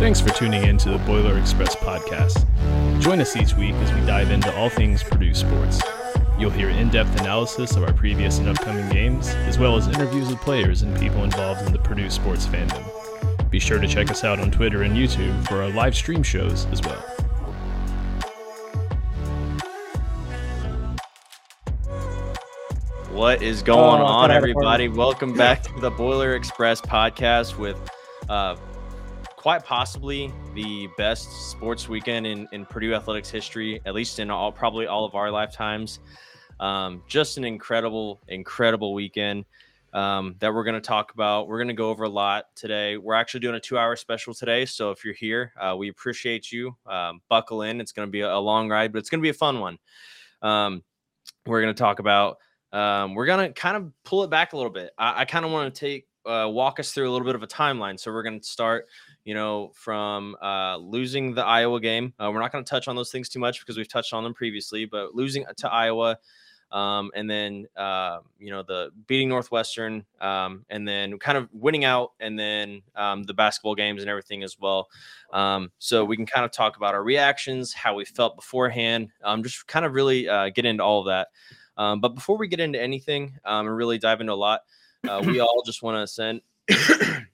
Thanks for tuning in to the Boiler Express podcast. Join us each week as we dive into all things Purdue sports. You'll hear in depth analysis of our previous and upcoming games, as well as interviews with players and people involved in the Purdue sports fandom. Be sure to check us out on Twitter and YouTube for our live stream shows as well. What is going Oh, on, I thought I had a everybody? Welcome back to the Boiler Express podcast with uh, quite possibly the best sports weekend in, in Purdue athletics history, at least in all probably all of our lifetimes. Um, just an incredible, incredible weekend um, that we're going to talk about. We're going to go over a lot today. We're actually doing a two-hour special today, so if you're here, uh, we appreciate you. Um, buckle in; it's going to be a, a long ride, but it's going to be a fun one. Um, we're going to talk about. Um, we're going to kind of pull it back a little bit. I, I kind of want to take uh, walk us through a little bit of a timeline. So we're going to start, you know, from uh, losing the Iowa game. Uh, we're not going to touch on those things too much because we've touched on them previously, but losing to Iowa, um, and then uh, you know the beating Northwestern, um, and then kind of winning out, and then um, the basketball games and everything as well. Um, so we can kind of talk about our reactions, how we felt beforehand, um, just kind of really uh, get into all of that. Um, but before we get into anything um, and really dive into a lot, uh, we all just want to send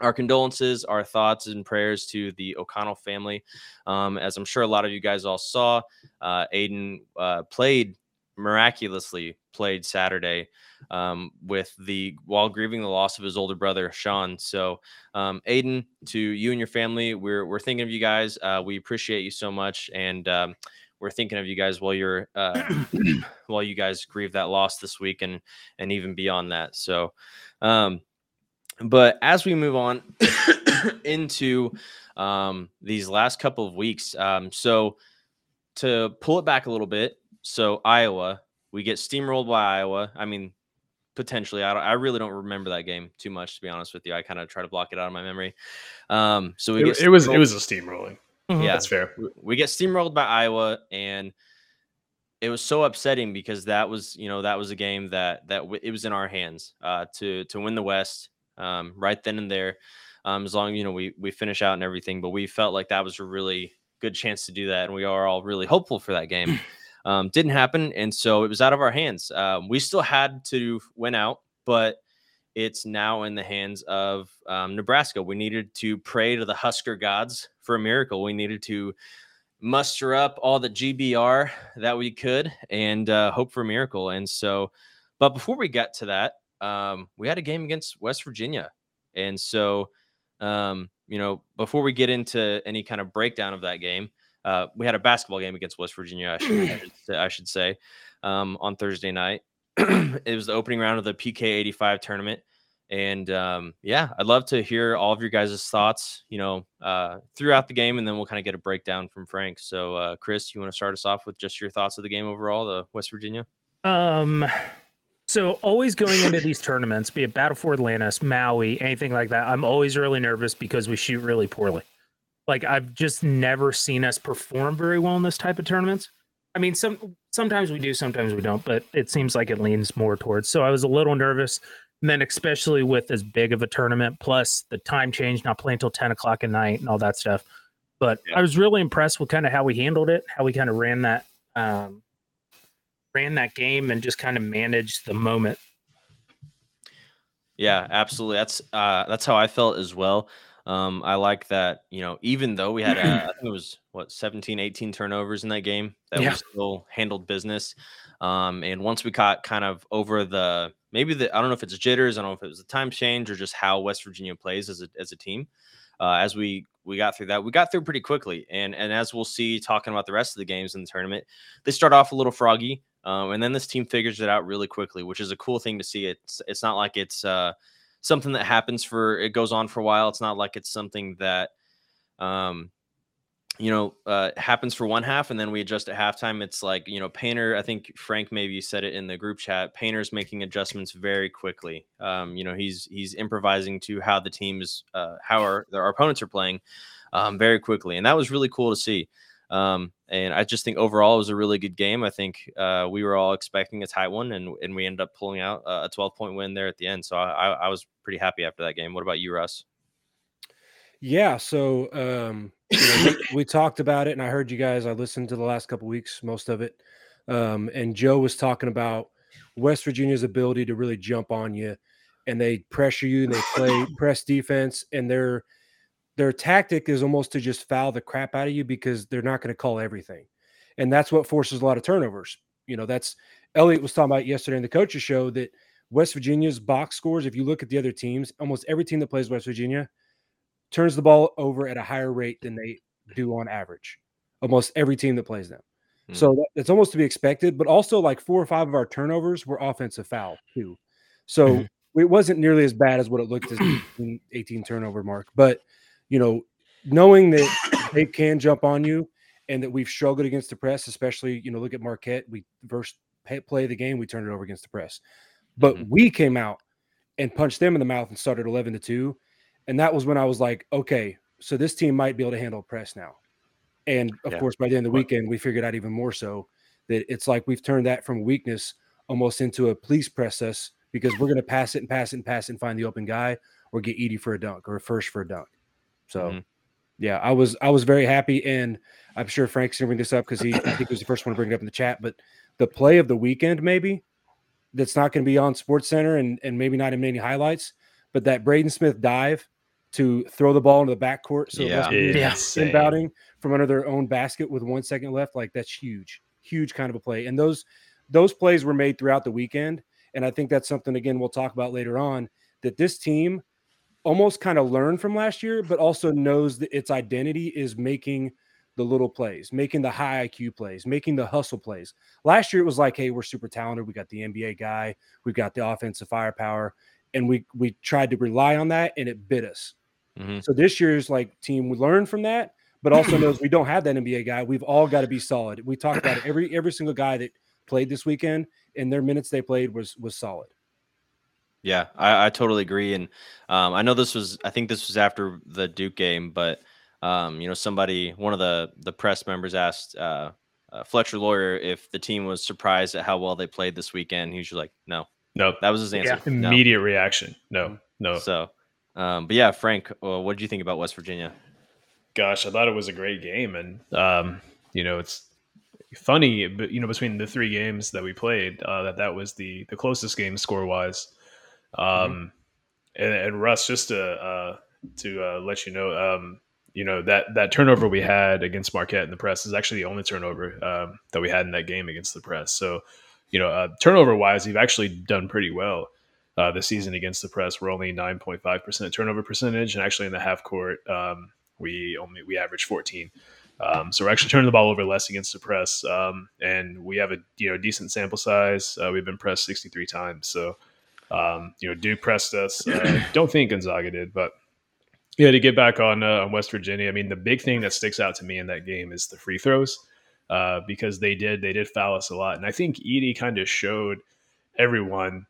our condolences, our thoughts, and prayers to the O'Connell family. Um, as I'm sure a lot of you guys all saw, uh, Aiden uh, played miraculously played Saturday um, with the while grieving the loss of his older brother Sean. So, um, Aiden, to you and your family, we're we're thinking of you guys. Uh, we appreciate you so much, and um, we're thinking of you guys while you're uh, while you guys grieve that loss this week and and even beyond that. So, um, but as we move on into um, these last couple of weeks, um, so to pull it back a little bit, so Iowa, we get steamrolled by Iowa. I mean, potentially, I, don't, I really don't remember that game too much to be honest with you. I kind of try to block it out of my memory. Um, so we It, get it was it was a steamrolling. yeah, That's fair. we- we get steamrolled by Iowa, and it was so upsetting because that was you know that was a game that that w- it was in our hands uh, to to win the West um, right then and there. Um, as long as you know we we finish out and everything, but we felt like that was a really good chance to do that, and we are all really hopeful for that game. Um, didn't happen, and so it was out of our hands. Um, we still had to win out, but it's now in the hands of um, Nebraska. We needed to pray to the Husker gods for a miracle. We needed to muster up all the GBR that we could and uh, hope for a miracle. And so, but before we got to that, um, we had a game against West Virginia. And so, um, you know, before we get into any kind of breakdown of that game, uh, we had a basketball game against West Virginia, I should, I should say, I should say um, on Thursday night. it was the opening round of the PK 85 tournament. And um, yeah, I'd love to hear all of your guys' thoughts, you know, uh, throughout the game, and then we'll kind of get a breakdown from Frank. So, uh, Chris, you want to start us off with just your thoughts of the game overall, the West Virginia? Um, so always going into these tournaments, be it Battle for Atlantis, Maui, anything like that, I'm always really nervous because we shoot really poorly. Like I've just never seen us perform very well in this type of tournaments. I mean, some sometimes we do, sometimes we don't, but it seems like it leans more towards. So I was a little nervous. And then especially with as big of a tournament, plus the time change, not playing until 10 o'clock at night and all that stuff. But Yeah. I was really impressed with kind of how we handled it, how we kind of ran that um, ran that game and just kind of managed the moment. Yeah, absolutely. That's uh, that's how I felt as well. Um, I like that, you know, even though we had, uh, I think it was what 17, 18 turnovers in that game, that Yeah. we still handled business. Um, and once we got kind of over the maybe the I don't know if it's jitters, I don't know if it was the time change or just how West Virginia plays as a as a team. Uh, as we we got through that, we got through pretty quickly, and and as we'll see, talking about the rest of the games in the tournament, they start off a little froggy, um, and then this team figures it out really quickly, which is a cool thing to see. It's it's not like it's uh, something that happens for it goes on for a while. It's not like it's something that um, you know uh, happens for one half and then we adjust at halftime. It's like you know Painter. I think Frank maybe said it in the group chat. Painter's making adjustments very quickly. Um, you know he's he's improvising to how the team is uh, how our our opponents are playing um, very quickly, and that was really cool to see. Um, and I just think overall it was a really good game. I think uh, we were all expecting a tight one, and and we ended up pulling out a 12 point win there at the end. So I, I, I was pretty happy after that game. What about you, Russ? Yeah, so um, you know, we, we talked about it, and I heard you guys. I listened to the last couple weeks, most of it, um, and Joe was talking about West Virginia's ability to really jump on you, and they pressure you, and they play press defense, and their their tactic is almost to just foul the crap out of you because they're not going to call everything, and that's what forces a lot of turnovers. You know, that's Elliot was talking about yesterday in the coaches show that West Virginia's box scores. If you look at the other teams, almost every team that plays West Virginia turns the ball over at a higher rate than they do on average. Almost every team that plays them. Mm. So that, it's almost to be expected, but also like four or five of our turnovers were offensive foul too. So mm-hmm. it wasn't nearly as bad as what it looked as 18, 18 turnover mark. But you know, knowing that they can jump on you and that we've struggled against the press, especially you know, look at Marquette. We first play the game, we turned it over against the press, but mm-hmm. we came out and punched them in the mouth and started eleven to two and that was when I was like, okay, so this team might be able to handle press now. And of yeah. course, by the end of the weekend, we figured out even more so that it's like we've turned that from weakness almost into a police press us because we're going to pass it and pass it and pass it and find the open guy or get Edey for a dunk or a Furst for a dunk. So, mm-hmm. yeah, I was I was very happy, and I'm sure Frank's going to bring this up because he I think he was the first one to bring it up in the chat. But the play of the weekend, maybe that's not going to be on Sports Center and and maybe not in many highlights but that Braden Smith dive to throw the ball into the backcourt, so yeah, yeah. inbounding from under their own basket with one second left, like that's huge, huge kind of a play. And those those plays were made throughout the weekend, and I think that's something again we'll talk about later on that this team almost kind of learned from last year, but also knows that its identity is making the little plays, making the high IQ plays, making the hustle plays. Last year it was like, hey, we're super talented. We got the NBA guy, we've got the offensive firepower and we we tried to rely on that and it bit us. Mm-hmm. So this year's like team we learned from that, but also knows we don't have that NBA guy. We've all got to be solid. We talked about it. Every every single guy that played this weekend and their minutes they played was was solid. Yeah, I, I totally agree. And um, I know this was I think this was after the Duke game, but um, you know, somebody one of the the press members asked uh, uh, Fletcher Loyer if the team was surprised at how well they played this weekend. He was like, "No, no, that was his answer. Yeah. Immediate no. reaction. No, mm-hmm. no. So, um, but yeah, Frank, well, what did you think about West Virginia? Gosh, I thought it was a great game, and um, you know, it's funny, but you know, between the three games that we played, uh, that that was the the closest game score wise. Um, mm-hmm. and, and, Russ, just to uh, to uh, let you know, um, you know that that turnover we had against Marquette in the press is actually the only turnover um, that we had in that game against the press. So you know, uh, turnover wise, you've actually done pretty well uh, this season against the press. We're only 9.5% turnover percentage. And actually in the half court, um, we only, we average 14. Um, so we're actually turning the ball over less against the press. Um, and we have a, you know, decent sample size. Uh, we've been pressed 63 times. So, um, you know, Duke pressed us. Uh, don't think Gonzaga did, but yeah, to get back on, uh, on West Virginia, I mean, the big thing that sticks out to me in that game is the free throws uh, because they did they did foul us a lot, and I think Edey kind of showed everyone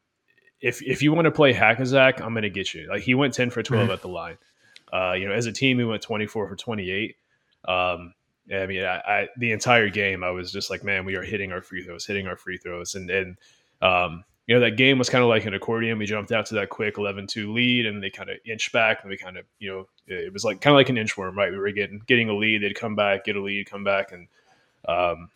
if if you want to play hack a I'm going to get you. Like he went 10 for 12 mm-hmm. at the line. Uh, you know, as a team, we went 24 for 28. Um, I mean, I, I, the entire game, I was just like, man, we are hitting our free throws, hitting our free throws, and and um, you know that game was kind of like an accordion. We jumped out to that quick 11-2 lead, and they kind of inched back, and we kind of you know it was like kind of like an inchworm, right? We were getting getting a lead, they'd come back, get a lead, come back, and um,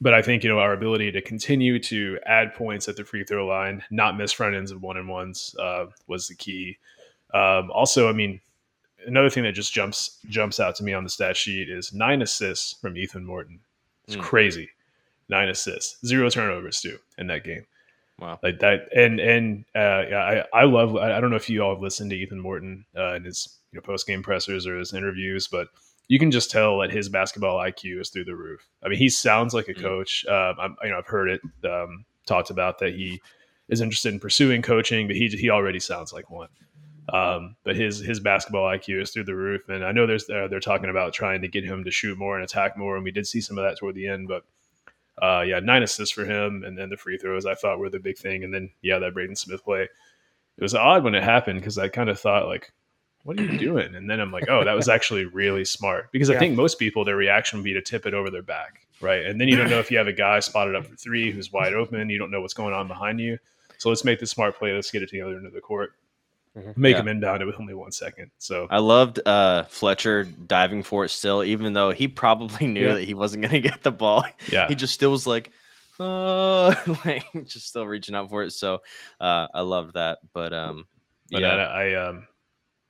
but I think you know our ability to continue to add points at the free throw line, not miss front ends of one and ones, uh, was the key. Um, also, I mean, another thing that just jumps jumps out to me on the stat sheet is nine assists from Ethan Morton. It's mm. crazy, nine assists, zero turnovers too in that game. Wow, like that, and and uh, I I love. I don't know if you all have listened to Ethan Morton uh, in his you know post game pressers or his interviews, but you can just tell that his basketball IQ is through the roof. I mean, he sounds like a mm. coach. Um, I'm, you know, I've heard it um, talked about that he is interested in pursuing coaching, but he he already sounds like one. Um, but his his basketball IQ is through the roof, and I know there's uh, they're talking about trying to get him to shoot more and attack more, and we did see some of that toward the end. But uh, yeah, nine assists for him, and then the free throws I thought were the big thing, and then yeah, that Braden Smith play. It was odd when it happened because I kind of thought like, what are you doing? And then I'm like, oh, that was actually really smart because yeah. I think most people, their reaction would be to tip it over their back. Right. And then you don't know if you have a guy spotted up for three who's wide open. You don't know what's going on behind you. So let's make the smart play. Let's get it together into the court. Make Yeah. him inbound it with only one second. So I loved uh, Fletcher diving for it still, even though he probably knew Yeah. that he wasn't going to get the ball. yeah, He just still was like, uh, like just still reaching out for it. So uh, I loved that. But um, But yeah, I, I um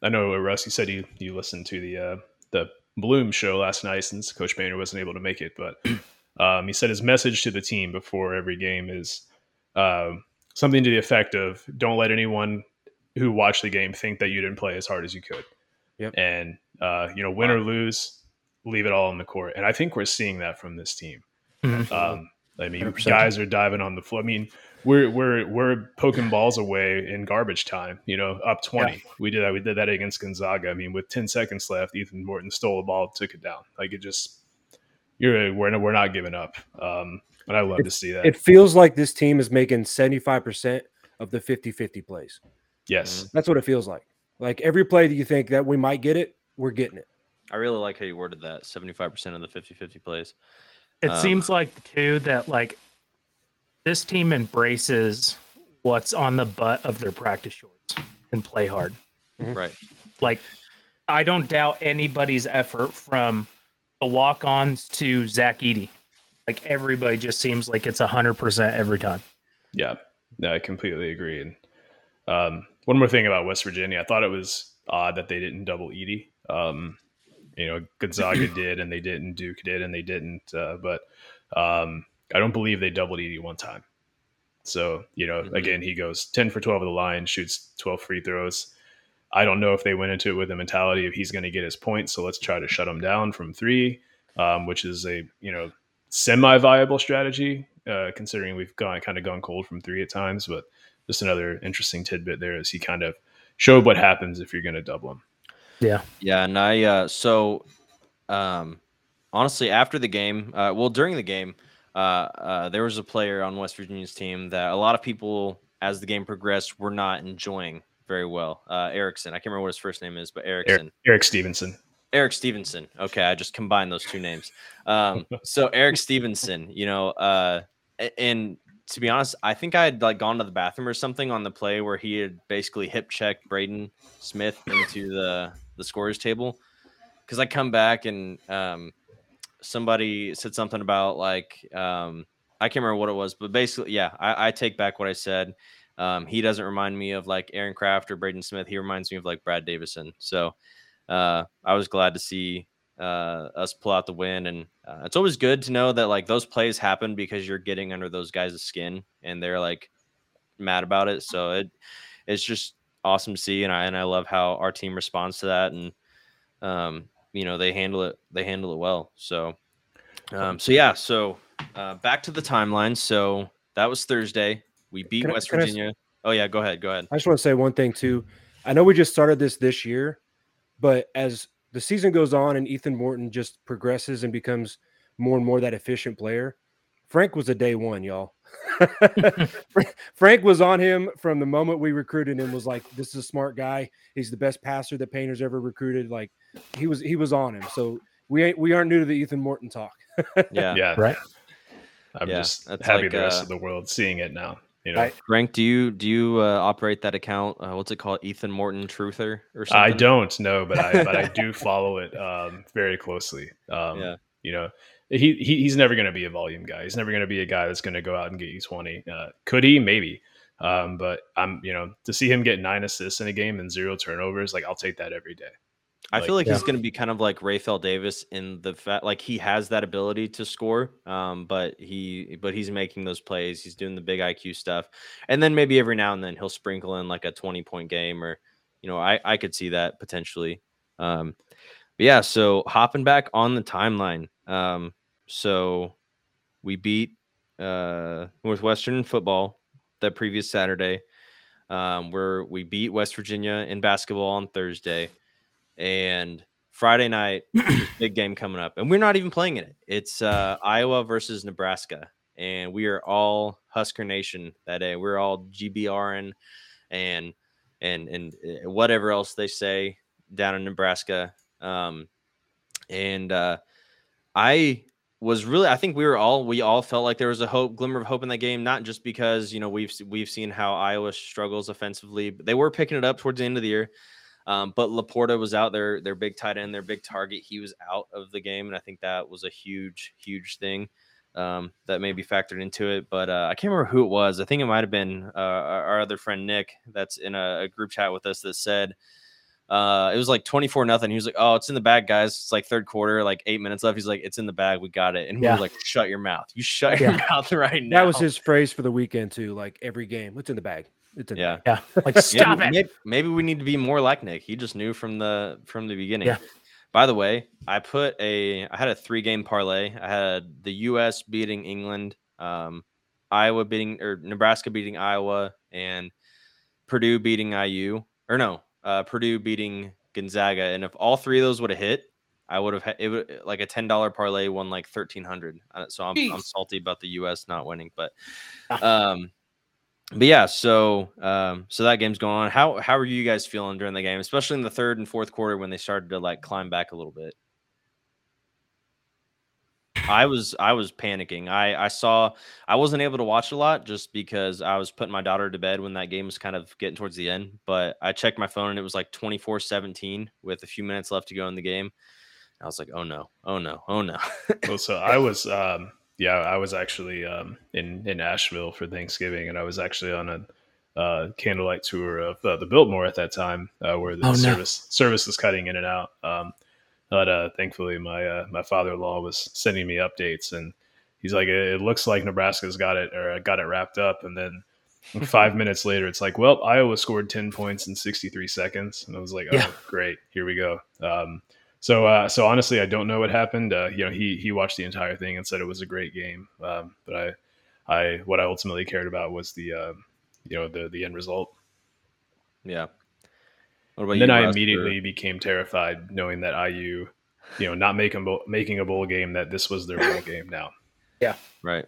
I know Russ. You said you you listened to the uh, the Bloom show last night since Coach Maynard wasn't able to make it, but um, he said his message to the team before every game is um, something to the effect of "Don't let anyone who watch the game think that you didn't play as hard as you could." Yep. And uh, you know, win or lose, leave it all on the court, and I think we're seeing that from this team. Mhm. Um, I mean, 100%. guys are diving on the floor. I mean, we're we're we're poking balls away in garbage time. You know, up twenty. We did that. We did that against Gonzaga. I mean, with ten seconds left, Ethan Morton stole the ball, took it down. Like it just, you're we're we're not giving up. Um, and I love to see that. It feels like this team is making 75% of the 50 50 plays. Yes, That's what it feels like. Like every play that you think that we might get it, we're getting it. I really like how you worded that 75% of the 50 50 plays. It Um, seems like too that like this team embraces what's on the butt of their practice shorts and play hard. Right. Like I don't doubt anybody's effort from the walk-ons to Zach Edey. Like everybody just seems like it's hundred percent every time. Yeah, no, I completely agree. And um, one more thing about West Virginia, I thought it was odd that they didn't double Edey. Um, you know, Gonzaga did, and they didn't. Duke did, and they didn't. Uh, but um, I don't believe they doubled Edey one time. So you know, Mhm. again, he goes ten for twelve of the line, shoots twelve free throws. I don't know if they went into it with the mentality of he's going to get his points, so let's try to shut him down from three, um, which is a you know semi-viable strategy uh, considering we've gone kind of gone cold from three at times. But just another interesting tidbit there is he kind of showed what happens if you're going to double him. Yeah. Yeah, and I uh so um honestly after the game, uh well during the game, uh uh there was a player on West Virginia's team that a lot of people as the game progressed were not enjoying very well. Uh Erickson. I can't remember what his first name is, but Erickson. Eric, Erik Stevenson. Erik Stevenson. Okay, I just combined those two names. Um, so Erik Stevenson, you know, uh, a- and to be honest, I think I had like gone to the bathroom or something on the play where he had basically hip checked Braden Smith into the the scorers table. Because I come back and um, somebody said something about like um, I can't remember what it was, but basically, yeah, I, I take back what I said. Um, he doesn't remind me of like Aaron Craft or Braden Smith. He reminds me of like Brad Davison. So uh, I was glad to see uh, us pull out the win. And uh, it's always good to know that like those plays happen because you're getting under those guys' skin and they're like mad about it. So it it's just awesome to see, and I and I love how our team responds to that, and um, you know they handle it they handle it well. So um, so yeah, so uh, back to the timeline. So that was Thursday. We beat Can West I Virginia. oh yeah, go ahead, go ahead. I just want to say one thing too. I know we just started this this year, but as the season goes on and Ethan Morton just progresses and becomes more and more that efficient player, Frank was a day one, y'all. Frank was on him from the moment we recruited him. Was like, this is a smart guy. He's the best passer that Painter's ever recruited. Like, he was he was on him. So we ain't we aren't new to the Ethan Morton talk. Yeah. Yeah. Right. I'm Yeah, just that's happy like, the rest uh, of the world seeing it now. You know, I- Frank, do you do you uh, operate that account? Uh, what's it called? Ethan Morton Truther or something? I don't know, but I but I do follow it um, very closely. Um, Yeah. You know, he, he he's never going to be a volume guy. He's never going to be a guy that's going to go out and get you twenty. Uh, could he? Maybe. Um, but I'm you know to see him get nine assists in a game and zero turnovers, like I'll take that every day. I feel Like- like he's going to be kind of like Rapheal Davis in the fact, like he has that ability to score, um, but he, but he's making those plays. He's doing the big IQ stuff, and then maybe every now and then he'll sprinkle in like a twenty point game, or you know, I I could see that potentially. Um, but yeah, so hopping back on the timeline, um, so we beat uh, Northwestern football that previous Saturday. Um, where we beat West Virginia in basketball on Thursday and Friday night, big game coming up, and we're not even playing in it. It's uh, Iowa versus Nebraska, and we are all Husker Nation that day. We're all GBRing and and and uh, whatever else they say down in Nebraska. Um, and uh, I was really I think we were all we all felt like there was a hope glimmer of hope in that game not just because you know we've we've seen how Iowa struggles offensively but they were picking it up towards the end of the year um, but LaPorta was out there their big tight end their big target he was out of the game and I think that was a huge huge thing um, that may be factored into it but uh, I can't remember who it was I think it might have been uh, our other friend Nick that's in a, a group chat with us that said uh, it was like 24 nothing. He was like, Oh, it's in the bag, guys. It's like third quarter, like eight minutes left. He's like, It's in the bag. We got it. And he Yeah. was like, Shut your mouth. You shut Yeah. your mouth right now. That was his phrase for the weekend too. Like every game, it's in the bag. It's in Yeah. Yeah. Like stop maybe, it. Maybe, maybe we need to be more like Nick. He just knew from the from the beginning. Yeah. By the way, I put a I had a three game parlay. I had the US beating England, um, Iowa beating or Nebraska beating Iowa, and Purdue beating IU. Or no, uh, Purdue beating Gonzaga. And if all three of those would have hit, I would have had it would like a ten dollar parlay won like thirteen hundred. So I'm I'm salty about the US not winning, but um but yeah, so um, so that game's going on. How how are you guys feeling during the game, especially in the third and fourth quarter when they started to like climb back a little bit? I was I was panicking. I I saw I wasn't able to watch a lot just because I was putting my daughter to bed when that game was kind of getting towards the end. But I checked my phone and it was like 24-17 with a few minutes left to go in the game. I was like, oh no, oh no, oh no. Well, so I was, um, yeah, I was actually um, in in Asheville for Thanksgiving, and I was actually on a uh, candlelight tour of uh, the Biltmore at that time, uh, where the Oh, no. service service was cutting in and out. Um, but uh, thankfully, my uh, my father in law was sending me updates, and he's like, "It looks like Nebraska's got it or got it wrapped up," and then. Five minutes later, it's like, well, Iowa scored ten points in sixty-three seconds, and I was like, "Oh, Yeah. great, here we go." Um, so, uh, so honestly, I don't know what happened. Uh, you know, he he watched the entire thing and said it was a great game. Um, but I, I what I ultimately cared about was the, uh, you know, the the end result. yeah. What about And then I Russ, for- immediately became terrified knowing that IU, you know, not making making a bowl game that this was their bowl game now. Yeah. Right.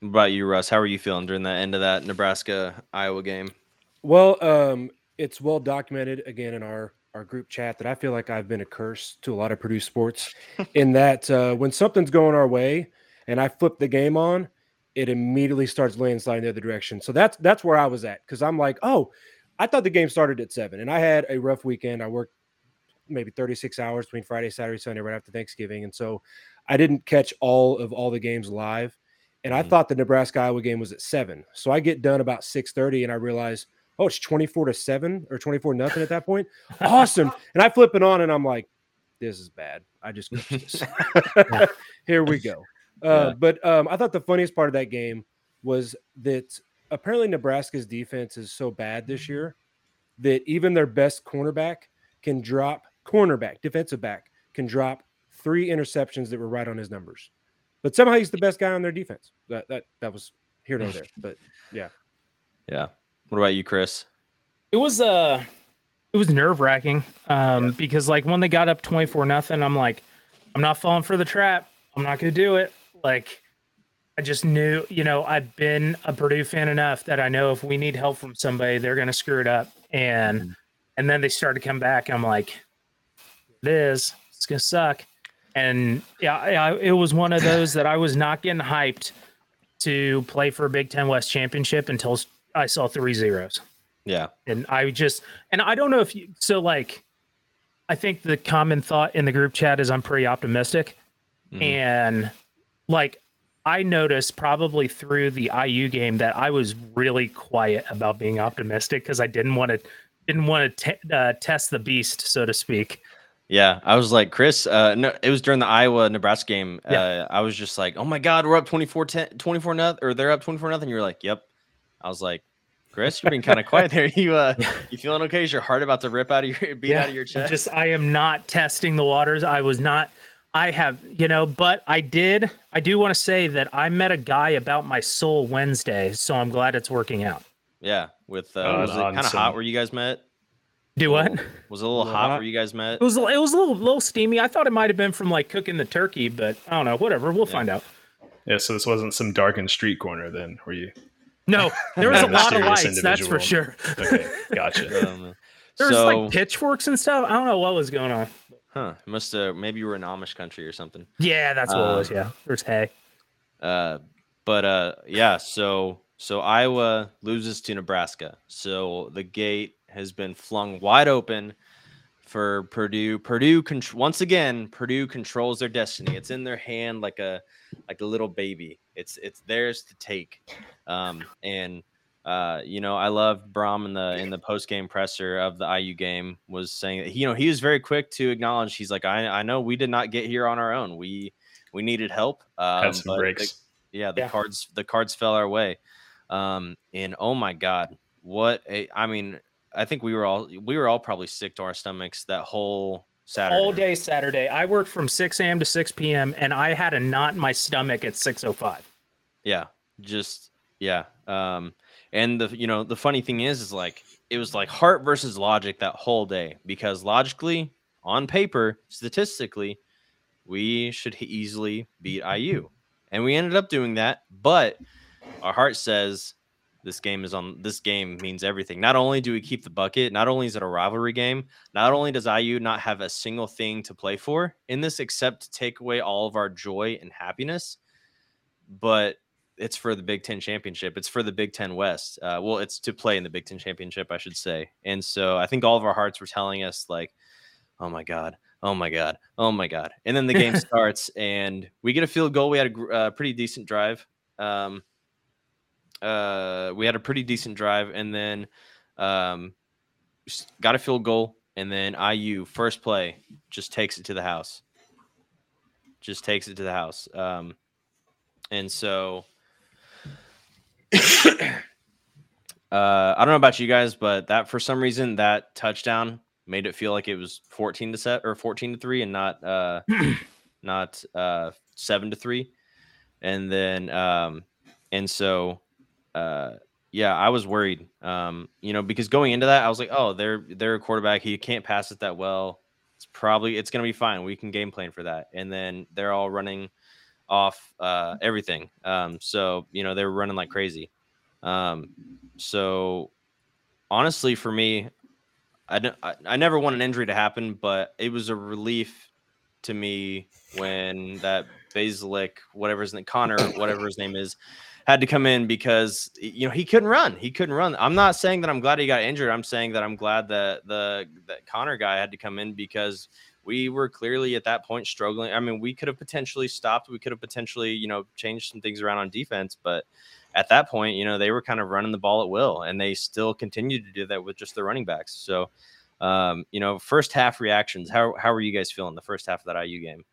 What about you, Russ? How are you feeling during the end of that Nebraska Iowa game? Well, um, it's well documented again in our our group chat that I feel like I've been a curse to a lot of Purdue sports in that uh, when something's going our way and I flip the game on, it immediately starts landsliding the other direction. So that's that's where I was at because I'm like, oh, I thought the game started at seven, and I had a rough weekend. I worked maybe 36 hours between Friday, Saturday, Sunday, right after Thanksgiving, and so I didn't catch all of all the games live. And I Mhm. thought the Nebraska Iowa game was at seven, so I get done about 6:30, and I realize oh, it's 24 to 7 or 24 nothing at that point. Awesome. and I flip it on and I'm like, this is bad. I just. Here we go. Uh, Yeah. But um, I thought the funniest part of that game was that apparently Nebraska's defense is so bad this year that even their best cornerback can drop cornerback, defensive back can drop three interceptions that were right on his numbers. But somehow he's the best guy on their defense. That that that was here nor there. But yeah. Yeah. What about you, Chris? It was uh it was nerve wracking. Um because like when they got up 24 nothing, I'm like, I'm not falling for the trap. I'm not gonna do it. Like I just knew, you know, I've been a Purdue fan enough that I know if we need help from somebody, they're gonna screw it up. And and then they started to come back. I'm like, it is, it's gonna suck. And yeah, I, it was one of those that I was not getting hyped to play for a Big Ten West championship until I saw three zeros Yeah. and I just and I don't know if you so like I think the common thought in the group chat is I'm pretty optimistic Mhm. and like I noticed probably through the IU game that I was really quiet about being optimistic because I didn't want to didn't want to t- uh, test the beast so to speak. Yeah, I was like, Chris, uh, no, it was during the Iowa Nebraska game. Yeah. Uh, I was just like, oh my God, we're up 24 10, 24 nothing, or they're up 24 nothing. You were like, yep. I was like, Chris, you're being kind of quiet there. You, uh, you feeling okay? Is your heart about to rip out of your, beat out of your chest? Just I am not testing the waters. I was not. I have, you know, but I did. I do want to say that I met a guy about my soul Wednesday, so I'm glad it's working out. yeah. With, uh, On- was it kind of hot where you guys met? Do what? Was it a little little hot hot. where you guys met? It was it was a little little steamy. I thought it might have been from like cooking the turkey, but I don't know. Whatever, we'll Yeah. find out. Yeah, so this wasn't some darkened street corner then, were you? No, there was a lot of lights. That's for sure. Okay, gotcha. Um, There was so, like pitchforks and stuff. I don't know what was going on. Huh. Must have maybe you were in Amish country or something. Yeah, that's what it was. Um, Yeah, there's hay. Uh, but uh, yeah. So so Iowa loses to Nebraska. So the gate has been flung wide open for Purdue. Purdue contr- once again. Purdue controls their destiny. It's in their hand like a like a little baby. It's it's theirs to take. Um, and uh, you know, I loved Brohm in the in the post game presser of the IU game was saying that you know he was very quick to acknowledge he's like I I know we did not get here on our own. We we needed help. Um, Had some but the- breaks. yeah, the Yeah. cards the cards fell our way. Um, and oh my god, what a I mean, I think we were all we were all probably sick to our stomachs that whole Saturday. All day Saturday. I worked from 6 a.m. to 6 p.m. and I had a knot in my stomach at 6:05. Yeah, just yeah. Um, and the you know the funny thing is is like it was like heart versus logic that whole day because logically on paper statistically we should easily beat IU and we ended up doing that but our heart says this game is on this game means everything not only do we keep the bucket not only is it a rivalry game not only does IU not have a single thing to play for in this except to take away all of our joy and happiness but it's for the Big Ten championship. It's for the Big Ten West. Uh, well, it's to play in the Big Ten championship, I should say. And so I think all of our hearts were telling us, like, oh my God, oh my God, oh my God. And then the game starts and we get a field goal. We had a gr- uh, pretty decent drive. Um, uh, we had a pretty decent drive and then um, got a field goal. And then IU, first play, just takes it to the house. Just takes it to the house. Um, and so uh, I don't know about you guys, but that for some reason that touchdown made it feel like it was 14 to set or 14 to 3 and not uh not uh 7 to 3. And then um and so uh yeah, I was worried. Um, you know, because going into that, I was like, oh, they're they're a quarterback. He can't pass it that well. It's probably it's gonna be fine. We can game plan for that. And then they're all running off uh everything. Um, so you know, they were running like crazy. Um, so honestly, for me, I, I I never want an injury to happen, but it was a relief to me when that Bazelak, whatever his name, Connor, whatever his name is, had to come in because you know he couldn't run. He couldn't run. I'm not saying that I'm glad he got injured. I'm saying that I'm glad that the that Connor guy had to come in because we were clearly at that point struggling. I mean, we could have potentially stopped. We could have potentially, you know, changed some things around on defense, but at that point, you know, they were kind of running the ball at will, and they still continued to do that with just the running backs. So, um, you know, first half reactions. How how were you guys feeling the first half of that IU game?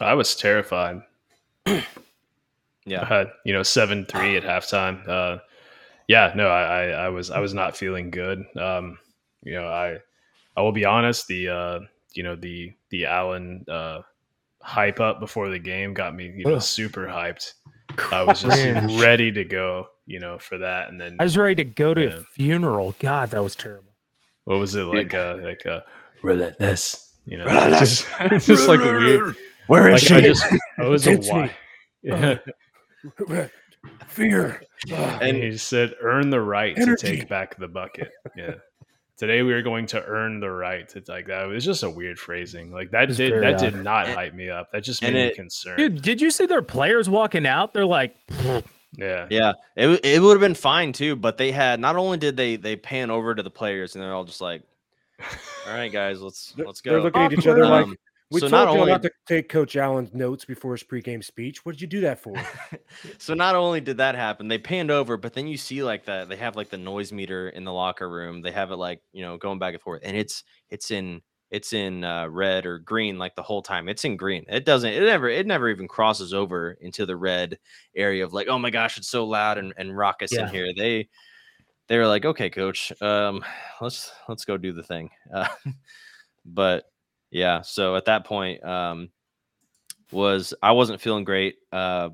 I was terrified. I Yeah, had you know seven three at halftime. Uh, yeah, no, I, I I was I was not feeling good. Um, you know, I I will be honest. The uh, you know the the Allen uh, hype up before the game got me you know super hyped. I was just Cringe. ready to go. You know for that, and then I was ready to go to Yeah. a funeral. God, that was terrible. what was it like? Uh, like uh, relentless. You know, just, just like weird. Where Like I just I was a why. Yeah. Fear. And he said earn the right Energy. to take back the bucket yeah today we are going to earn the right to like that it was just a weird phrasing. Like that did very that did not And- hype me up. That just and made me concerned. Dude, did you see their players walking out? They're like, yeah. Yeah, it it would have been fine too, but they had not only did they they pan over to the players and they're all just like, all right, guys, let's let's go. They're looking at each other like, we so told not you only not to take Coach Allen's notes before his pregame speech. What did you do that for? so not only did that happen, they panned over, but then you see like that they have like the noise meter in the locker room. They have it like you know going back and forth, and it's it's in it's in uh, red or green like the whole time. It's in green. It doesn't. It never. It never even crosses over into the red area of like oh my gosh, it's so loud and, and raucous in here. They they were like okay, coach, um, let's let's go do the thing. Uh, but yeah, so at that point, um, was I wasn't feeling great. Uh,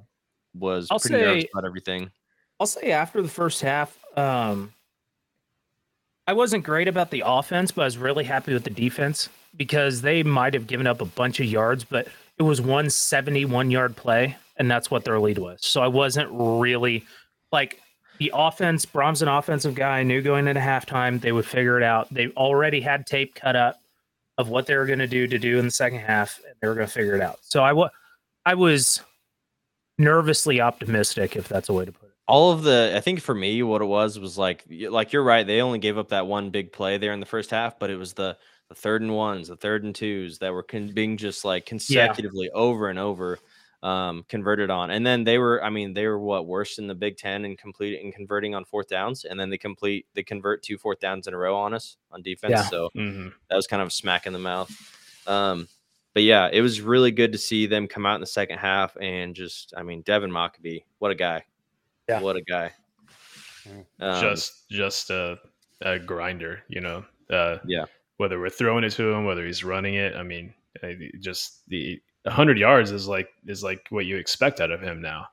was I'll pretty nervous about everything. I'll say after the first half, um, I wasn't great about the offense, but I was really happy with the defense because they might have given up a bunch of yards, but it was one 71 yard play, and that's what their lead was. So I wasn't really like the offense. Brohm's an offensive guy. I knew going into halftime they would figure it out. They already had tape cut up of what they were going to do to do in the second half, and they were going to figure it out. So I was, I was nervously optimistic, if that's a way to put it. all of the i think for me what it was was like like you're right they only gave up that one big play there in the first half but it was the the third and ones the third and twos that were con- being just like consecutively over and over um converted on and then they were i mean they were what worse in the big 10 and complete and converting on fourth downs and then they complete they convert two fourth downs in a row on us on defense Yeah. so hmm that was kind of a smack in the mouth. Um, but yeah, it was really good to see them come out in the second half and just, I mean, Devin Mockobee, what a guy. Yeah. What a guy. Um, just just a, a grinder, you know. Uh, Yeah. Whether we're throwing it to him, whether he's running it, I mean, I- just the 100 yards is like is like what you expect out of him now.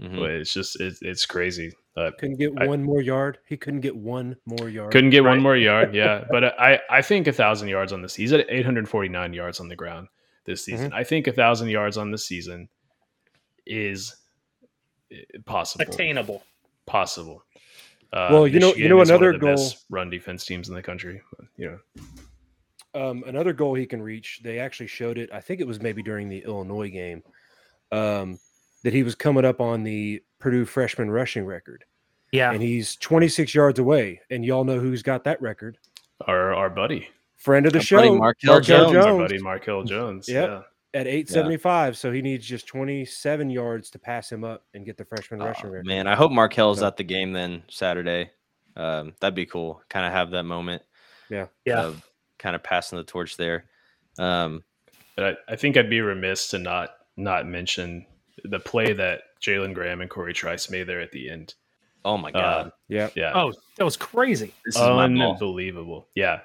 mhm. But it's just it's, it's crazy. Uh, Couldn't get I- one more yard. He couldn't get one more yard. couldn't get one more yard, yeah. But I I think a thousand yards on this. He's at 849 yards on the ground this Mm-hmm. season. I think a thousand yards on this season is eh, possible. Attainable. possible. Uh, Well, you know- you know is one of another goal- run defense teams in the country. but, You know, um, another goal he can reach. They actually showed it. I think it was maybe during the Illinois game um, that he was coming up on the Purdue freshman rushing record, Yeah. and he's 26 yards away. And y'all know who's got that record? our our buddy, Friend of the Our show, buddy Markel Jones. our buddy Markel Jones. Yep. Yeah, at 875. So he needs just 27 yards to pass him up and get the freshman Oh, rushing record. man, I hope Markel's So- at the game then Saturday. Um, that'd be cool. Kind of have that moment Yeah. of kind of passing the torch there. Um, but I, I think I'd be remiss to not not mention the play that Jalen Graham and Corey Trice made there at the end. oh my God. Uh, Yeah. yeah, Oh, that was crazy. this is my unbelievable. Yeah,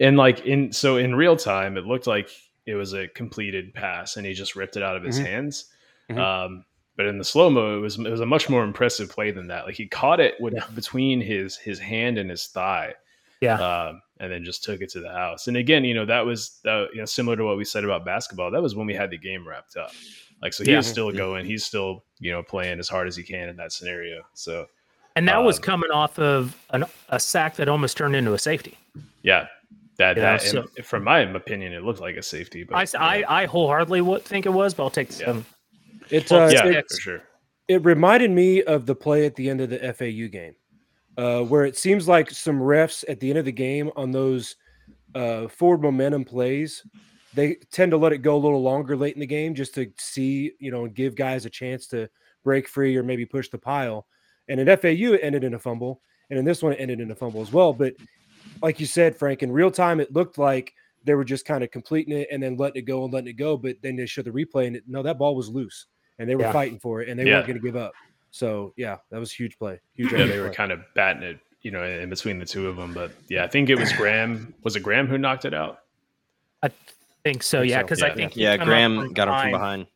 and like in so in real time, it looked like it was a completed pass, and he just ripped it out of his Mhm. hands. Mhm. Um, but in the slow mo, it was it was a much more impressive play than that. Like he caught it with Yeah. between his his hand and his thigh. Yeah. Um, and then just took it to the house. And again, you know, that was that, you know similar to what we said about basketball. That was when we had the game wrapped up. Like so, he Yeah. was still going. He's still you know playing as hard as he can in that scenario. So And that was Um, coming off of an, a sack that almost turned into a safety. yeah, that, You know, that so- and from my opinion, it looked like a safety. But I, s- I, I wholeheartedly would think it was, but I'll take the Yeah. seven. It's Well, uh, yeah, it, for sure. it reminded me of the play at the end of the FAU game, uh, where it seems like some refs at the end of the game on those uh, forward momentum plays, they tend to let it go a little longer late in the game just to see, you know, and give guys a chance to break free or maybe push the pile. And in FAU, it ended in a fumble, and in this one, it ended in a fumble as well. But like you said, Frank, in real time, it looked like they were just kind of completing it and then letting it go and letting it go. But then they showed the replay, and it, no, that ball was loose, and they were Yeah. fighting for it, and they Yeah. weren't going to give up. So yeah, that was a huge play. Huge. Yeah, effort they were kind of batting it, you know, in between the two of them. But yeah, I think it was Graham. Was it Graham who knocked it out? I think so, Think yeah, so, because yeah. I think he Yeah, come up Graham got him from behind.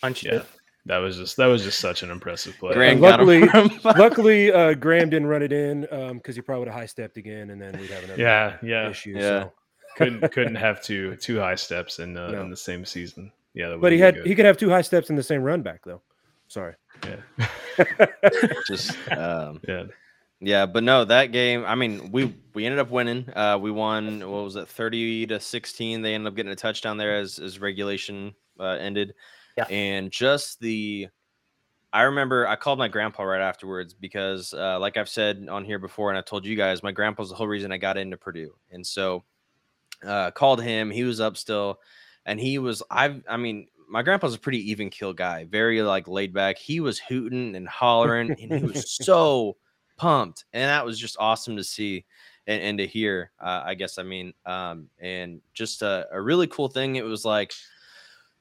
punched Yeah. it. That was just that was just such an impressive play. Graham And got him luckily- from. Luckily, uh, Graham didn't run it in because he probably would have high stepped again, and then we'd have another Yeah, yeah. issue. Yeah. So. couldn't couldn't have two two high steps in uh, No. in the same season. Yeah, that But he had be he could have two high steps in the same run back though. Sorry. yeah, Just um, yeah. Yeah, but no, that game. I mean, we we ended up winning. Uh, we won. What was it, thirty to sixteen? They ended up getting a touchdown there as as regulation uh, ended. Yeah. And just the, I remember I called my grandpa right afterwards because, uh, like I've said on here before, and I told you guys, my grandpa's the whole reason I got into Purdue, and so uh, called him. He was up still, and he was. I I mean, my grandpa's a pretty even kill guy, very like laid back. He was hooting and hollering, and he was so pumped and that was just awesome to see and, and to hear uh, i guess i mean um and just a, a really cool thing. It was like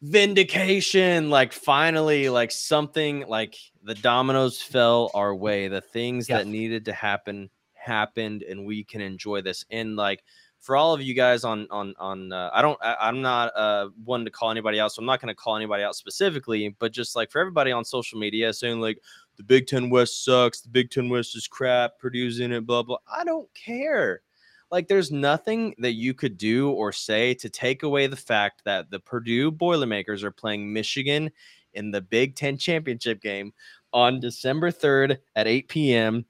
vindication like finally like something like the dominoes fell our way. The things that needed to happen happened and we can enjoy this. And like for all of you guys on on on uh, i don't I, i'm not uh one to call anybody out so i'm not going to call anybody out specifically but just like for everybody on social media saying like the Big Ten West sucks. The Big Ten West is crap. Purdue's in it, blah, blah. I don't care. Like, there's nothing that you could do or say to take away the fact that the Purdue Boilermakers are playing Michigan in the Big Ten championship game on December 3rd at 8 p.m.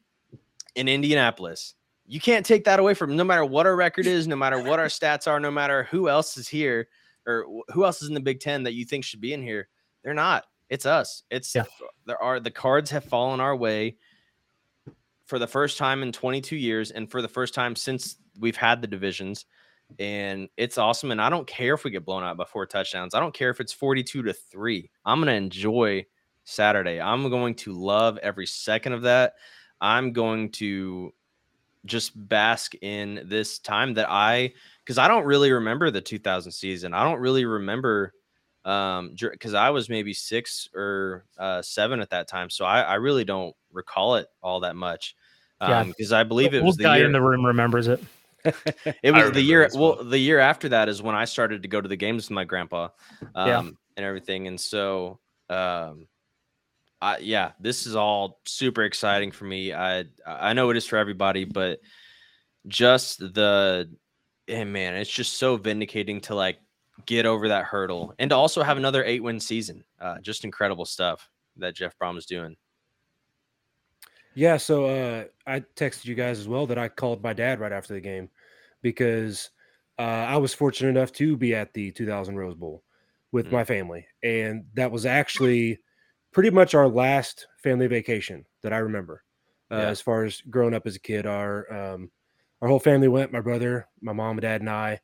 in Indianapolis. You can't take that away from no matter what our record is, no matter what our stats are, no matter who else is here or who else is in the Big Ten that you think should be in here. They're not. It's us. It's Yeah. there are the cards have fallen our way for the first time in 22 years and for the first time since we've had the divisions and it's awesome and i don't care if we get blown out by four touchdowns i don't care if it's 42 to 3 i'm going to enjoy saturday i'm going to love every second of that i'm going to just bask in this time that i because i don't really remember the 2000 season i don't really remember um because i was maybe six or uh seven at that time so I, I really don't recall it all that much Yeah. um because i believe it was the guy year in the room remembers it. it was the year well. well the year after that is when i started to go to the games with my grandpa um Yeah. and everything and so um I, yeah this is all super exciting for me i i know it is for everybody but just the and man it's just so vindicating to like get over that hurdle and to also have another eight win season uh just incredible stuff that Jeff Brohm is doing Yeah, so uh, I texted you guys as well that I called my dad right after the game because uh, I was fortunate enough to be at the 2000 Rose Bowl with Mm. my family, and that was actually pretty much our last family vacation that I remember. Uh, Yeah. As far as growing up as a kid, our um, our whole family went. My brother, my mom, and dad, and I.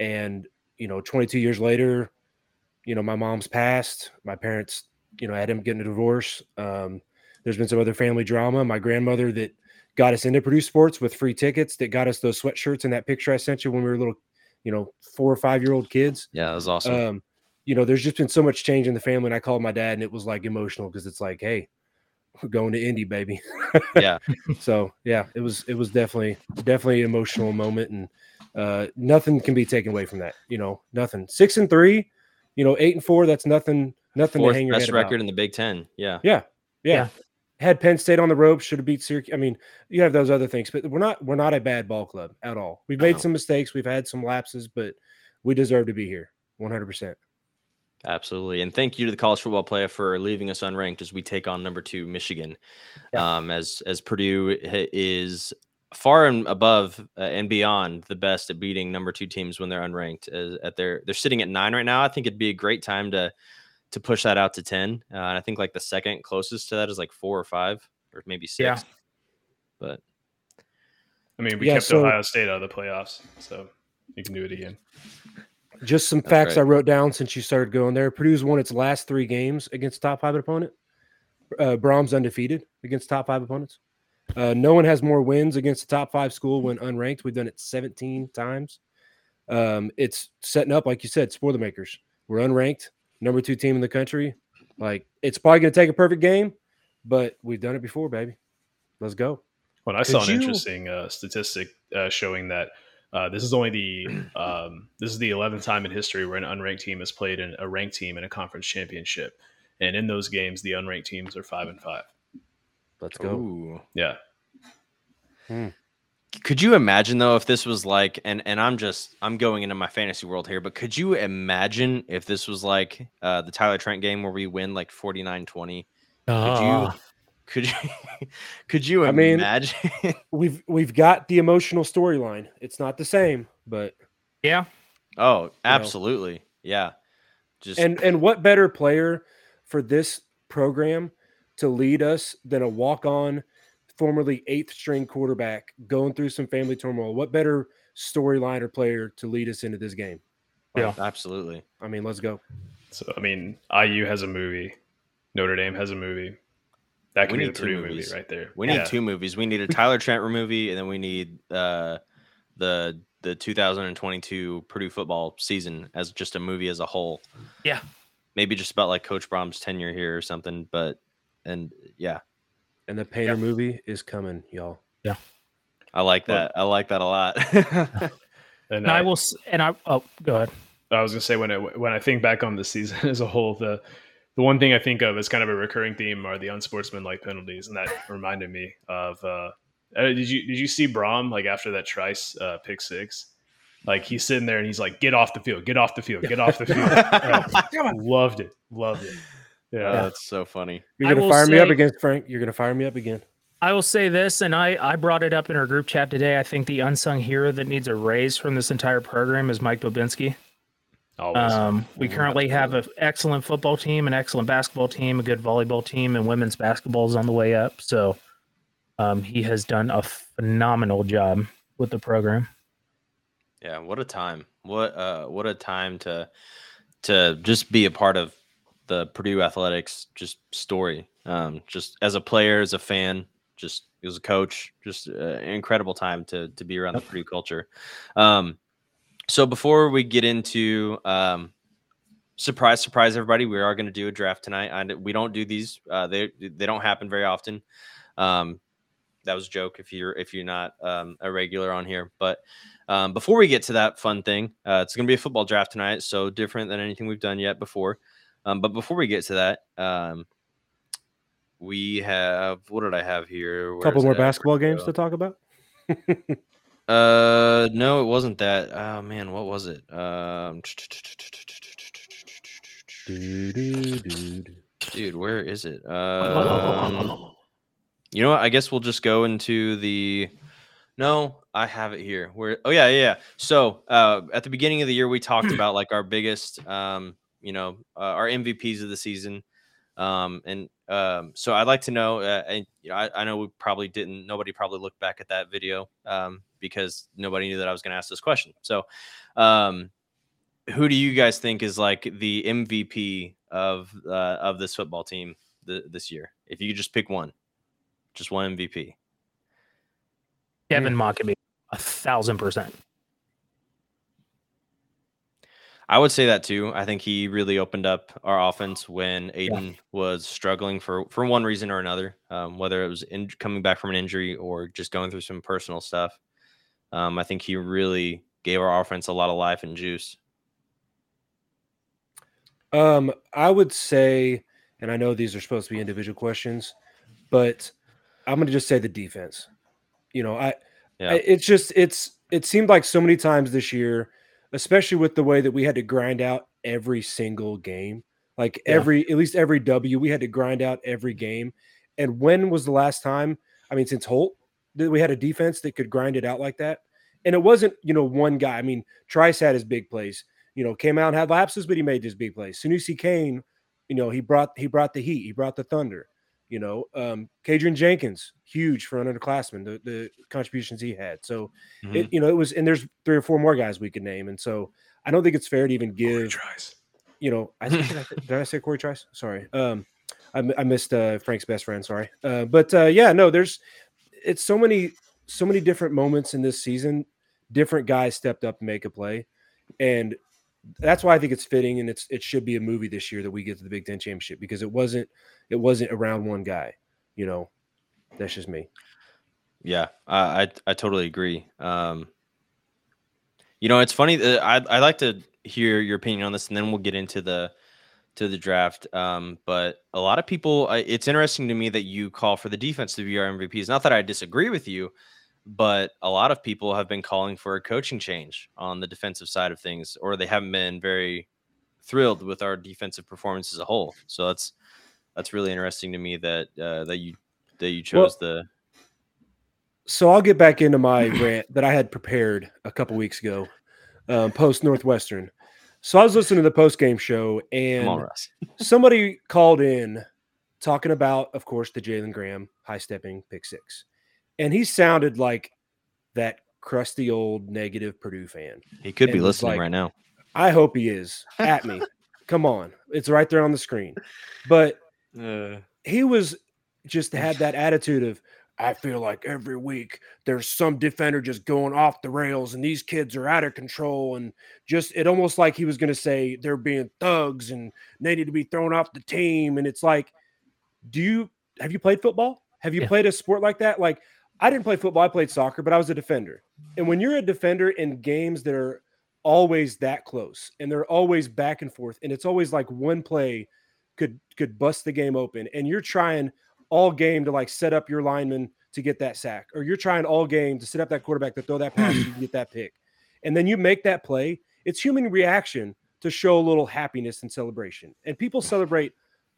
And you know, 22 years later, you know, my mom's passed. My parents, you know, had him getting a divorce. Um, there's been some other family drama. My grandmother that got us into Purdue sports with free tickets that got us those sweatshirts in that picture I sent you when we were little, you know, four or five year old kids. yeah that was awesome Um, you know, there's just been so much change in the family. And I called my dad and it was like emotional because it's like, hey, we're going to Indy, baby. yeah so yeah, it was it was definitely definitely an emotional moment and uh nothing can be taken away from that. You know, nothing. Six and three, you know, eight and four, that's nothing, nothing fourth to hang your best head about. record in the big ten yeah Yeah, yeah. Yeah. Had Penn State on the ropes, should have beat Syracuse. I mean, you have those other things, but we're not we're not a bad ball club at all. We've made some mistakes, we've had some lapses, but we deserve to be here. 100%. Absolutely. And thank you to the college football player for leaving us unranked as we take on number two Michigan. Um, as as Purdue is far and above uh, and beyond the best at beating number two teams when they're unranked. As, at their they're sitting at nine right now. I think it'd be a great time to to push that out to ten. Uh, and I think like the second closest to that is like four or five or maybe six. Yeah. But I mean, we Yeah, kept so- Ohio State out of the playoffs, so you can do it again. Just some That's facts I wrote down since you started going there. Purdue's won its last three games against top five opponent. Uh, Brohm's undefeated against top five opponents. Uh, no one has more wins against a top five school when unranked. We've done it 17 times. Um, it's setting up, like you said, Spoilermakers. We're unranked, number two team in the country. Like it's probably going to take a perfect game, but we've done it before, baby. Let's go. Well, I saw an you- interesting uh, statistic uh, showing that uh, this is only the um, this is the eleventh time in history where an unranked team has played an, a ranked team in a conference championship, and in those games, the unranked teams are five and five. Let's go. Ooh. Yeah, Could you imagine though if this was like and and I'm just I'm going into my fantasy world here, but could you imagine if this was like uh the Tyler Trent game where we win like 49-20? Ah. Could you could you could you I mean- imagine? We've we've got the emotional storyline. It's not the same, but yeah. oh, absolutely. Yeah. Just and and what better player for this program to lead us than a walk-on formerly eighth string quarterback going through some family turmoil what better storyline or player to lead us into this game Yeah. absolutely. i mean let's go so I mean, IU has a movie, Notre Dame has a movie. That We be need the two Purdue movies. movie right there. We need Yeah. two movies. We need a Tyler Trent movie and then we need uh the the 2022 Purdue football season as just a movie as a whole. Yeah. Maybe just about like Coach Brohm's tenure here or something, but and yeah, and the painter movie is coming y'all Yeah, I like Well- that. I like that a lot. And And I I, will. And I. Oh, go ahead. I was gonna say when it, when I think back on the season as a whole, the the one thing I think of as kind of a recurring theme are the unsportsmanlike penalties, and that reminded me of. Uh, uh, did you did you see Brohm like after that Trice uh, pick six? Like he's sitting there and he's like, "Get off the field! Get off the field! Get off the field!" Loved it, loved it. Yeah, Yeah, that's so funny. you're gonna will fire me up say- again frank you're gonna fire me up again I will say this, and I, I brought it up in our group chat today. I think the unsung hero that needs a raise from this entire program is Mike Bobinski. Always. Um, we currently have an excellent football team, an excellent basketball team, a good volleyball team, and women's basketball is on the way up. So um, he has done a phenomenal job with the program. Yeah, what a time! What uh, what a time to to just be a part of the Purdue athletics just story. Um, just as a player, as a fan, just as a coach, just uh, an incredible time to to be around the Purdue culture. Um, so before we get into um, surprise, surprise, everybody, we are going to do a draft tonight. And we don't do these; uh, they they don't happen very often. Um, that was a joke if you're if you're not um, a regular on here. But um, before we get to that fun thing, uh, it's going to be a football draft tonight, so different than anything we've done yet before. Um, but before we get to that, um, we have what did I have here? A couple more basketball games to talk about. uh, no, it wasn't that. Oh man, what was it? Um, dude, where is it? Um, you know what? I guess we'll just go into the. No, I have it here. Where? Oh yeah, yeah. So uh, at the beginning of the year, we talked about like our biggest, um, you know, uh, our MVPs of the season, um, and um, so I'd like to know. Uh, and you know, I, I, know we probably didn't. Nobody probably looked back at that video um, because nobody knew that I was going to ask this question. So, um, who do you guys think is like the MVP of uh, of this football team th- this year? If you could just pick one. Just one MVP. Devin Mockobee, a thousand percent. I would say that too. I think he really opened up our offense when Aiden yeah. was struggling for for one reason or another, um, whether it was in, coming back from an injury or just going through some personal stuff. Um, I think he really gave our offense a lot of life and juice. Um, I would say, and I know these are supposed to be individual questions, but I'm going to just say the defense. You know, I, yeah. I, it's just it's it seemed like so many times this year, especially with the way that we had to grind out every single game. Like yeah. every at least every W, we had to grind out every game. And when was the last time? I mean, since Holt, that we had a defense that could grind it out like that. And it wasn't, you know, one guy. I mean, Trice had his big plays. You know, came out and had lapses, but he made his big plays. Sanoussi Kane, you know, he brought he brought the heat. He brought the thunder. You know, um, Kydran Jenkins, huge for an underclassman, the, the contributions he had. So, mm-hmm. it, you know, it was, and there's three or four more guys we could name. And so I don't think it's fair to even give, you know, I think, did, I, did I say Corey Trice? Sorry. Um, I, I missed uh, Frank's best friend. Sorry. Uh, but uh, yeah, no, there's, it's so many, so many different moments in this season. Different guys stepped up and make a play. And that's why I think it's fitting and it's it should be a movie this year that we get to the Big Ten championship because it wasn't it wasn't around one guy. You know, that's just me. Yeah, I I, I totally agree. Um, you know, it's funny. I I like to hear your opinion on this, and then we'll get into the to the draft. Um, but a lot of people, it's interesting to me that you call for the defense to be our MVPs. Not that I disagree with you, but a lot of people have been calling for a coaching change on the defensive side of things, or they haven't been very thrilled with our defensive performance as a whole. So that's that's really interesting to me that uh, that you that you chose well, the. So I'll get back into my rant that I had prepared a couple weeks ago, um, post Northwestern. So I was listening to the post game show, and on, somebody called in talking about, of course, the Jalen Graham high stepping pick six, and he sounded like that crusty old negative Purdue fan. He could be listening like, right now. I hope he is at me. Come on, it's right there on the screen. But uh, he was just had that attitude of, I feel like every week there's some defender just going off the rails and these kids are out of control. And just it almost like he was going to say they're being thugs and they need to be thrown off the team. And it's like, do you have you played football? Have you yeah. played a sport like that? Like, I didn't play football, I played soccer, but I was a defender. And when you're a defender in games that are always that close and they're always back and forth, and it's always like one play could could bust the game open and you're trying all game to like set up your lineman to get that sack or you're trying all game to set up that quarterback to throw that pass you get that pick and then you make that play it's human reaction to show a little happiness and celebration and people celebrate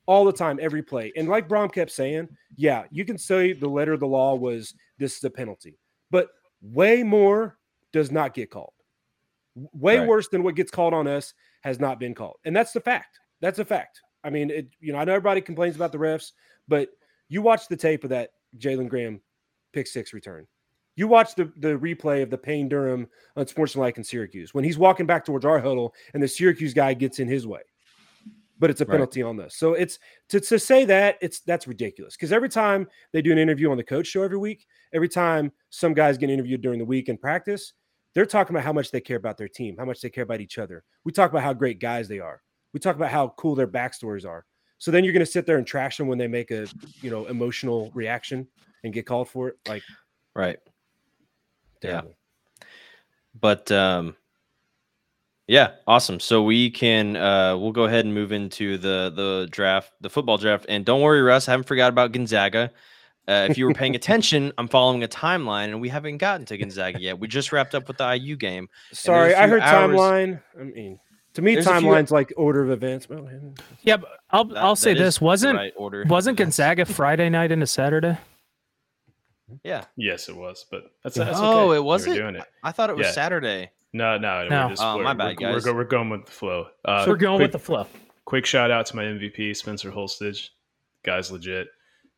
all the time, every play. And like Brohm kept saying, yeah, you can say the letter of the law was this is a penalty, but way more does not get called. Way Right. worse than what gets called on us has not been called. And that's the fact. That's a fact. I mean, it, you know, I know everybody complains about the refs, but you watch the tape of that Jalen Graham pick six return. You watch the, the replay of the Payne Durham unsportsmanlike in Syracuse when he's walking back towards our huddle and the Syracuse guy gets in his way. But it's a Right. penalty on this. So it's to, to say that it's that's ridiculous. Because every time they do an interview on the coach show every week, every time some guys get interviewed during the week in practice, they're talking about how much they care about their team, how much they care about each other. We talk about how great guys they are. We talk about how cool their backstories are. So then you're going to sit there and trash them when they make a you know emotional reaction and get called for it. Like Right. Yeah. But um yeah, awesome. So we can uh we'll go ahead and move into the the draft, the football draft. And don't worry, Russ, I haven't forgot about Gonzaga. Uh, if you were paying attention, I'm following a timeline and we haven't gotten to Gonzaga yet. We just wrapped up with the IU game. Sorry, I heard hours- timeline. I mean, to me, There's a few- timeline's like order of events. Well, Yeah, but I'll That- I'll say this wasn't right order. wasn't Gonzaga Friday night into Saturday? Yeah. Yes, it was, but that's, Yeah. that's Oh, okay. it was We doing it. I thought it was Yeah. Saturday. No, no, No. We're just, Oh, we're, my we're- bad, we're, guys. go- we're going with the flow. Uh, We're going quick, with the flow. quick shout out to my MVP, Spencer Holstege. Guy's legit.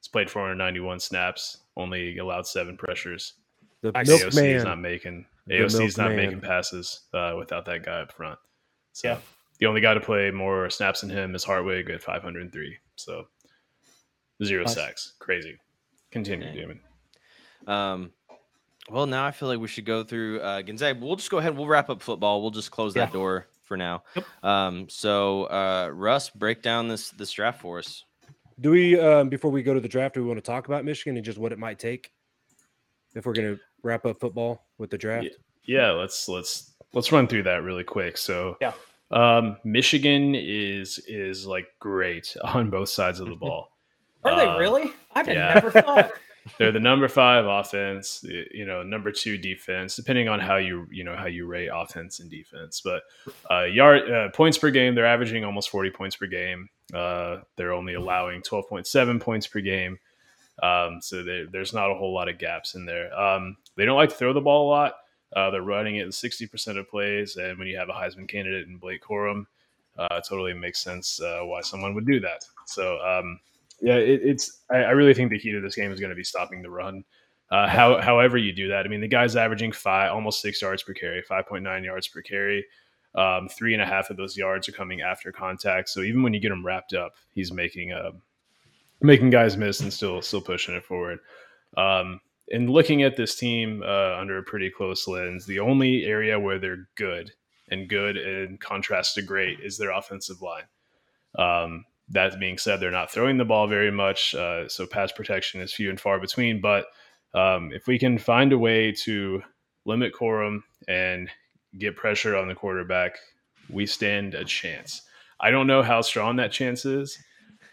He's played 491 snaps, only allowed seven pressures. the Nice. AOC is not making AOC is not milkman. making passes uh, without that guy up front. So Yeah. the only guy to play more snaps than him is Hartwig at 503. So zero Nice. sacks. Crazy. Continue, Dang. Damon. Um, well, now I feel like we should go through uh, Gonzaga. We'll just go ahead. We'll wrap up football. We'll just close that door for now. Yep. Um, so uh, Russ, break down this this draft for us. Do we, um, before we go to the draft, do we want to talk about Michigan and just what it might take if we're going to wrap up football with the draft? Yeah, let's let's let's run through that really quick. So Yeah. um, Michigan is is like great on both sides of the ball. Are Uh, they really? I had yeah. never thought. They're the number five offense, you know, number two defense, depending on how you you know how you rate offense and defense. But uh, yard uh, points per game, they're averaging almost forty points per game. Uh, they're only allowing twelve point seven points per game. Um, so there, there's not a whole lot of gaps in there. Um, they don't like to throw the ball a lot. Uh, they're running it in sixty percent of plays, and when you have a Heisman candidate in Blake Corum, uh, totally makes sense uh, why someone would do that. So um, yeah, it, it's. I, I really think the key to this game is going to be stopping the run. Uh, how, however you do that, I mean, the guy's averaging five, almost six yards per carry, five point nine yards per carry. Um, three and a half of those yards are coming after contact. So even when you get him wrapped up, he's making uh, making guys miss and still still pushing it forward. Um, and looking at this team uh, under a pretty close lens, the only area where they're good and good in contrast to great is their offensive line. Um, that being said, they're not throwing the ball very much, uh, so pass protection is few and far between. But um, if we can find a way to limit Corum and get pressure on the quarterback, we stand a chance. I don't know how strong that chance is,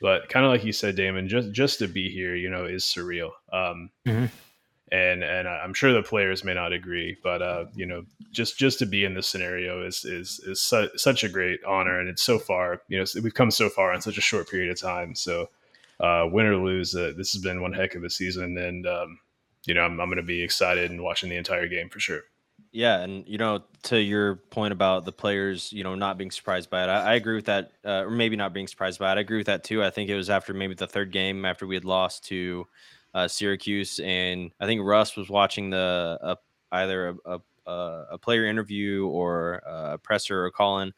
but kind of like you said, Damon, just just to be here, you know, is surreal. Um, Mhm. And and I'm sure the players may not agree, but uh, you know, just just to be in this scenario is is is su- such a great honor, and it's so far. You know, we've come so far in such a short period of time. So, uh, win or lose, uh, this has been one heck of a season, and um, you know, I'm, I'm going to be excited and watching the entire game for sure. Yeah, and you know, to your point about the players, you know, not being surprised by it, I, I agree with that, uh, or maybe not being surprised by it. I agree with that too. I think it was after maybe the third game after we had lost to uh, Syracuse, and I think Russ was watching the uh, either a, a, a player interview or a presser or call in,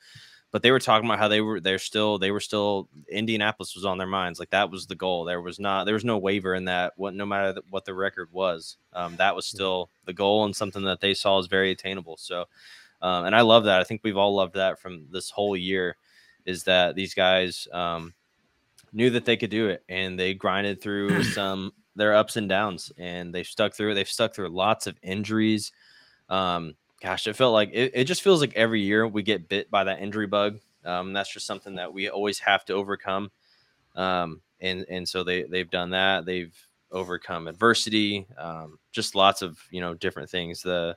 but they were talking about how they were they're still they were still Indianapolis was on their minds. Like that was the goal. There was not there was no waiver in that. What no matter what the record was, um, that was still the goal and something that they saw as very attainable. So, um, and I love that. I think we've all loved that from this whole year. Is that these guys um, knew that they could do it and they grinded through some their ups and downs and they've stuck through. They've stuck through lots of injuries. Um, gosh, it felt like it, it just feels like every year we get bit by that injury bug. Um, that's just something that we always have to overcome. Um, and and so they they've done that. They've overcome adversity. Um, just lots of you know different things. The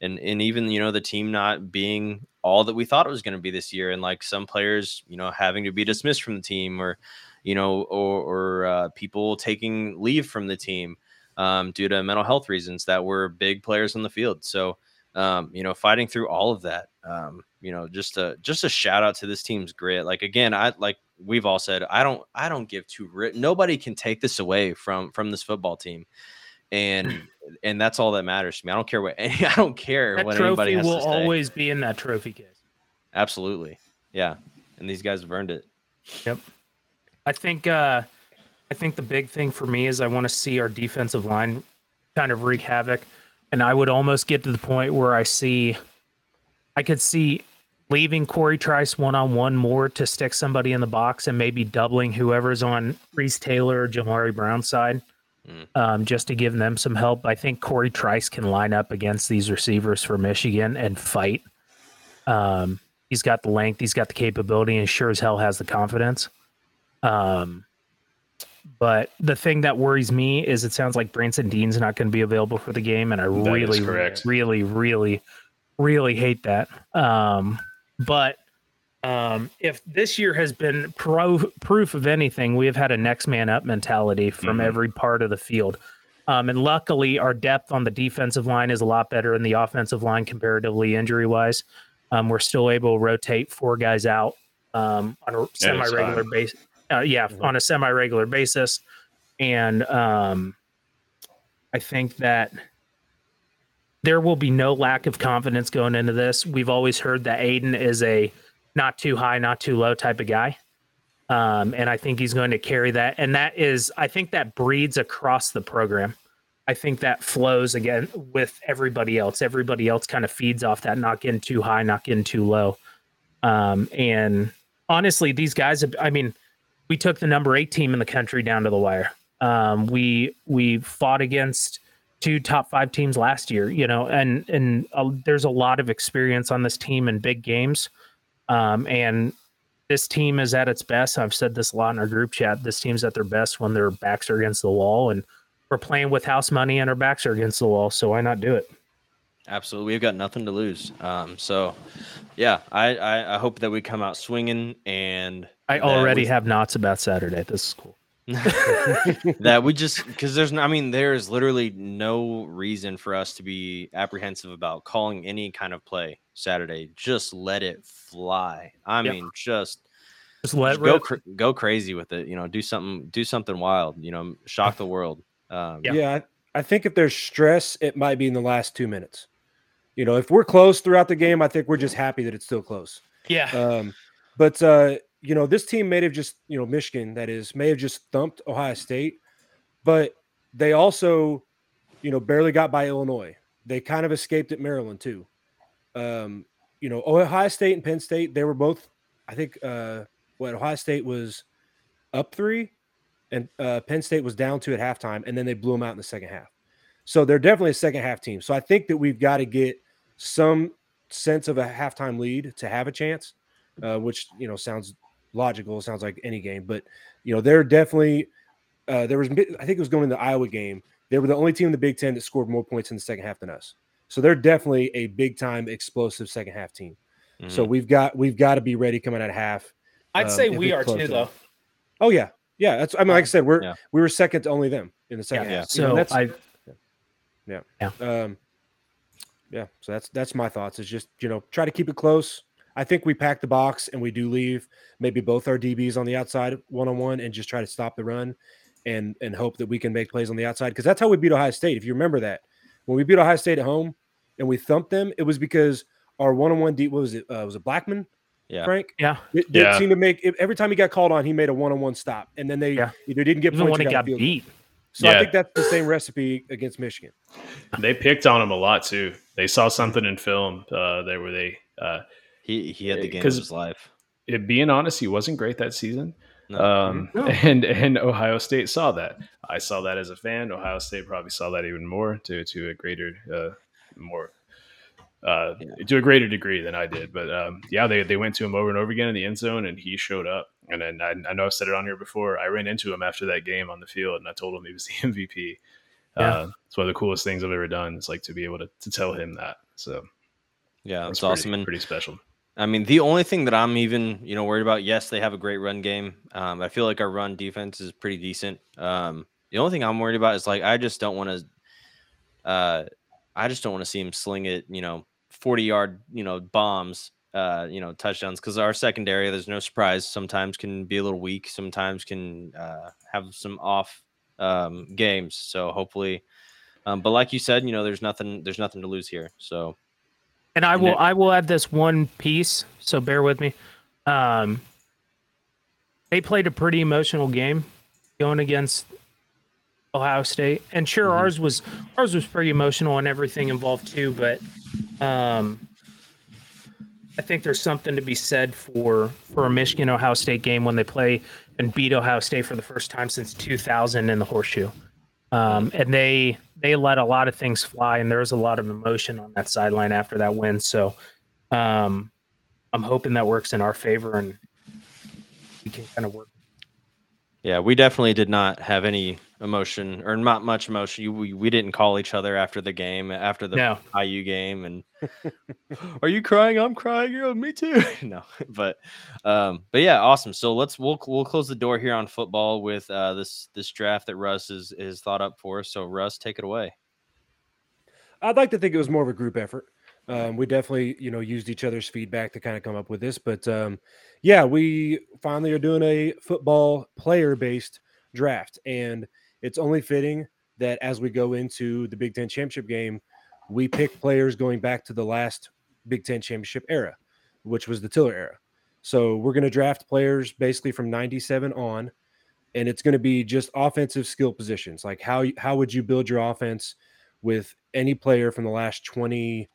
and and even you know the team not being all that we thought it was going to be this year, and like some players, you know, having to be dismissed from the team, or you know, or or uh, people taking leave from the team um, due to mental health reasons that were big players on the field. So um, you know, fighting through all of that. Um, you know, just a just a shout out to this team's grit. Like again, I like we've all said, I don't I don't give two ri- nobody can take this away from from this football team. And and that's all that matters to me. I don't care what any, I don't care That what anybody has will to say. always be in that trophy case. Absolutely. Yeah. And these guys have earned it. Yep. I think uh I think the big thing for me is I want to see our defensive line kind of wreak havoc. And I would almost get to the point where I see I could see leaving Corey Trice one on one more to stick somebody in the box and maybe doubling whoever's on Reese Taylor or Jamari Brown's side. Mm. Um, just to give them some help. I think Corey Trice can line up against these receivers for Michigan and fight. Um, he's got the length, he's got the capability, and sure as hell has the confidence. Um, but the thing that worries me is it sounds like Branson Deen's not going to be available for the game, and I That really, really, really, really hate that. Um, but um, if this year has been pro- proof of anything, we have had a next man up mentality from Mhm. every part of the field. Um, and luckily, our depth on the defensive line is a lot better than the offensive line comparatively, injury wise. Um, we're still able to rotate four guys out um, on a semi regular basis. Uh, yeah, Mhm. on a semi regular basis. And um, I think that there will be no lack of confidence going into this. We've always heard that Aiden is a not too high, not too low type of guy. Um, and I think he's going to carry that. And that is, I think that breeds across the program. I think that flows again with everybody else. Everybody else kind of feeds off that, not getting too high, not getting too low. Um, and honestly, these guys, have, I mean, we took the number eight team in the country down to the wire. Um, we we fought against two top five teams last year, you know, and and uh, there's a lot of experience on this team in big games. Um, and this team is at its best. I've said this a lot in our group chat. This team's at their best when their backs are against the wall, and we're playing with house money and our backs are against the wall. So why not do it? Absolutely. We've got nothing to lose. Um, so yeah, I, I, I hope that we come out swinging and I already we- have knots about Saturday. This is cool. that we just because there's I mean there's literally no reason for us to be apprehensive about calling any kind of play Saturday. Just let it fly. I Yep. mean, just, Just let just go cr- go crazy with it. You know, do something do something wild. You know, shock the world. Um, Yeah. Yeah, I, I think if there's stress, it might be in the last two minutes. You know, if we're close throughout the game, I think we're just happy that it's still close. yeah. Um, but uh, you know, this team may have just, you know, Michigan that is may have just thumped Ohio State, but they also, you know, barely got by Illinois. They kind of escaped at Maryland too. Um, you know, Ohio State and Penn State, they were both, I think, uh, what Ohio State was up three, and uh, Penn State was down two at halftime, and then they blew them out in the second half. So they're definitely a second half team. So I think that we've got to get some sense of a halftime lead to have a chance, uh, which you know sounds logical. Sounds like any game, but you know they're definitely. Uh, there was, I think it was going in the Iowa game. They were the only team in the Big Ten that scored more points in the second half than us. So they're definitely a big time explosive second half team. So mhm. we've got we've got to be ready coming out of half. I'd um, say we are too, though. Oh yeah, yeah. That's I mean, like I said, we're Yeah. we were second to only them in the second Yeah. half. You know, So that's I, yeah, um, yeah. So that's that's my thoughts. Is just you know try to keep it close. I think we pack the box and we do leave maybe both our DBs on the outside one on one and just try to stop the run and and hope that we can make plays on the outside because that's how we beat Ohio State. If you remember that when we beat Ohio State at home and we thumped them, it was because our one on one D what was it? Uh, was it Blackman? yeah. Frank? yeah, It, it Yeah. seemed to make every time he got called on, he made a one on one stop, and then they Yeah. either didn't get even points when or he got field beat. So I think that's the same recipe against Michigan. They picked on him a lot too. They saw something in film uh, there where they, uh, He he had the game of 'Cause- his life. it, being honest, he wasn't great that season. No. Um, No. and and Ohio State saw that. I saw that as a fan. Ohio State probably saw that even more to to a greater, uh, more, uh, to a greater degree than I did. But um, yeah, they they went to him over and over again in the end zone, and he showed up. And then I, I know I've said it on here before. I ran into him after that game on the field, and I told him he was the MVP. Yeah. Uh, it's one of the coolest things I've ever done. It's like to be able to, to tell him that. So Yeah, that's pretty, awesome. And pretty special. I mean, the only thing that I'm even, you know, worried about, yes, they have a great run game. Um, I feel like our run defense is pretty decent. Um, the only thing I'm worried about is like I just don't want to uh I just don't want to see him sling it, you know, 40 yard, you know, bombs, uh, you know, touchdowns because our secondary, there's no surprise, sometimes can be a little weak, sometimes can uh have some off um games. So hopefully um, but like you said, you know, there's nothing there's nothing to lose here. So And I And will it- I will add this one piece, so bear with me. Um, they played a pretty emotional game going against Ohio State, and sure Mhm. ours was ours was pretty emotional and everything involved too. But um, I think there's something to be said for for a Michigan Ohio State game when they play and beat Ohio State for the first time since 2000 in the horseshoe. Um, and they they let a lot of things fly, and there was a lot of emotion on that sideline after that win. So um, I'm hoping that works in our favor, and we can kind of work. Yeah, we definitely did not have any emotion or not much emotion. You- We, we didn't call each other after the game, after the No, IU game, and are you crying? I'm crying. Yeah, me too. no, but um, but yeah, awesome. So let's we'll we'll close the door here on football with uh, this this draft that Russ is is thought up for. us. So Russ, take it away. I'd like to think it was more of a group effort. Um, we definitely, you know, used each other's feedback to kind of come up with this. But um, yeah, we finally are doing a football player based draft. And it's only fitting that as we go into the Big Ten championship game, we pick players going back to the last Big Ten championship era, which was the Tiller era. So we're going to draft players basically from 97 on. And it's going to be just offensive skill positions. Like how how would you build your offense with any player from the last 20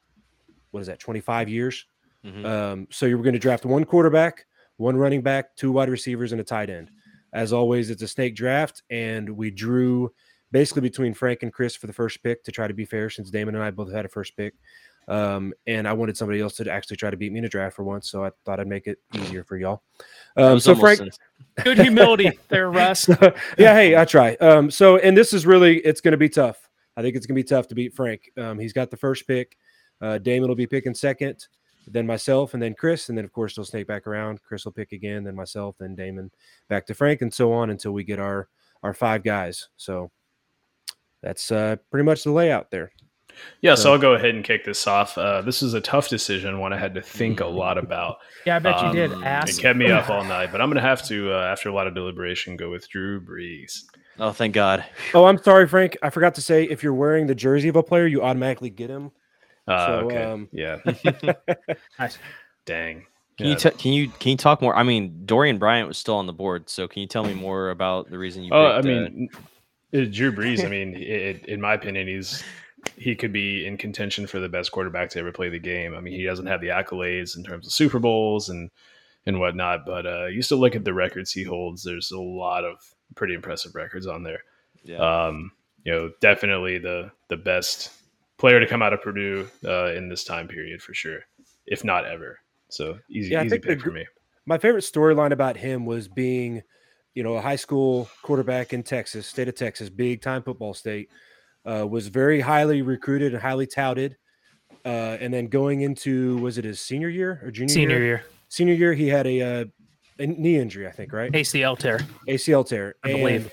what is that 25 years Mhm. um, so you're going to draft one quarterback one running back two wide receivers and a tight end as always it's a snake draft and we drew basically between frank and chris for the first pick to try to be fair since damon and i both had a first pick um, and i wanted somebody else to actually try to beat me in a draft for once so i thought i'd make it easier for y'all um, so frank ins- good humility there, Russ. yeah, hey, I try. Um, so and this is really it's going to be tough. I think it's going to be tough to beat Frank. Um, he's got the first pick. Uh, Damon will be picking second, then myself, and then Chris, and then of course they'll snake back around. Chris will pick again, then myself, then Damon, back to Frank, and so on until we get our our five guys. So that's uh, pretty much the layout there. Yeah, so So- I'll go ahead and kick this off. Uh, this is a tough decision, one I had to think a lot about. Yeah, I bet you did. Um, Ass. It kept me up all night, but I'm going to have to, uh, after a lot of deliberation, go with Drew Brees. Oh, thank God. Oh, I'm sorry, Frank. I forgot to say if you're wearing the jersey of a player, you automatically get him. Uh, So, okay. um, yeah. Nice. Dang. Can Yeah. you t- can you can you talk more? I mean, Dorien Bryant was still on the board, so can you tell me more about the reason you? Oh, I picked, uh, mean, uh, Drew Brees. I mean, it, in my opinion, he's he could be in contention for the best quarterback to ever play the game. I mean, he doesn't have the accolades in terms of Super Bowls and and whatnot, but uh, you still look at the records he holds. There's a lot of pretty impressive records on there. yeah. Um, you know, definitely the the best player to come out of Purdue uh, in this time period for sure, if not ever. So easy, Yeah, easy think the pick for me. my favorite storyline about him was being, you know, a high school quarterback in Texas, state of Texas, big time football state, uh, was very highly recruited and highly touted. Uh, and then going into was it his senior year or junior Senior year? year, Senior year, he had a, uh, a knee injury, I think, right? ACL tear. ACL tear. I believe. And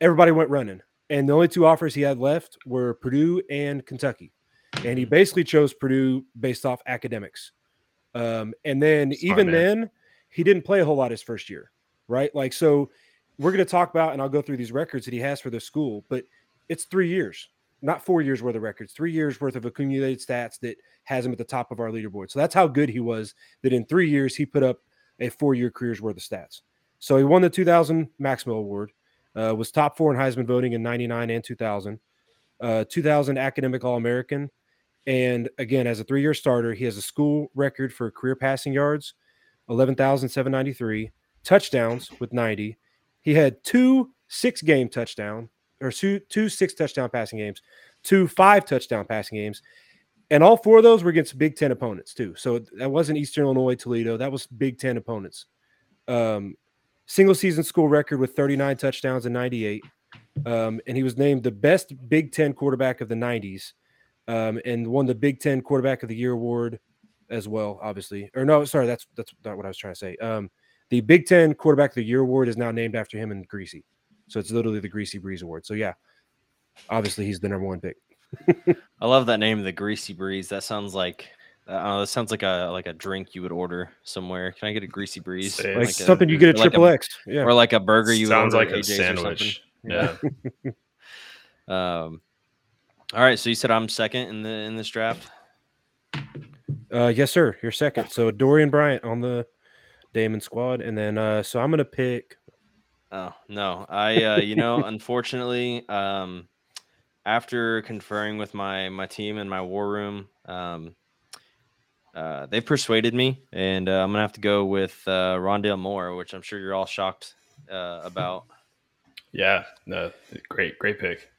everybody went running. And the only two offers he had left were Purdue and Kentucky. And he basically chose Purdue based off academics. Um, and then Smart even man. then, he didn't play a whole lot his first year, right? Like, so we're going to talk about, and I'll go through these records that he has for the school, but it's three years, not four years worth of records, three years worth of accumulated stats that has him at the top of our leaderboard. So that's how good he was that in three years he put up a four year career's worth of stats. So he won the 2000 Maxwell Award, uh, was top four in Heisman voting in 99 and 2000, uh, 2000 academic All American. And again, as a three year starter, he has a school record for career passing yards, 11,793, touchdowns with 90. He had two six game touchdown or two, two six touchdown passing games, two five touchdown passing games. And all four of those were against Big Ten opponents, too. So that wasn't Eastern Illinois, Toledo. That was Big Ten opponents. Um, single season school record with 39 touchdowns and 98. Um, and he was named the best Big Ten quarterback of the 90s um, and won the Big Ten Quarterback of the Year award as well. Obviously, or no, sorry, that's that's not what I was trying to say. Um, the Big Ten Quarterback of the Year award is now named after him and Griese, so it's literally the Griese-Brees Award. So yeah, obviously he's the number one pick. I love that name, the Greasy Breeze. That sounds like I don't. That sounds like a like a drink you would order somewhere. Can I get a Greasy Breeze? Say Like It's a- something you get or at like a- Triple X. Yeah. or like a burger you would Sounds order like at a AJ's sandwich. Yeah. Um, all right. So you said I'm second in the in this draft. Uh, yes, sir. You're second. So Dorien Bryant on the Damon squad, and then uh, so I'm gonna pick. Oh no, I uh, you know unfortunately um, after conferring with my my team in my war room, um, uh, they've persuaded me, and uh, I'm gonna have to go with uh, Rondale Moore, which I'm sure you're all shocked uh, about. Yeah. No. Great. Great pick.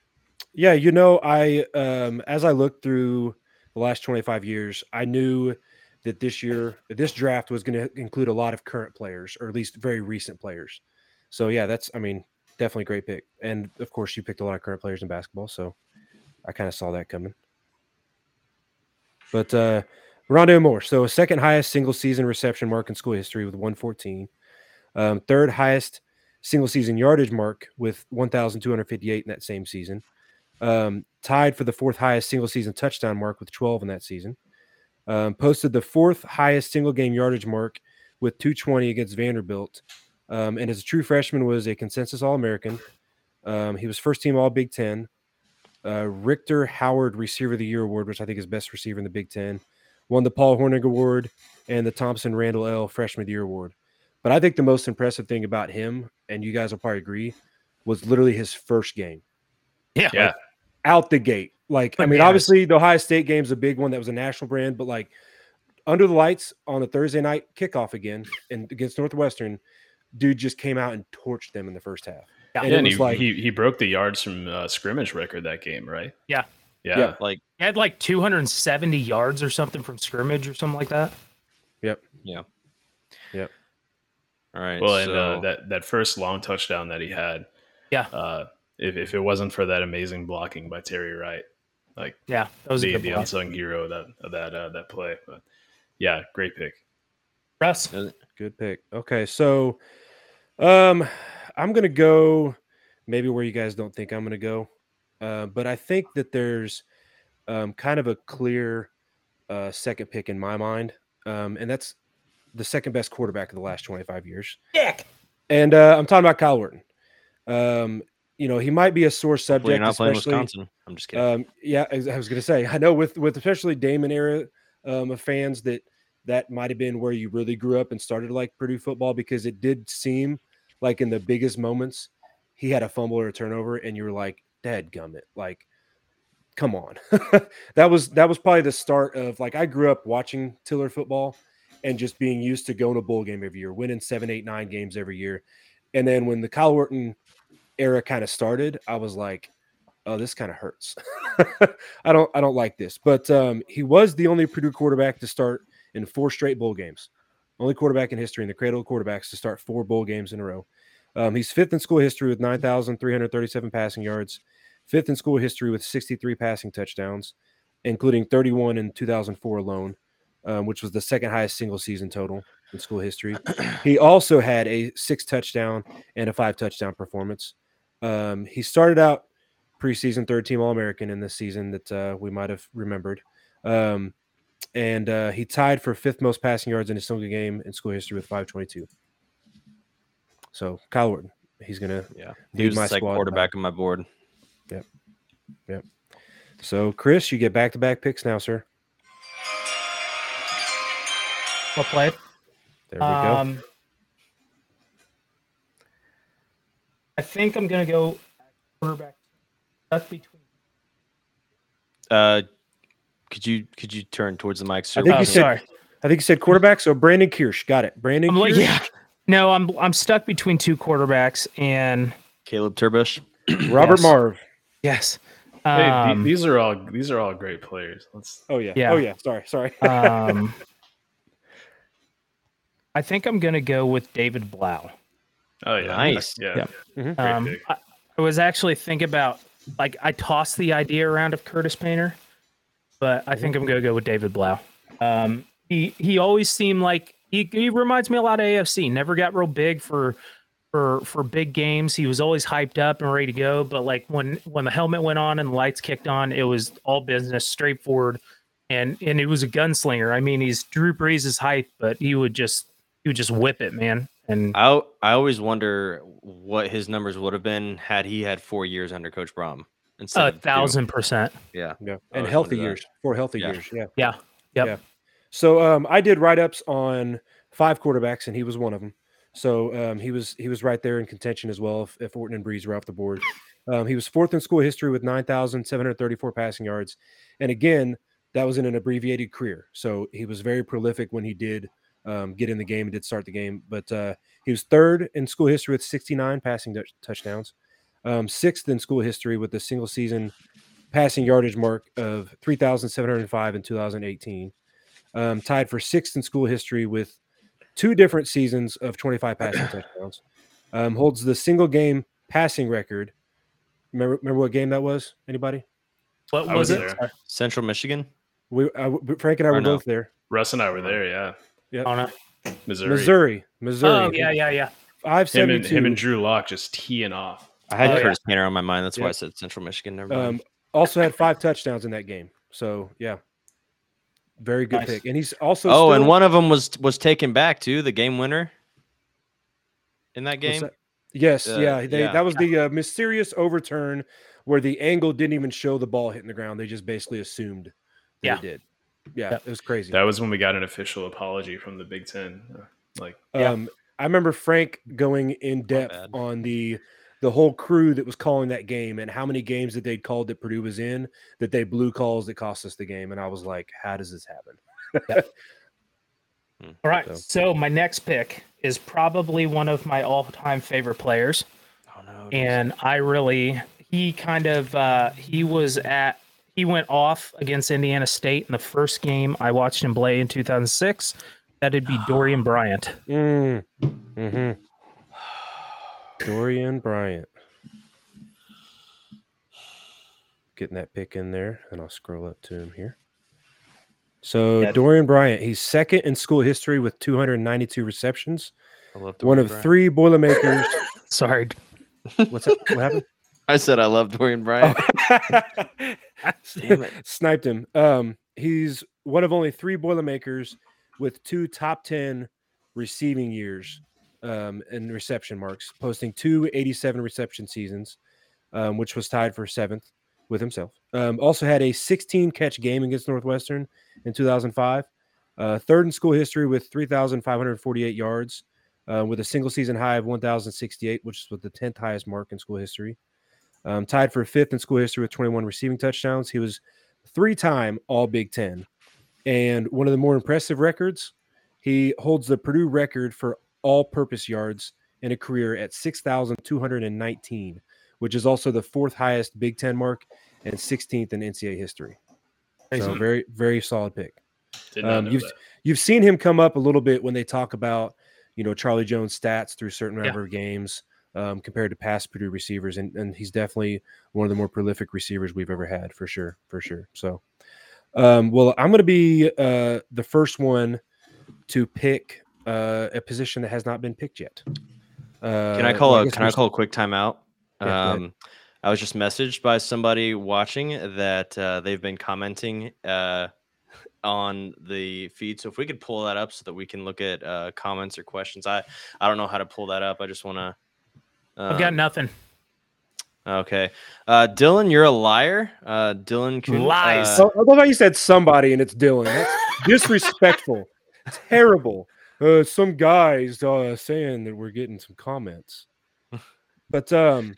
Yeah, you know, I um, as I looked through the last 25 years, I knew that this year, this draft was going to include a lot of current players, or at least very recent players. So yeah, that's I mean, definitely great pick. And of course, you picked a lot of current players in basketball, so I kind of saw that coming. But uh Rondale Moore, so second highest single season reception mark in school history with 114. Um, third highest single season yardage mark with 1,258 in that same season. Um, tied for the fourth highest single season touchdown mark with 12 in that season. Um, posted the fourth highest single game yardage mark with 220 against Vanderbilt. Um, and as a true freshman, was a consensus All American. Um, he was first team All Big Ten. Uh, Richter Howard Receiver of the Year award, which I think is best receiver in the Big Ten. Won the Paul Hornung Award and the Thompson Randle El Freshman of the Year award. But I think the most impressive thing about him, and you guys will probably agree, was literally his first game Yeah. yeah, out the gate. Like, I mean, Bananas. obviously the Ohio State game's a big one that was a national brand, but like under the lights on a Thursday night kickoff again and against Northwestern, dude just came out and torched them in the first half. Yeah. And Yeah, it and was he, like, he he broke the yards from uh, scrimmage record that game, right? Yeah. Yeah. Yeah. Like He had like 270 yards or something from scrimmage or something like that. Yep. Yeah. Yep. All right. Well, and uh, that that first long touchdown that he had, Yeah. Uh, if if it wasn't for that amazing blocking by Terry Wright, like Yeah, that was a the, good the play. unsung hero of that of that uh, that play, but yeah, great pick. Russ, Good pick. Okay, so um I'm gonna go maybe where you guys don't think I'm gonna go. Uh, but I think that there's um kind of a clear uh second pick in my mind. Um, and that's the second best quarterback of the last 25 years. Dick. And uh, I'm talking about Kyle Orton. Um, you know, he might be a sore hopefully subject, you're not playing Wisconsin. I'm just kidding. um, yeah, I I was going to say, I know with with especially Damon era um, of fans that that might have been where you really grew up and started to like Purdue football because it did seem like in the biggest moments he had a fumble or a turnover, and you were like, "Dead gummit!" Like, come on, that was that was probably the start of like I grew up watching Tiller football and just being used to going to bowl game every year, winning seven, eight, nine games every year, and then when the Kyle Orton era kind of started, I was like, oh, this kind of hurts. I don't I don't like this. But um, he was the only Purdue quarterback to start in four straight bowl games. Only quarterback in history in the cradle of quarterbacks to start four bowl games in a row. Um, he's fifth in school history with 9,337 passing yards, fifth in school history with 63 passing touchdowns, including 31 in 2004 alone, um, which was the second highest single season total in school history. He also had a six touchdown and a five touchdown performance. Um, he started out preseason third team All American in this season that uh, we might have remembered. Um, and uh, he tied for fifth most passing yards in a single game in school history with 522. So Kyle Orton, he's gonna yeah, lead he was my the second squad. quarterback on my board. Yep, yep. So Chris, you get back to back picks now, sir. Well played. There we go. Um, I think I'm gonna go quarterback. Stuck between. Uh, could you could you turn towards the mic? Sir? I think Oh, you said. I think you said quarterback. So Brandon Kirsch, got it. Brandon I'm like, yeah. No, I'm I'm stuck between two quarterbacks, and Caleb TerBush. Robert Yes. Marve. yes, Hey, um, these are all these are all great players. Let's Oh yeah. Yeah. Oh yeah. Sorry. Sorry. um, I think I'm gonna go with David Blough. oh yeah, Nice. yeah. Yeah. Mhm. Um. I, I was actually thinking about like I tossed the idea around of Curtis Painter, but I think I'm gonna go with David Blough. Um, he he always seemed like he, he reminds me a lot of AOC. Never got real big for for for big games. He was always hyped up and ready to go. But like when when the helmet went on and the lights kicked on, it was all business, straightforward, and and he was a gunslinger. I mean, he's Drew Brees' height, but he would just he would just whip it, man. And I I always wonder what his numbers would have been had he had four years under Coach Brohm instead a of two. thousand percent. Yeah, Yeah, and healthy years, four healthy Yeah. years. Yeah. Yeah. Yep. Yeah. So um, I did write ups on five quarterbacks, and he was one of them. So um, he was he was right there in contention as well. If, if Orton and Brees were off the board, um, he was fourth in school history with nine thousand seven hundred thirty four passing yards, and again that was in an abbreviated career. So he was very prolific when he did um, get in the game and did start the game. But uh, he was third in school history with sixty nine passing touch- touchdowns, um, sixth in school history with a single season passing yardage mark of 3,705 in 2018. Um, tied for sixth in school history with two different seasons of 25 passing touchdowns. Um, holds the single game passing record. Remember, remember what game that was? Anybody? What was, was it? there. Central Michigan. We, I, Frank and I Or were no? both there. Russ and I were there. Yeah, Oh, no. Missouri. Missouri, Missouri. Oh yeah, yeah, yeah. Five Him and seventy him and. Drew Lock just teeing off. I had Oh, yeah. Curtis Tanner on my mind. That's why I said Central Michigan. Never mind. Um, also had five touchdowns in that game. So yeah, very good Nice. pick. And he's also oh, and one of them was was taken back too. The game winner in that game. that? Yes, Uh, yeah, they, yeah. that was the uh, mysterious overturn where the angle didn't even show the ball hitting the ground. They just basically assumed that Yeah. it did. Yeah, Yep. it was crazy. That was when we got an official apology from the Big Ten. Uh, Like, Yeah. Um, I remember Frank going in depth on the the whole crew that was calling that game and how many games that they'd called that Purdue was in that they blew calls that cost us the game. And I was like, how does this happen? All right. So- So. my next pick is probably one of my all-time favorite players, oh no! and I really he kind of uh, he was at he went off against Indiana State in the first game I watched him play in 2006. That'd be Dorien Bryant. Mm. hmm Dorien Bryant. Getting that pick in there, and I'll scroll up to him here. So Yeah. Dorien Bryant, he's second in school history with 292 receptions. I love Dorien One of Bryant. three Boilermakers. Sorry. What's that? What happened? I said I love Dorien Bryant. Damn it. Sniped him. Um, he's one of only three Boilermakers with two top 10 receiving years um, and reception marks, posting two 87 reception seasons, um, which was tied for seventh with himself. Um, also had a 16 catch game against Northwestern in 2005. Uh, third in school history with 3,548 yards, uh, with a single season high of 1,068, which was the 10th highest mark in school history. Um, tied for fifth in school history with 21 receiving touchdowns. He was three time All Big Ten. And one of the more impressive records, he holds the Purdue record for all purpose yards in a career at 6,219, which is also the fourth highest Big Ten mark and 16th in NCAA history. So very, very solid pick. Um, you've that. you've seen him come up a little bit when they talk about you know Charlie Jones stats through certain Yeah. number of games um, compared to past Purdue receivers, and and he's definitely one of the more prolific receivers we've ever had for sure, for sure. So, um, well, I'm going to be uh, the first one to pick uh, a position that has not been picked yet. Uh, Can I call well, a Can I call a quick timeout? Yeah. Um, I was just messaged by somebody watching that uh, they've been commenting uh, on the feed. So if we could pull that up so that we can look at uh, comments or questions. I I don't know how to pull that up. I just want to. I've got nothing. Okay, uh, Dylan, you're a liar. Uh, Dylan Kuhn, Lies. uh, Oh, I love how you said somebody and it's Dylan. That's disrespectful. Terrible. Uh, some guys uh, saying that we're getting some comments. But um,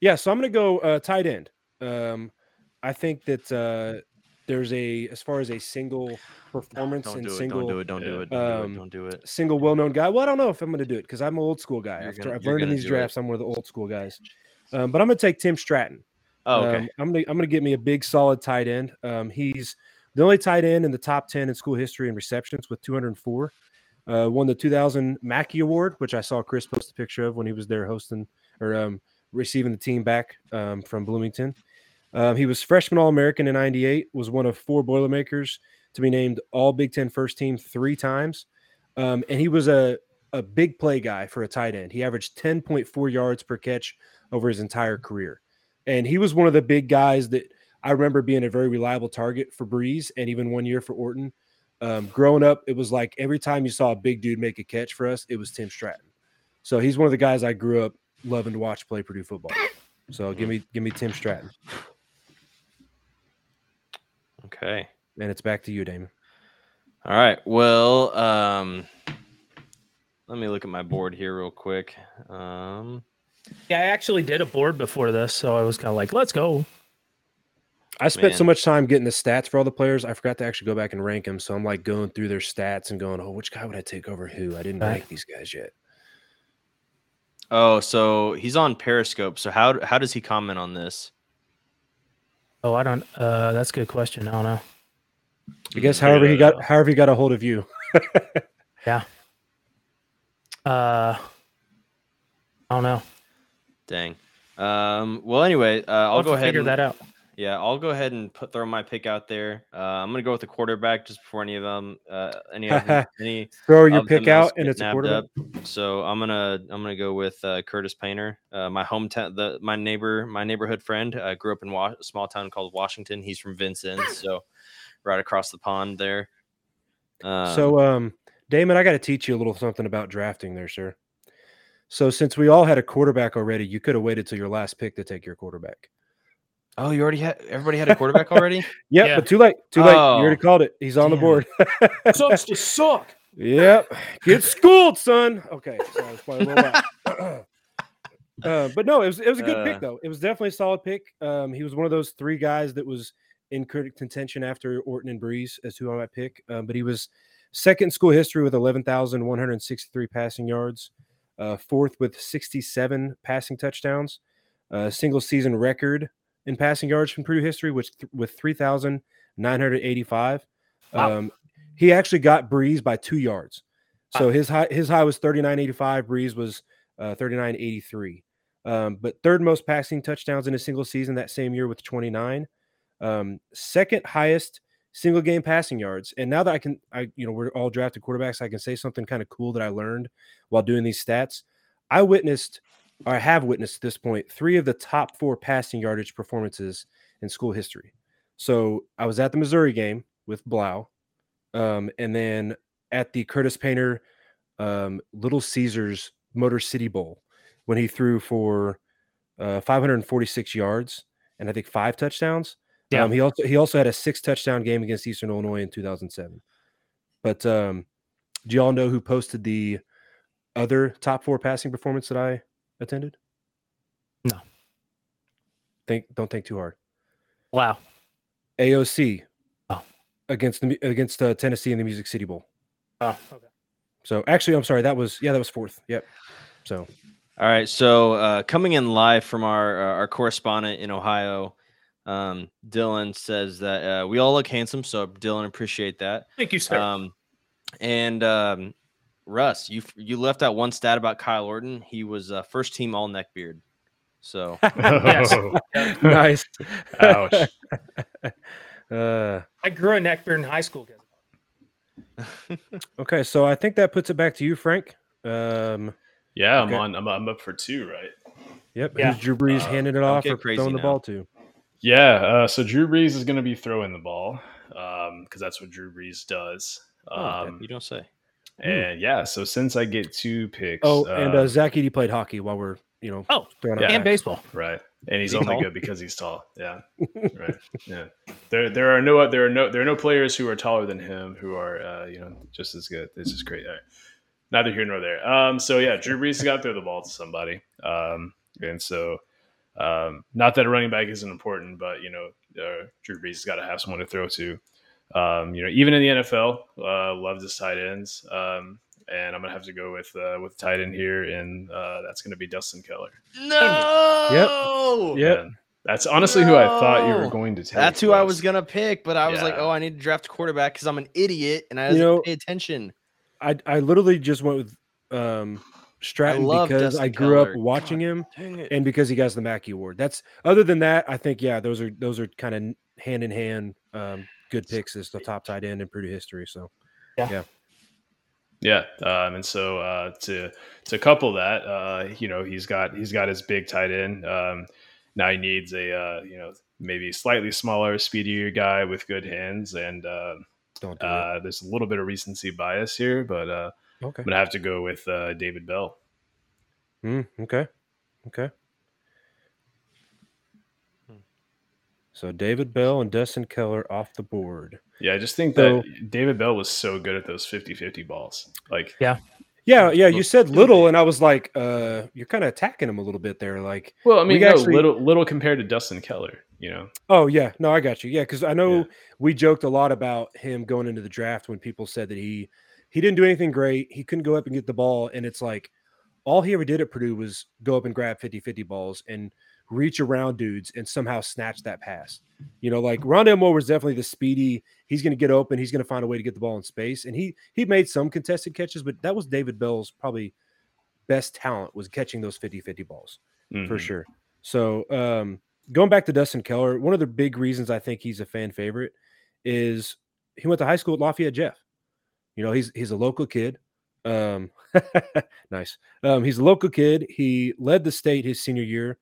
yeah, so I'm gonna go uh, tight end. Um, I think that uh, there's a as far as a single performance don't and do it. single Don't do it. Don't do it. Don't do Um, it. Don't do it. single well-known guy. Well, I don't know if I'm going to do it because I'm an old school guy. You're I've, gonna- I've learned in these do it. drafts I'm one of the old school guys. Um, but I'm going to take Tim Stratton. Oh, okay. Um, I'm gonna I'm gonna get me a big solid tight end. Um, he's the only tight end in the top ten in school history in receptions with 204. Uh, won the 2000 Mackey Award, which I saw Chris post a picture of when he was there hosting or um, receiving the team back um, from Bloomington. Um, he was freshman All American in '98. Was one of four Boilermakers to be named All Big Ten First Team three times, um, and he was a a big play guy for a tight end. He averaged 10.4 yards per catch over his entire career, and he was one of the big guys that I remember being a very reliable target for Brees and even one year for Orton. Um, growing up, it was like every time you saw a big dude make a catch for us, it was Tim Stratton. So he's one of the guys I grew up loving to watch play Purdue football. So give me give me Tim Stratton, Okay. and it's back to you, Damon. All right. Well, um, let me look at my board here real quick. Um, Yeah, I actually did a board before this, so I was kind of like, let's go. I spent so much time getting the stats for all the players. I forgot to actually go back and rank them. So I'm like going through their stats and going, "Oh, which guy would I take over who?" I didn't Right. rank these guys yet. oh, so he's on Periscope. So how how does he comment on this? Oh, I don't. Uh, that's a good question. I don't know. I guess Mm, however he got however he got a hold of you. Yeah. Uh, I don't know. Dang. Um, well, anyway, uh, I'll I'll go ahead. figure and, that out. Yeah, I'll go ahead and put throw my pick out there. Uh, I'm gonna go with the quarterback just before any of them, uh, any of any Throw your pick out, and it's a quarterback. up. So I'm gonna I'm gonna go with uh, Curtis Painter, uh, my hometown, the my neighbor, my neighborhood friend. I grew up in Wa- a small town called Washington. He's from Vincennes, so right across the pond there. Um, so, um, Damon, I got to teach you a little something about drafting, there, sir. So, since we all had a quarterback already, you could have waited till your last pick to take your quarterback. Oh, you already had everybody had a quarterback already. Yep, Yeah. but too late. Too late. You Oh, already called it. He's on the damn board. Sucks to suck. Yep. Get schooled, son. Okay. So I was playing a little loud. uh, but no, it was it was a good Uh. pick though. It was definitely a solid pick. Um, he was one of those three guys that was in crit- contention after Orton and Brees as who I might pick. Um, but he was second in school history with eleven thousand one hundred sixty-three passing yards, uh, fourth with sixty-seven passing touchdowns, uh, single season record in passing yards from Purdue history, which th- with three thousand nine hundred eighty-five. Wow. Um, he actually got Brees by two yards. So his high his high was 39.85. Brees was uh, 39.83. Um, but third most passing touchdowns in a single season that same year with 29. Um, second highest single game passing yards. And now that I can, I you know we're all drafted quarterbacks, I can say something kind of cool that I learned while doing these stats. I witnessed, or I have witnessed at this point, three of the top four passing yardage performances in school history. So I was at the Missouri game with Blough, um, and then at the Curtis Painter um, Little Caesars Motor City Bowl when he threw for uh, 546 yards and I think five touchdowns. Yeah. Um, he also he also had a six touchdown game against Eastern Illinois in 2007. But um, do y'all know who posted the other top four passing performance that I attended? No. Think don't think too hard. Wow. AOC Oh. against the against uh, Tennessee in the Music City Bowl. Oh, okay. So actually, I'm sorry. That was yeah, that was fourth. Yep. So All right, so uh, coming in live from our uh, our correspondent in Ohio, um, Dylan says that uh, we all look handsome. So Dylan, appreciate that. Thank you, sir. Um, and um, Russ, you you left out one stat about Kyle Orton. He was uh, first team All neck beard. So Yes. nice. Ouch. Uh, I grew a neck beard in high school. okay, so I think that puts it back to you, Frank. Um, Yeah, I'm Okay. on. I'm, I'm up for two, right? yep. Yeah. Who's Drew Brees Uh, handing it off or crazy throwing the ball to? Yeah. Uh, so Drew Brees is going to be throwing the ball because that's what Drew Brees does. Oh, Um, you don't say. And yeah, so since I get two picks, Oh, and uh, um, Zach Edey played hockey while we're you know Oh, throwing yeah. out and baseball. right, and he's Is only tall? good because he's tall. Yeah, right. Yeah, there there are no there are no there are no players who are taller than him who are uh, you know just as good. It's just great. All right. Neither here nor there. Um, so yeah, Drew Brees has got to throw the ball to somebody, um, and so um, not that a running back isn't important, but you know uh, Drew Brees has got to have someone to throw to. Um, you know, even in the NFL, uh, loves his tight ends. Um, and I'm gonna have to go with uh, with tight end here, and uh, that's gonna be Dustin Keller. No. Yep. And that's honestly who I thought you were going to take. That's who I was gonna pick, but I was like, oh, I need to draft a quarterback because I'm an idiot and I You didn't know- pay attention. I I literally just went with um Stratton love because Dustin I grew up Keller. watching him and because he got the Mackey Award. That's other than that, I think yeah, those are those are kind of hand in hand um, good picks as the top tight end in Purdue history. So Yeah, Yeah. um, and so uh, to to couple that, uh, you know, he's got he's got his big tight end. Um, now he needs a uh, you know maybe slightly smaller, speedier guy with good hands, and uh, don't do uh, there's a little bit of recency bias here, but uh. Okay. I'm gonna have to go with uh, David Bell. Mm, okay. Okay. So David Bell and Dustin Keller off the board. Yeah, I just think So- that David Bell was so good at those 50-50 balls. Like, Yeah, yeah. yeah, You said little, and I was like, uh, you're kind of attacking him a little bit there. Like, well, I We mean, no, actually- little little compared to Dustin Keller, you know. oh yeah, no, I got you. Yeah, because I know Yeah. we joked a lot about him going into the draft when people said that he he didn't do anything great. He couldn't go up and get the ball, and it's like all he ever did at Purdue was go up and grab 50-50 balls and reach around dudes and somehow snatch that pass. You know, like Rondale Moore was definitely the speedy. He's going to get open. He's going to find a way to get the ball in space, and he he made some contested catches, but that was David Bell's probably best talent was catching those 50-50 balls for Mhm. sure. So um, going back to Dustin Keller, one of the big reasons I think he's a fan favorite is he went to high school at Lafayette Jeff. You know, he's he's a local kid. Um, nice. Um, he's a local kid. He led the state his senior year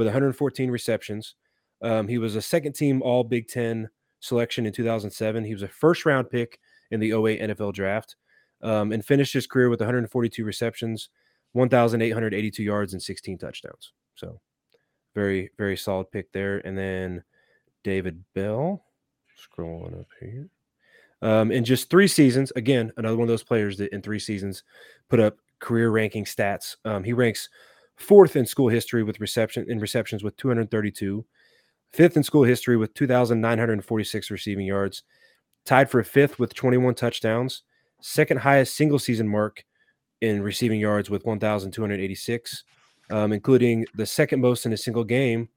with 114 receptions. Um, he was a second team All Big Ten selection in 2007. He was a first round pick in the 08 NFL draft um, and finished his career with 142 receptions, 1,882 yards, and 16 touchdowns. So very, very solid pick there. And then David Bell, scrolling up here. Um, in just three seasons, again, another one of those players that in three seasons put up career ranking stats. Um, he ranks fourth in school history with reception in receptions with 232, fifth in school history with 2,946 receiving yards, tied for fifth with 21 touchdowns, second highest single season mark in receiving yards with 1,286, um, including the second most in a single game.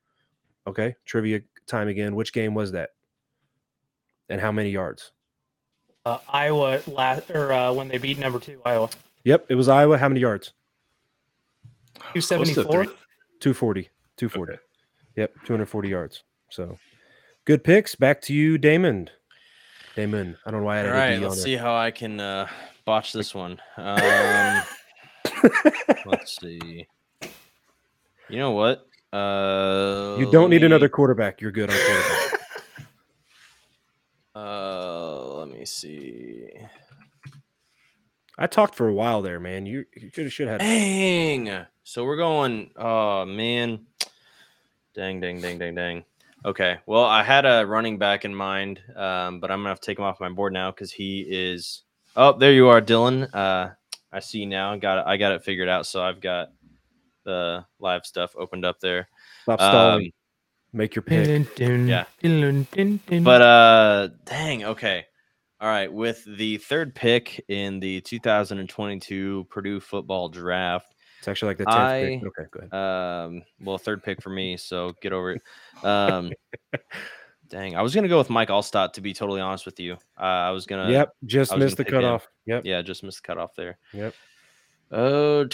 Okay, trivia time again. Which game was that? And how many yards? Uh, Iowa last or uh, when they beat number two Iowa, Yep, it was Iowa. How many yards? Two Close seventy to four. three. 240. 240. Okay. Yep, 240 yards. So good picks. Back to you, Damon. Damon. I don't know why I All had right, a D on let's there. see how I can uh, botch this one. Um, let's see. You know what? Uh, You don't need me- another quarterback. You're good on quarterback. Uh, let me see. I talked for a while there, man. You, you should have should have had Dang. So we're going. Oh man. Dang, dang, dang, dang, dang. Okay. Well, I had a running back in mind, um, but I'm gonna have to take him off my board now because he is. Oh, there you are, Dylan. Uh, I see now. Got it. I got it figured out. So I've got the live stuff opened up there. stop Um. Make your pick. Yeah. But But uh, dang. Okay. All right. With the third pick in the 2022 Purdue football draft. It's actually like the 10th pick. Okay, go ahead. Um, well, third pick for me, so get over it. Um, dang, I was gonna go with Mike Alstott to be totally honest with you. Uh, I was gonna, yep, just missed the gonna him. cutoff. Yep. yeah, just missed the cutoff there. Yep. Oh,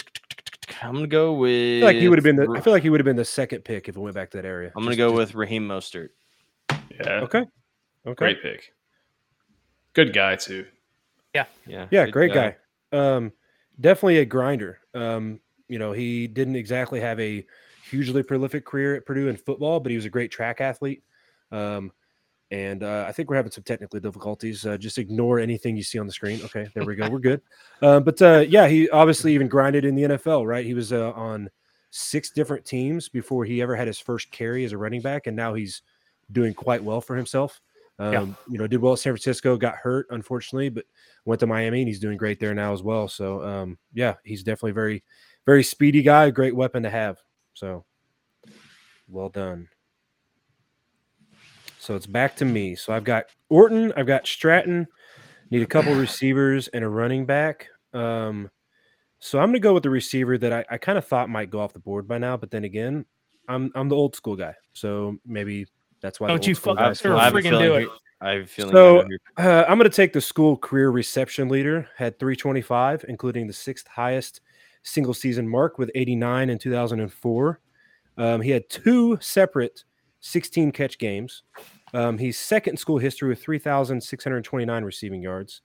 I'm gonna go with. I feel like he would have been the I feel like he would have been the second pick if it went back to that area. I'm gonna Just- go just- with Raheem Mostert. Yeah. Okay. Okay. Great pick. Good guy too. Yeah, Yeah, good great guy. Um, definitely a grinder. Um, you know, he didn't exactly have a hugely prolific career at Purdue in football, but he was a great track athlete. Um, and uh, I think we're having some technical difficulties. Uh, just ignore anything you see on the screen. Okay, there we go. We're good. Uh, but uh, yeah, he obviously even grinded in the NFL, right? He was uh, on six different teams before he ever had his first carry as a running back, and now he's doing quite well for himself. Um, Yeah. You know, did well at San Francisco, got hurt unfortunately, but went to Miami and he's doing great there now as well. So um, yeah, he's definitely very, very speedy guy, great weapon to have. So well done. So it's back to me. So I've got Orton, I've got Stratton, need a couple receivers and a running back. Um, so I'm gonna go with the receiver that I, I kind of thought might go off the board by now, but then again, I'm I'm the old school guy, so maybe that's why. Don't you old fuck- guys Sure, I have a friggin' feeling do he- it. I have a feeling. So- I know who- Uh, I'm going to take the school career reception leader, had 325, including the sixth highest single season mark with 89 in 2004. Um, he had two separate 16 catch games. Um, he's second in school history with 3,629 receiving yards,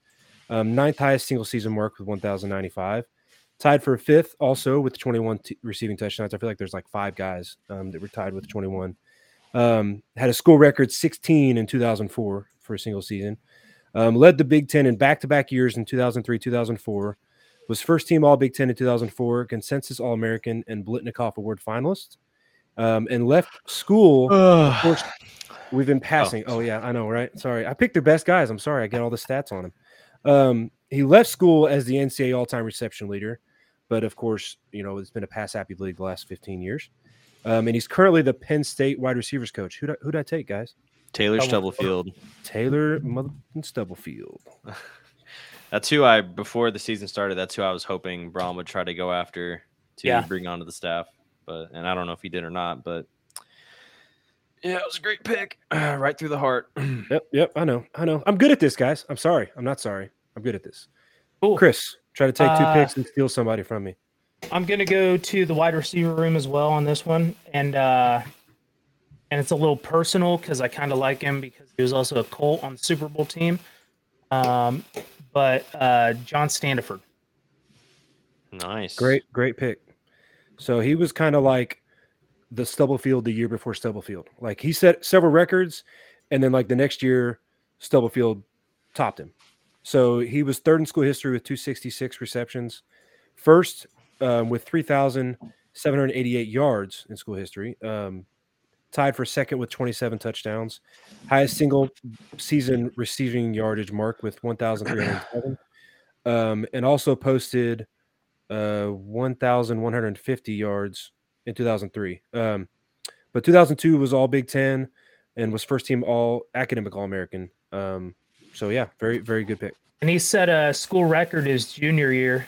um, ninth highest single season mark with 1,095. Tied for fifth also with 21 t- receiving touchdowns. I feel like there's like five guys um, that were tied with 21. Um, had a school record 16 in 2004 for a single season. Um, led the Big Ten in back to back years in 2003, 2004. Was first team All Big Ten in 2004, consensus All American and Biletnikoff Award finalist. Um, and left school. course, we've been passing. Oh. yeah, I know, right? Sorry, I picked the best guys. I'm sorry, I get all the stats on him. Um, he left school as the NCAA all-time reception leader, but of course, you know it's been a pass-happy league the last 15 years. Um, and he's currently the Penn State wide receivers coach. Who who'd I take, guys? Taylor Stubblefield. Taylor Mother Stubblefield. That's who I before the season started. That's who I was hoping Brohm would try to go after to Yeah. bring onto the staff. But and I don't know if he did or not. But yeah, it was a great pick, right through the heart. Yep, yep. I know, I know. I'm good at this, guys. I'm sorry. I'm not sorry. I'm good at this. Cool. Chris, try to take two Uh, picks and steal somebody from me. I'm gonna go to the wide receiver room as well on this one, and uh, and it's a little personal because I kind of like him because he was also a Colt on the Super Bowl team. Um, but uh, John Standeford. nice, Great, great pick. So he was kind of like the Stubblefield the year before Stubblefield. Like he set several records, and then like the next year, Stubblefield topped him. So he was third in school history with 266 receptions, first um, with 3,788 yards in school history, um, tied for second with 27 touchdowns, highest single season receiving yardage mark with 1,307, um, and also posted uh 1150 yards in 2003 um but 2002 was all big 10 and was first team all academic all american um so yeah very very good pick. And he set a school record his junior year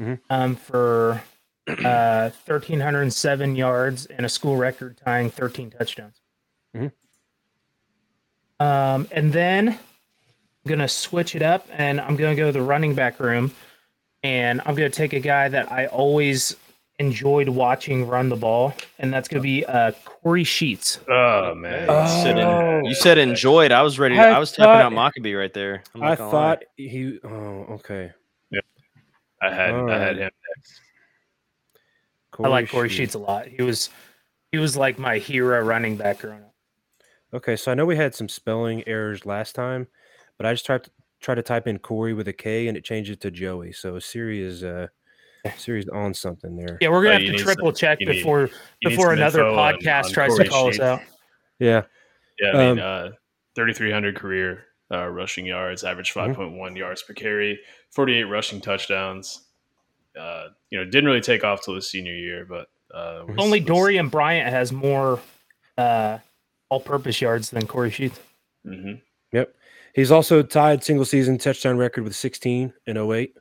Mhm. um, for uh, 1,307 yards and a school record tying 13 touchdowns. Mhm. Um, and then I'm going to switch it up and I'm going to go to the running back room and I'm going to take a guy that I always enjoyed watching run the ball, and that's going to be uh, Kory Sheets. Oh man. You said, Oh. en- you said enjoyed. I was ready. To, I I, was tapping out thought- Mockobee right there. I'm i not gonna lie. thought he oh okay I had All I had him next. I like Kory Sheets a lot. He was he was like my hero running back growing up. okay so i know we had some spelling errors last time but i just tried to try to type in corey with a k and it changed it to joey so siri is uh siri's on something there Yeah, we're Oh, gonna you have to triple some- check before need before another info on- podcast on tries Corey to call us out. yeah Yeah, I mean, Um, uh, 3,300 career uh, rushing yards, average Mhm. 5.1 yards per carry, 48 rushing touchdowns. Uh, you know, didn't really take off till his senior year, but uh, was- Only was- Dorien Bryant has more uh, all-purpose yards than Kory Sheets. Mhm. Yep. He's also tied single season touchdown record with 16 in 08.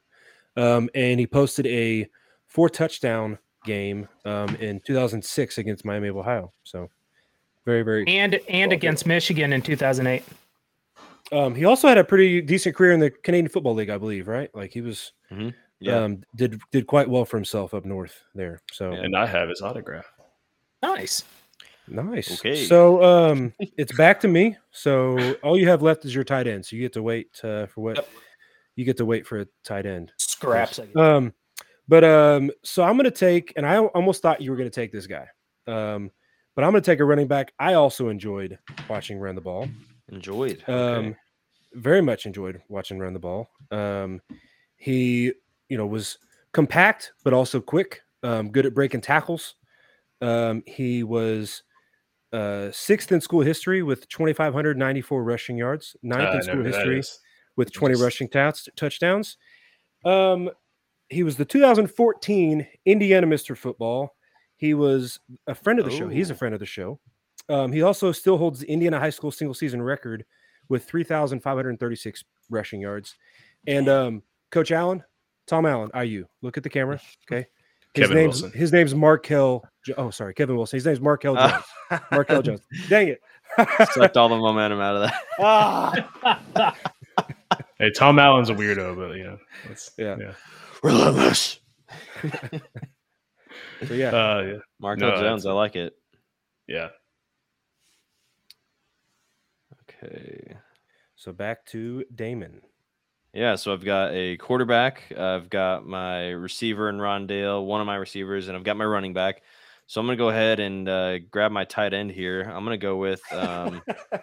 Um, and he posted a four touchdown game um, in 2006 against Miami of Ohio. So very, very. And and against Michigan in 2008. Um, he also had a pretty decent career in the Canadian Football League, I believe, right? Like he was, Yeah. um, did did quite well for himself up north there. So And I have his autograph. Nice. nice. Okay. So um, it's back to me. So all you have left is your tight end. So you get to wait uh, for what Yep. you get to wait for a tight end. Scraps. Um, but um, so I'm gonna take, and I almost thought you were gonna take this guy. Um, but I'm gonna take a running back. I also enjoyed watching run the ball. Enjoyed. Um, Okay. very much enjoyed watching run the ball. Um, he, you know, was compact but also quick. Um, good at breaking tackles. Um, he was uh, sixth in school history with 2,594 rushing yards. Ninth Uh, in school history with 20 Just- rushing touch- touchdowns. Um, he was the 2014 Indiana Mr. Football. He was a friend of the show. He's a Oh. friend of the show. Um, he also still holds the Indiana high school single season record with 3,536 rushing yards. And um, Coach Allen, Tom Allen, IU, look at the camera. Okay. His Kevin name's Wilson. his name's Markel. Jo- Oh, sorry, Kevin Wilson. His name's Markel Jones. Markel Jones. Dang it. Sucked all the momentum out of that. ah. Hey, Tom Allen's a weirdo, but you know, it's, Yeah. yeah. Relentless. So yeah, Uh, yeah. Marco No, Jones, I like it. Yeah. Okay. so back to Damon. Yeah, so I've got a quarterback, I've got my receiver in Rondale, one of my receivers, and I've got my running back. So I'm gonna go ahead and uh, grab my tight end here. I'm gonna go with um,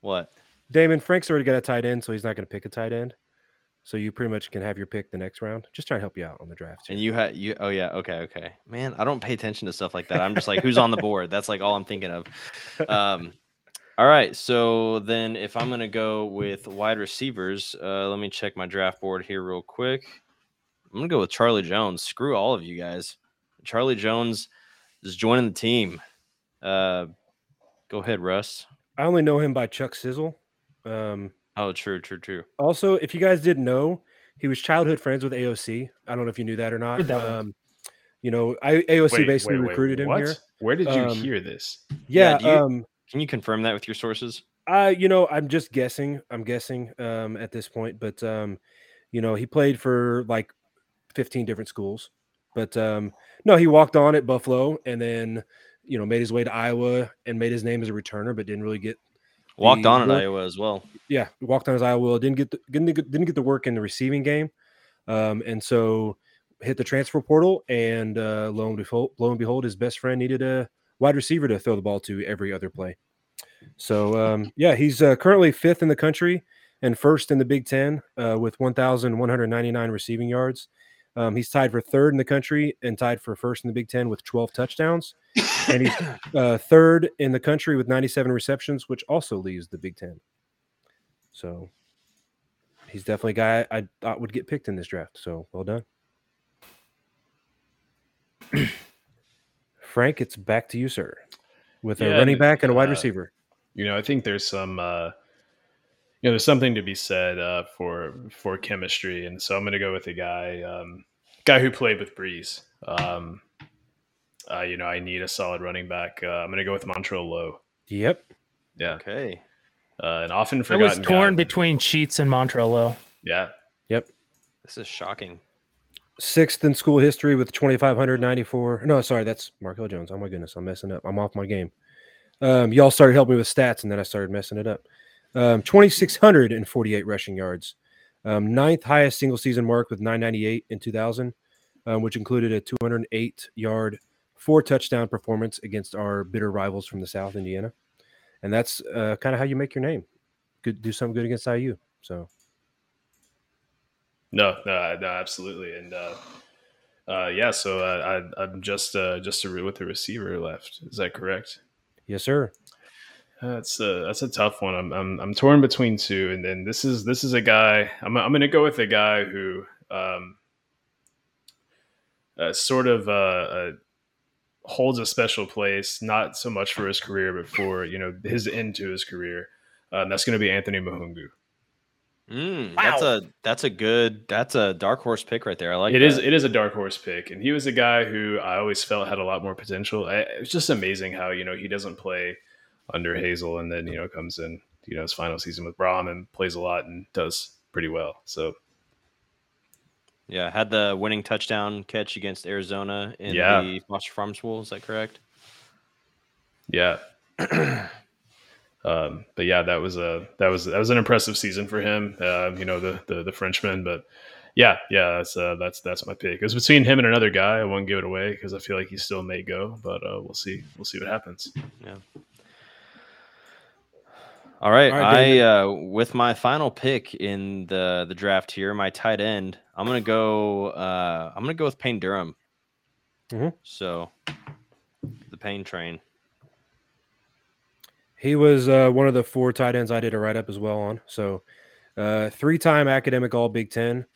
what? Damon Frank's already got a tight end, so he's not going to pick a tight end. So you pretty much can have your pick the next round. Just trying to help you out on the draft. And you had you. Oh yeah, okay, okay. Man, I don't pay attention to stuff like that. I'm just like, who's on the board? That's like all I'm thinking of. Um, all right, so then if I'm gonna go with wide receivers, uh, let me check my draft board here real quick. I'm gonna go with Charlie Jones. Screw all of you guys. Charlie Jones is joining the team. Uh, go ahead, Russ. I only know him by Chuck Sizzle. Um, Oh, true, true, true. also, if you guys didn't know, he was childhood friends with AOC. I don't know if you knew that or not. That. Um, you know, I, AOC Wait, basically wait, wait, recruited him what? here. Where did you Um, hear this? Yeah, Yeah, you- um, Can you confirm that with your sources? I you know I'm just guessing. I'm guessing um, at this point, but um, you know he played for like 15 different schools, but um, no, he walked on at Buffalo and then you know made his way to Iowa and made his name as a returner, but didn't really get. Walked the on at work- Iowa as well. Yeah, walked on his Iowa. Didn't get the, didn't get, didn't get the work in the receiving game, um, and so hit the transfer portal. And uh, lo and behold, lo and behold, his best friend needed a wide receiver to throw the ball to every other play. So um, yeah, he's uh, currently fifth in the country and first in the Big Ten uh, with 1,199 receiving yards. Um, he's tied for third in the country and tied for first in the Big Ten with 12 touchdowns. And he's uh, third in the country with 97 receptions, which also leaves the Big Ten. So he's definitely a guy I thought would get picked in this draft. So well done. Frank, it's back to you, sir, with a running back and a wide uh, receiver. You know, I think there's some uh you know, there's something to be said uh for for chemistry. And so I'm gonna go with a guy, um guy who played with Brees. Um uh, you know, I need a solid running back. Uh, I'm gonna go with Montrell Lowe. Yep. Yeah. Okay. Uh, an often I was torn guy. between Sheets and Montrello. Low. Yeah. Yep. This is shocking. Sixth in school history with 2,594. No, sorry, that's Markel Jones. Oh my goodness, I'm messing up. I'm off my game. Um, y'all started helping me with stats, and then I started messing it up. Um, 2,648 rushing yards. Um, ninth highest single season mark with 998 in 2000, um, which included a 208 yard, four touchdown performance against our bitter rivals from the South, Indiana. And that's uh, kind of how you make your name. Good, do something good against IU. So No, no, no, absolutely. And uh uh yeah, so uh, I I'm just uh just a, re- with the receiver left. Is that correct? yes, sir. That's a that's a tough one. I'm I'm I'm torn between two, and then this is this is a guy. I'm I'm gonna go with a guy who um uh, sort of uh, uh holds a special place, not so much for his career, but for you know his end to his career. Uh, and that's gonna be Anthony Mahoungou. Mm, That's a that's a good that's a dark horse pick right there. I like It that. is it is a dark horse pick, and he was a guy who I always felt had a lot more potential. I, it's just amazing how you know he doesn't play under Hazell, and then you know comes in you know his final season with Brohm and plays a lot and does pretty well. So Yeah, had the winning touchdown catch against Arizona in Yeah. the Foster Farms Bowl. Is that correct? yeah. um, but yeah, that was a that was that was an impressive season for him. Uh, you know the, the the Frenchman, but yeah, yeah, that's uh, that's that's my pick. It was between him and another guy. I won't give it away because I feel like he still may go, but uh, we'll see. We'll see what happens. All right, All right, I uh, with my final pick in the the draft here, my tight end. I'm gonna go. Uh, I'm gonna go with Payne Durham. Mhm. So, the Payne train. He was uh, one of the four tight ends I did a write up as well on. So, uh, three time academic All Big Ten,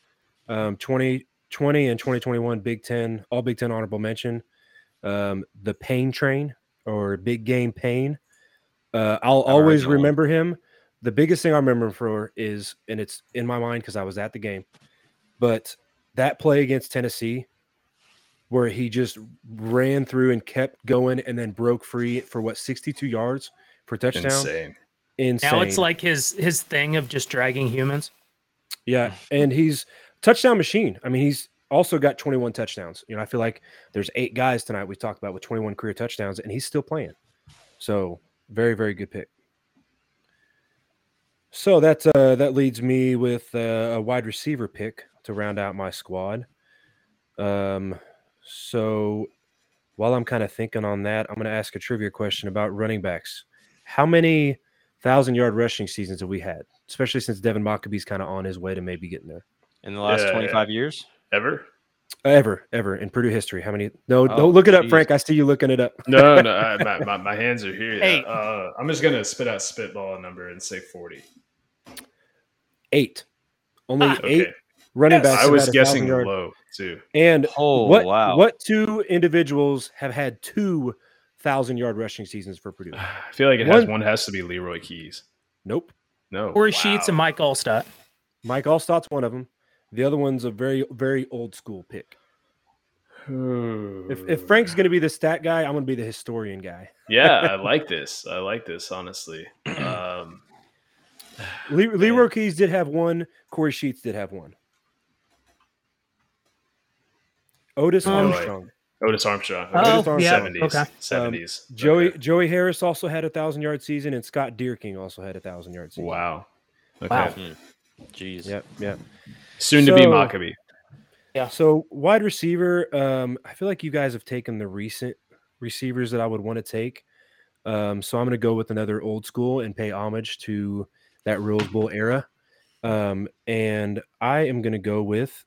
um, 2020 and 2021 Big Ten, All Big Ten honorable mention. Um, the Pain Train or Big Game Payne. Uh, I'll always that one. remember him. The biggest thing I remember him for is, and it's in my mind because I was at the game, but that play against Tennessee where he just ran through and kept going and then broke free for what 62 yards for a touchdown. Insane. Insane. Now it's like his his thing of just dragging humans. yeah, and he's touchdown machine. I mean, he's also got 21 touchdowns. You know, I feel like there's eight guys tonight we talked about with 21 career touchdowns, and he's still playing. So very, very good pick. So that's uh, that leads me with uh, a wide receiver pick to round out my squad. Um, so while I'm kind of thinking on that, I'm going to ask a trivia question about running backs. How many thousand yard rushing seasons have we had, especially since Devin Mockobee's kind of on his way to maybe getting there? In the last Yeah, 25 years? Ever? Ever, ever in Purdue history. How many? No, Oh, don't look it up, geez. Frank. I see you looking it up. No, no, I, my, my, my hands are here. Hey. Uh, I'm just gonna spit out spitball a number and say 40. Eight. Only Ah, eight Okay, running Yes. backs. I was guessing yard- low too. And Oh, what? wow. What two individuals have had two thousand yard rushing seasons for Purdue? I feel like it has One- one has to be Leroy Keys. Nope. No, Kory wow. Sheets and Mike Alstott. Mike Alstott's one of them. The other one's a very, very old school pick. If, if Frank's going to be the stat guy, I'm going to be the historian guy. yeah, I like this. I like this honestly. Um, Le- Leroy Keys did have one. Kory Sheets did have one. Otis Um, Armstrong. Otis Armstrong. Oh, Armstrong. yeah. 70s. Okay. 70s. Joey Okay. Joey Harris also had a thousand yard season, and Scott Dierking also had a thousand yard season. Wow. Okay. Wow. Jeez. Yep. Yep. Soon to be So- Yeah. So wide receiver, um, I feel like you guys have taken the recent receivers that I would want to take. Um, so I'm going to go with another old school and pay homage to that Rose Bowl era. Um, and I am going to go with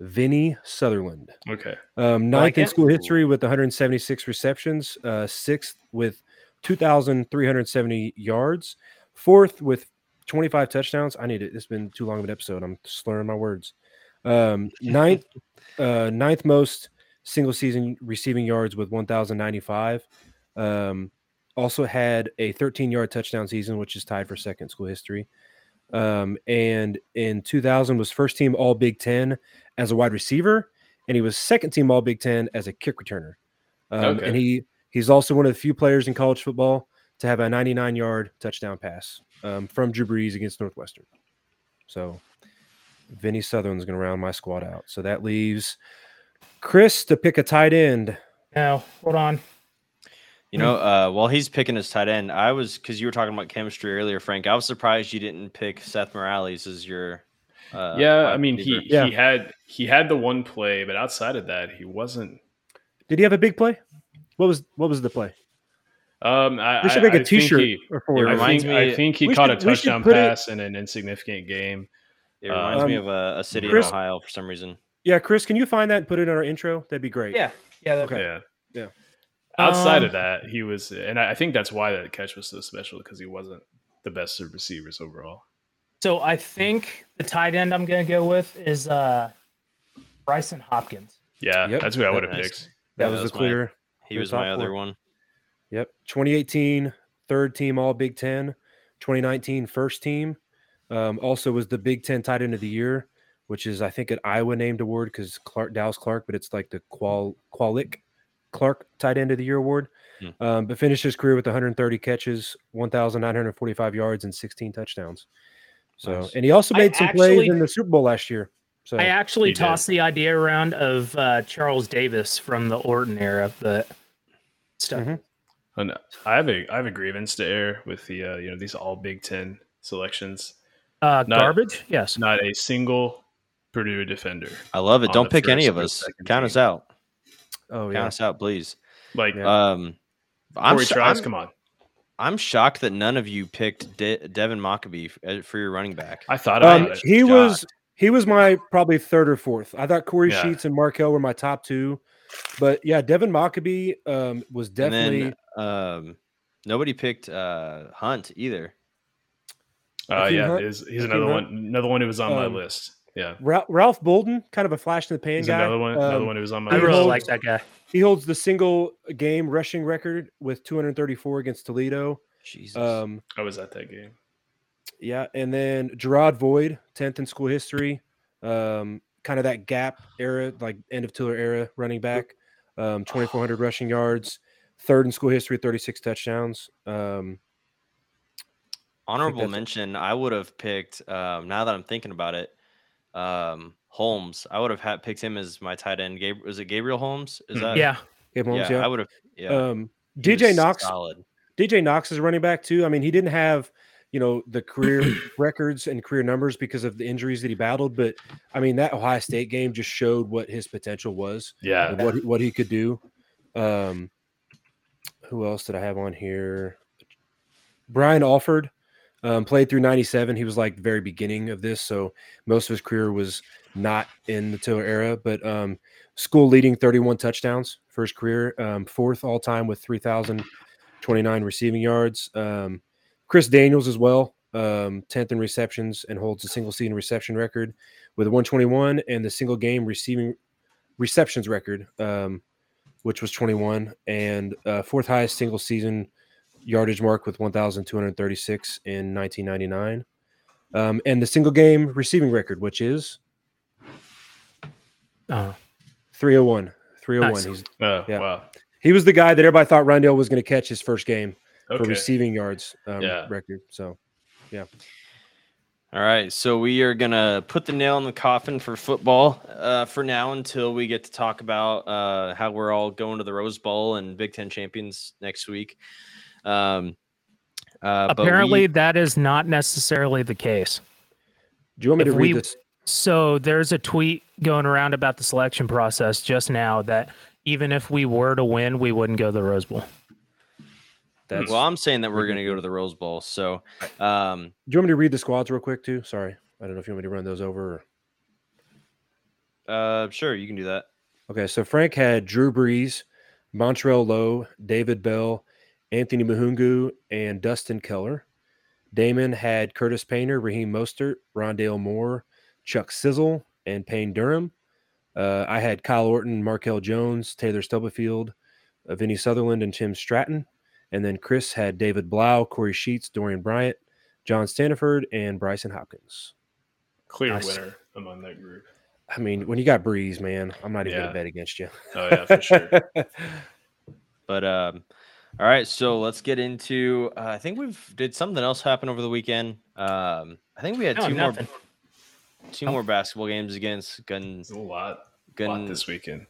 Vinny Sutherland. Okay. Um, ninth in school history with 176 receptions, uh, sixth with 2,370 yards, fourth with 25 touchdowns. I need it. It's been too long of an episode. I'm slurring my words. Um, ninth, uh, ninth most single season receiving yards with 1,095. Um, also had a 13 yard touchdown season, which is tied for second school history. Um, and in 2000 was first team All Big Ten as a wide receiver, and he was second team All Big Ten as a kick returner. Um, Okay. And he he's also one of the few players in college football to have a 99 yard touchdown pass um, from Drew Brees against Northwestern. So Vinny Sutherland's going to round my squad out. So that leaves Chris to pick a tight end. No, hold on. You know, uh, while he's picking his tight end, I was because you were talking about chemistry earlier, Frank. I was surprised you didn't pick Seth Morales as your. Uh, yeah, I mean receiver. he Yeah. he had he had the one play, but outside of that, he wasn't. Did he have a big play? What was what was the play? Um, I, We should I- make a I think T-shirt he- or It I reminds think, me- I think he caught should- a touchdown put it- pass in an insignificant game. It reminds me Um, of a, a city Chris- in Ohio for some reason. Yeah, Chris, can you find that and put it in our intro? That'd be great. Yeah, yeah. Okay. Yeah. Yeah. Outside of Um, that, he was, and I I think that's why that catch was so special because he wasn't the best of receivers overall. So I think the tight end I'm going to go with is uh, Brycen Hopkins. Yeah, Yep. that's who I would have Nice. picked. That Yeah, was that's the my- clear. He was my other one. Yep. 2018, third team All Big Ten. 2019, first team. Um, also was the Big Ten tight end of the year, which is I think an Iowa named award because Clark Dallas Clark, but it's like the Qual Kwalick Clark tight end of the year award. Hmm. Um, but finished his career with 130 catches, 1,945 yards, and 16 touchdowns. So, Nice. and he also I made some actually- plays in the Super Bowl last year. So, I actually he did. tossed the idea around of uh, Charles Davis from the Orton era, but stuff. Mhm. And I have a I have a grievance to air with the uh, you know these all Big Ten selections. Uh, Not- garbage? Yes. Not a single Purdue defender. I love it. Don't pick any of us. Count team. us out. oh yeah. Count yeah, us out, please. Like Yeah. Um, I'm, Corey sh- Trice, I'm, come on. I'm shocked that none of you picked De- Devin Mockobee f- uh, for your running back. I thought Um, about it. he was he was my probably third or fourth. I thought Kory Yeah. Sheets and Markel were my top two, but yeah, Devin Mockobee um, was And definitely. then um, nobody picked uh, Hunt either. Uh, yeah, Hunt- is, he's another Hunt. one. Another one who was on my Um, list. Yeah, Ra- Ralph Bolden, kind of a flash in the pan he's guy. another one. Another Um, one who was on my list. I list. really like that guy. He holds the single game rushing record with 234 against Toledo. Jesus. Um, I was at that game. yeah, and then Gerard Void, 10th in school history. Um, kind of that gap era, like end of Tiller era running back. Um, 2,400 rushing yards, third in school history, 36 touchdowns. Um, Honorable that's- mention, I would have picked, um, now that I'm thinking about it, um, Holmes. I would have had picked him as my tight end. Gab- was it Gabriel Holmes? Is that Yeah. Gabe Holmes, yeah, yeah. I would have. Yeah, Um, DJ Knox, solid. DJ Knox is running back too. I mean, he didn't have, you know, the career records and career numbers because of the injuries that he battled. But I mean, that Ohio State game just showed what his potential was Yeah. and what he, what he could do. Um, who else did I have on here? Brian Alford um, played through '97. He was like the very beginning of this, so most of his career was not in the Tiller era. But um, school leading 31 touchdowns for his career, um, fourth all time with 3,029 receiving yards. Um, Chris Daniels as well, um, 10th in receptions and holds the single season reception record with 121 and the single game receiving receptions record, um, which was 21 and uh, fourth highest single season yardage mark with 1,236 in 1999. Um, and the single game receiving record, which is Uh, 301. 301. Nice. He's, Oh, Yeah. wow. he was the guy that everybody thought Rondale was going to catch his first game for receiving yards um, Yeah. record. So yeah. All right, so we are gonna put the nail in the coffin for football uh, for now until we get to talk about uh, how we're all going to the Rose Bowl and Big Ten champions next week. Um, uh, but we- apparently, that is not necessarily the case. do you want me If to read we- this? So there's a tweet going around about the selection process just now that even if we were to win, we wouldn't go to the Rose Bowl. That's, well, I'm saying that we're gonna go to the Rose Bowl. So, um, do you want me to read the squads real quick too? Sorry. I don't know if you want me to run those over. Or... uh, sure, you can do that. Okay, so Frank had Drew Brees, Montrell Lowe, David Bell, Anthony Mahoungou, and Dustin Keller. Damon had Curtis Painter, Raheem Mostert, Rondale Moore, Chuck Sizzle, and Payne Durham. Uh, I had Kyle Orton, Markell Jones, Taylor Stubblefield, uh, Vinny Sutherland, and Tim Stratton. And then Chris had David Blough, Kory Sheets, Dorien Bryant, John Standeford, and Brycen Hopkins. Clear Nice. winner among that group. I mean, when you got Brees, man, I'm not even Yeah. going to bet against you. Oh yeah, for sure. But um, all right, so let's get into. Uh, I think we've did something else happen over the weekend. Um, I think we had No, two nothing. more two more basketball games against Gun a lot, lot this weekend.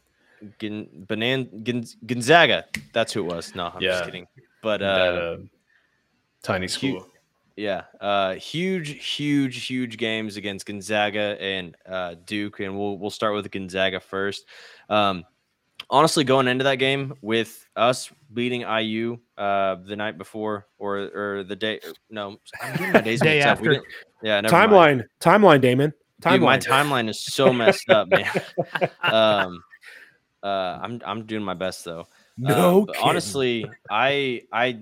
Gun Banan Gun, Gonzaga. That's who it was. No, I'm Yeah. just kidding. But that uh, uh, tiny Hu- school. yeah, uh, huge, huge, huge games against Gonzaga and uh, Duke, and we'll we'll start with Gonzaga first. Um, honestly, going into that game with us beating IU uh, the night before or or the day, or- no, I'm getting my days Day mixed. We after. didn't- yeah, never mind. timeline, timeline, Damon. Timeline. Dude, my timeline is so messed up, man. um, uh, I'm I'm doing my best though. No, Um, honestly, I I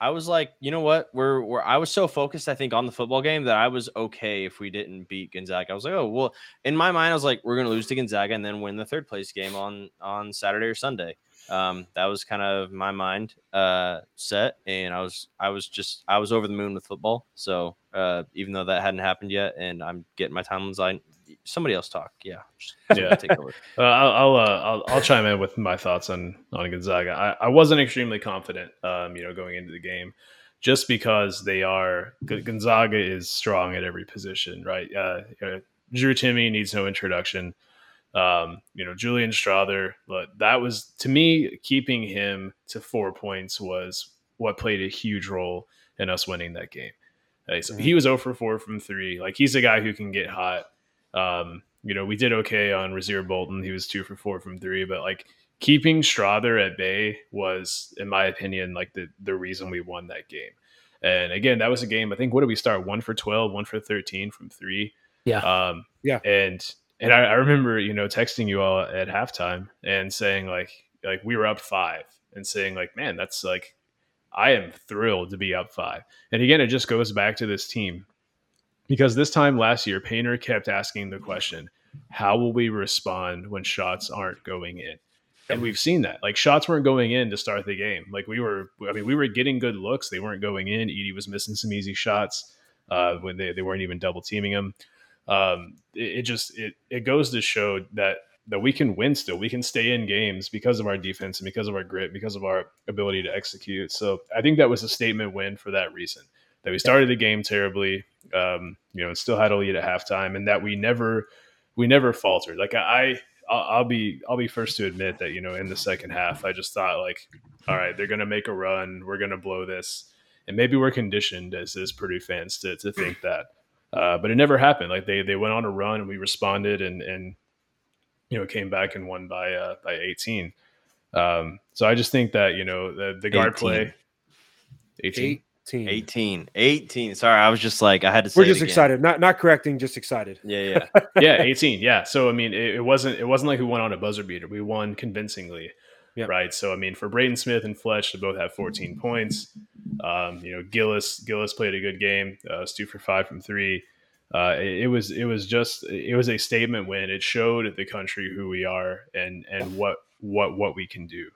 I was like, you know what? We're we're I was so focused, I think, on the football game that I was okay if we didn't beat Gonzaga. I was like, oh well. In my mind, I was like, we're gonna lose to Gonzaga and then win the third place game on on Saturday or Sunday. Um, that was kind of my mind uh, set, and I was I was just I was over the moon with football. So uh, even though that hadn't happened yet, and I'm getting my timelines, somebody else talk. Yeah, just Yeah. take over. Uh, I'll I'll, uh, I'll I'll chime in with my thoughts on on Gonzaga. I, I wasn't extremely confident, um, you know, going into the game, just because they are Gonzaga is strong at every position, right? Uh, you know, Drew Timme needs no introduction. Um, you know, Julian Strawther, but that was to me keeping him to four points was what played a huge role in us winning that game. Uh, so he was 0 for 4 from three. Like he's a guy who can get hot. Um, you know, we did okay on Rasir Bolton. He was two for four from three, but like keeping Strawther at bay was, in my opinion, like the the reason we won that game. And again, that was a game. I think what did we start? One for 12, one for 13 from three. Yeah. Um, Yeah. And and I, I remember, you know, texting you all at halftime and saying like like we were up five and saying like, man, that's like I am thrilled to be up five. And again, it just goes back to this team because this time last year, Painter kept asking the question, how will we respond when shots aren't going in? And we've seen that. Like shots weren't going in to start the game. Like we were, I mean, we were getting good looks. They weren't going in. Edey was missing some easy shots uh, when they, they weren't even double teaming him. Um, it, it just it it goes to show that that we can win still. We can stay in games because of our defense and because of our grit, because of our ability to execute. So I think that was a statement win for that reason. That we started the game terribly, um, you know, and still had a lead at halftime, and that we never we never faltered. Like I, I'll, I'll be I'll be first to admit that you know in the second half I just thought like, all right, they're gonna make a run, we're gonna blow this, and maybe we're conditioned as as Purdue fans to to think that. Uh, but it never happened. Like they they went on a run and we responded and and you know came back and won by uh, by 18. Um, so I just think that you know the the guard 18. play 18. 18. 18. 18. Sorry, I was just like, I had to say We're it just again. excited. Not not correcting, just excited. Yeah, yeah. yeah, 18. Yeah. So I mean, it, it wasn't it wasn't like we won on a buzzer beater. We won convincingly. Yep. Right. So I mean, for Braden Smith and Fletch to both have 14 points. Um, you know, Gillis Gillis played a good game. Uh, was two for five from three. Uh, it, it was it was just it was a statement win. It showed the country who we are and and what what what we can do.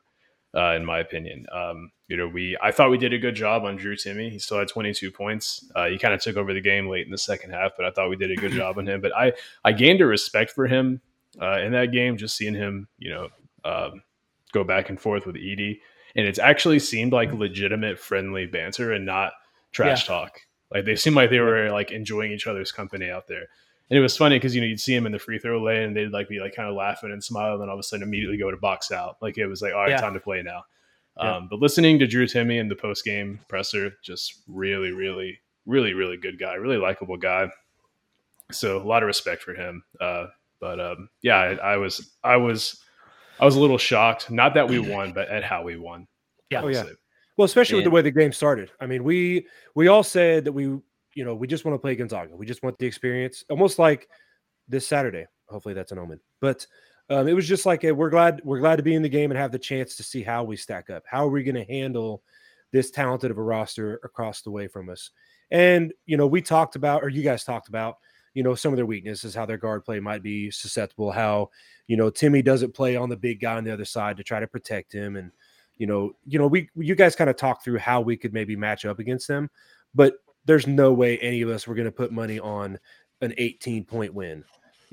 Uh, in my opinion, um, you know, we I thought we did a good job on Drew Timme. He still had 22 points. Uh, he kind of took over the game late in the second half, but I thought we did a good job on him. But I I gained a respect for him uh, in that game, just seeing him, you know, um, go back and forth with Edey, and it's actually seemed like legitimate friendly banter and not trash talk. Like they seemed like they were like enjoying each other's company out there. And it was funny because you know you'd see him in the free throw lane and they'd like be like kind of laughing and smiling, and all of a sudden immediately go to box out. Like it was like, all right, Yeah. time to play now. Yeah. Um, but listening to Drew Timme in the post game presser, just really, really, really, really good guy, really likable guy. So a lot of respect for him. Uh, but um, yeah, I, I was, I was, I was a little shocked. Not that we won, but at how we won. Yeah. Oh, yeah. Well, especially with the way the game started. I mean, we we all said that we, you know, we just want to play Gonzaga. We just want the experience, almost like this Saturday. Hopefully, that's an omen. But um, it was just like a, we're glad we're glad to be in the game and have the chance to see how we stack up. How are we going to handle this talented of a roster across the way from us? And you know, we talked about, or you guys talked about, you know, some of their weaknesses, how their guard play might be susceptible, how you know Timme doesn't play on the big guy on the other side to try to protect him, and you know, you know, we you guys kind of talked through how we could maybe match up against them, but there's no way any of us were going to put money on an 18 point win.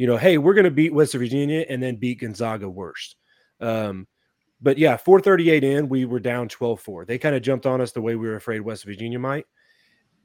You know, hey, we're going to beat West Virginia and then beat Gonzaga worst. Um, but yeah, 438 in, we were down 12-4. They kind of jumped on us the way we were afraid West Virginia might.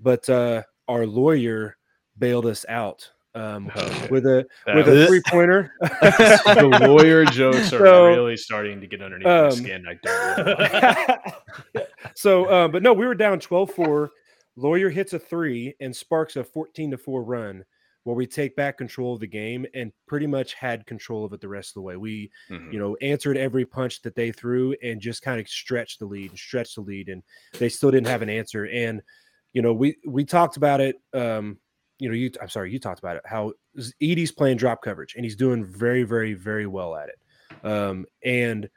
But uh, our lawyer bailed us out um, Okay. with a That with a three pointer. the lawyer jokes are So, really starting to get underneath my um, skin. I don't. so, um, but no, we were down 12 4. Loyer hits a three and sparks a 14 to 4 run where we take back control of the game and pretty much had control of it the rest of the way. We, Mhm. you know, answered every punch that they threw and just kind of stretched the lead and stretched the lead. And they still didn't have an answer. And, you know, we, we talked about it. Um, you know, you, I'm sorry, you talked about it, how Edey's playing drop coverage and he's doing very, very, very well at it. Um, and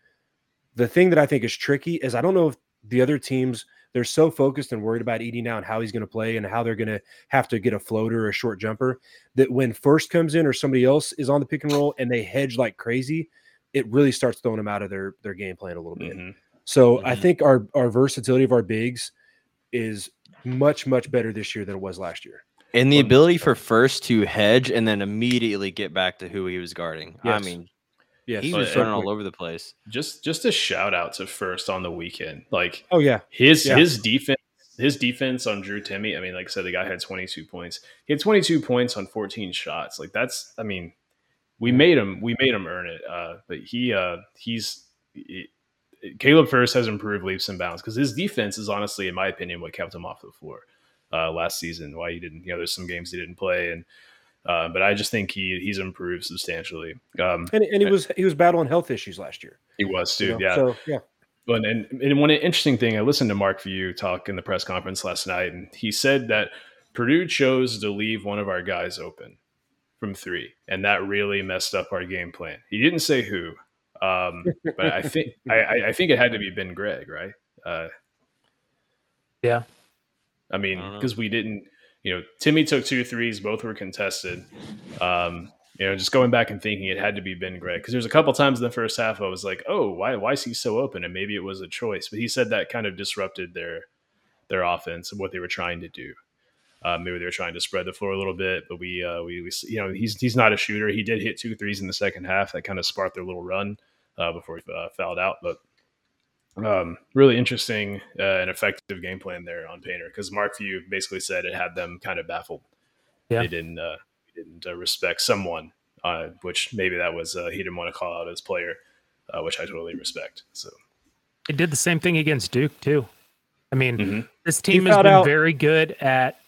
the thing that I think is tricky is I don't know if the other teams they're so focused and worried about Edey now and how he's going to play and how they're going to have to get a floater or a short jumper that when Furst comes in or somebody else is on the pick and roll and they hedge like crazy, it really starts throwing them out of their their game plan a little bit. Mhm. So I Mhm. think our our versatility of our bigs is much much better this year than it was last year. And the ability for Furst to hedge and then immediately get back to who he was guarding. I mean, Yes. he But- was so running all over the place. Just just a shout out to Furst on the weekend. Like Oh yeah. his Yeah. his defense his defense on Drew Timme. I mean, like I said, the guy had 22 points. He had 22 points on 14 shots. Like that's I mean, we made him we made him earn it. Uh, but he uh he's he- Caleb Furst has improved leaps and bounds because his defense is honestly, in my opinion, what kept him off the floor uh, last season. Why he didn't, you know, there's some games he didn't play, and uh, but I just think he he's improved substantially. Um, And, and he was he was battling health issues last year. he was you too, know? yeah. So yeah. But and, and one interesting thing, I listened to Mark Few talk in the press conference last night, and he said that Purdue chose to leave one of our guys open from three, and that really messed up our game plan. He didn't say who, um, but I think I, I- I think it had to be Ben Gregg, right? Uh, Yeah. I mean, I don't know. because we didn't, you know, Timme took two threes, both were contested. Um, you know, just going back and thinking it had to be Ben Gregg because there's a couple times in the first half I was like, oh, why why is he so open? And maybe it was a choice, but he said that kind of disrupted their their offense and what they were trying to do. Uh, maybe they were trying to spread the floor a little bit, but we, uh, we, we, you know, he's he's not a shooter. He did hit two threes in the second half that kind of sparked their little run uh, before he uh, fouled out. But um, really interesting uh, and effective game plan there on Painter because Mark Few basically said it had them kind of baffled. Yeah. They didn't uh, didn't uh, respect someone, uh, which maybe that was uh, he didn't want to call out his player, uh, which I totally respect. So It did the same thing against Duke too. I mean, Mhm. this team has been out- very good at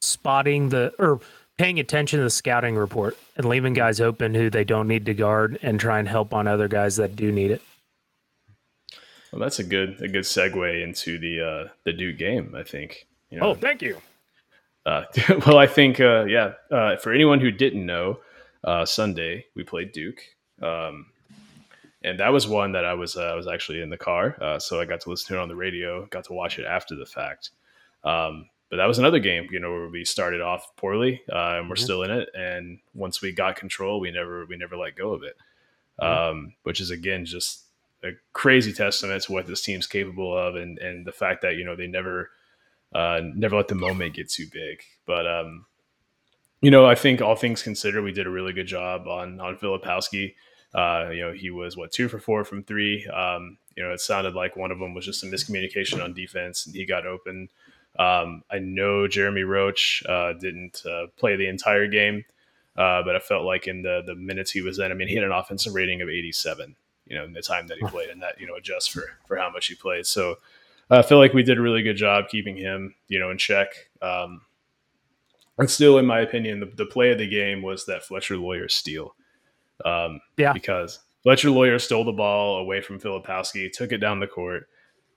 spotting the or paying attention to the scouting report and leaving guys open who they don't need to guard and try and help on other guys that do need it. Well, that's a good a good segue into the uh, the Duke game. I think. You know, Oh, thank you. Uh, well, I think, uh, yeah, uh, for anyone who didn't know, uh, Sunday we played Duke. Um, and that was one that I was, uh, I was actually in the car. Uh, so I got to listen to it on the radio, got to watch it after the fact. Um, but that was another game, you know, where we started off poorly, uh, and we're Mhm. still in it. And once we got control, we never, we never let go of it. Um, which is again, just a crazy testament to what this team's capable of. And, and the fact that, you know, they never, uh, never let the moment get too big. But um, you know, I think all things considered, we did a really good job on on Filipowski. Uh, you know, he was what two for four from three. Um, you know, it sounded like one of them was just a miscommunication on defense, and he got open. Um, I know Jeremy Roach uh, didn't uh, play the entire game, uh, but I felt like in the the minutes he was in, I mean, he had an offensive rating of 87. You know, in the time that he played, and that you know adjusts for for how much he played. So I feel like we did a really good job keeping him, you know, in check. Um, and still, in my opinion, the, the play of the game was that Fletcher Loyer steal. Um, Yeah. Because Fletcher Loyer stole the ball away from Filipowski, took it down the court,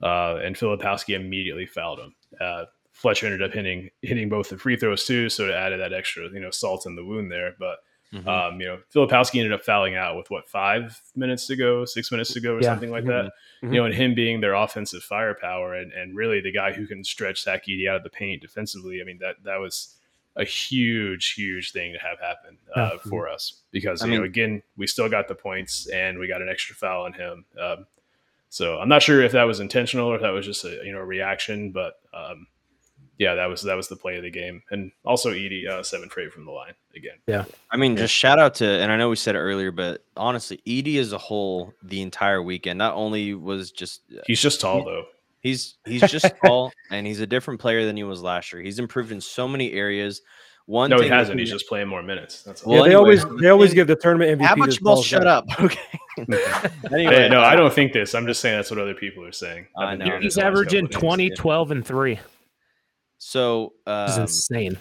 uh, and Filipowski immediately fouled him. Uh, Fletcher ended up hitting hitting both the free throws too, so it added that extra, you know, salt in the wound there. But Mhm. um, you know, Filipowski ended up fouling out with what five minutes to go, six minutes to go, or Yeah. something like that. Mhm. You know, and him being their offensive firepower and, and really the guy who can stretch Edey out of the paint defensively. I mean, that that was a huge, huge thing to have happen uh, Yeah. for us because I you know, again, we still got the points and we got an extra foul on him. Um, so I'm not sure if that was intentional or if that was just a you know reaction, but um, yeah, that was that was the play of the game, and also Edey uh, seven for eight from the line again. Yeah, I mean, just shout out to, and I know we said it earlier, but honestly, Edey as a whole, the entire weekend, not only was just He's just tall though. He's he's just tall and he's a different player than he was last year. He's improved in so many areas. One No, he thing that hasn't. He's just playing more minutes. That's all. Well, yeah, they anyway, always they always give the tournament MVP. how much ball shut up? Okay. anyway, Hey, no, uh, I don't think this. I'm just saying that's what other people are saying. I I've know. He's this the last averaging couple 20, 12, and 3. So, This is um, insane.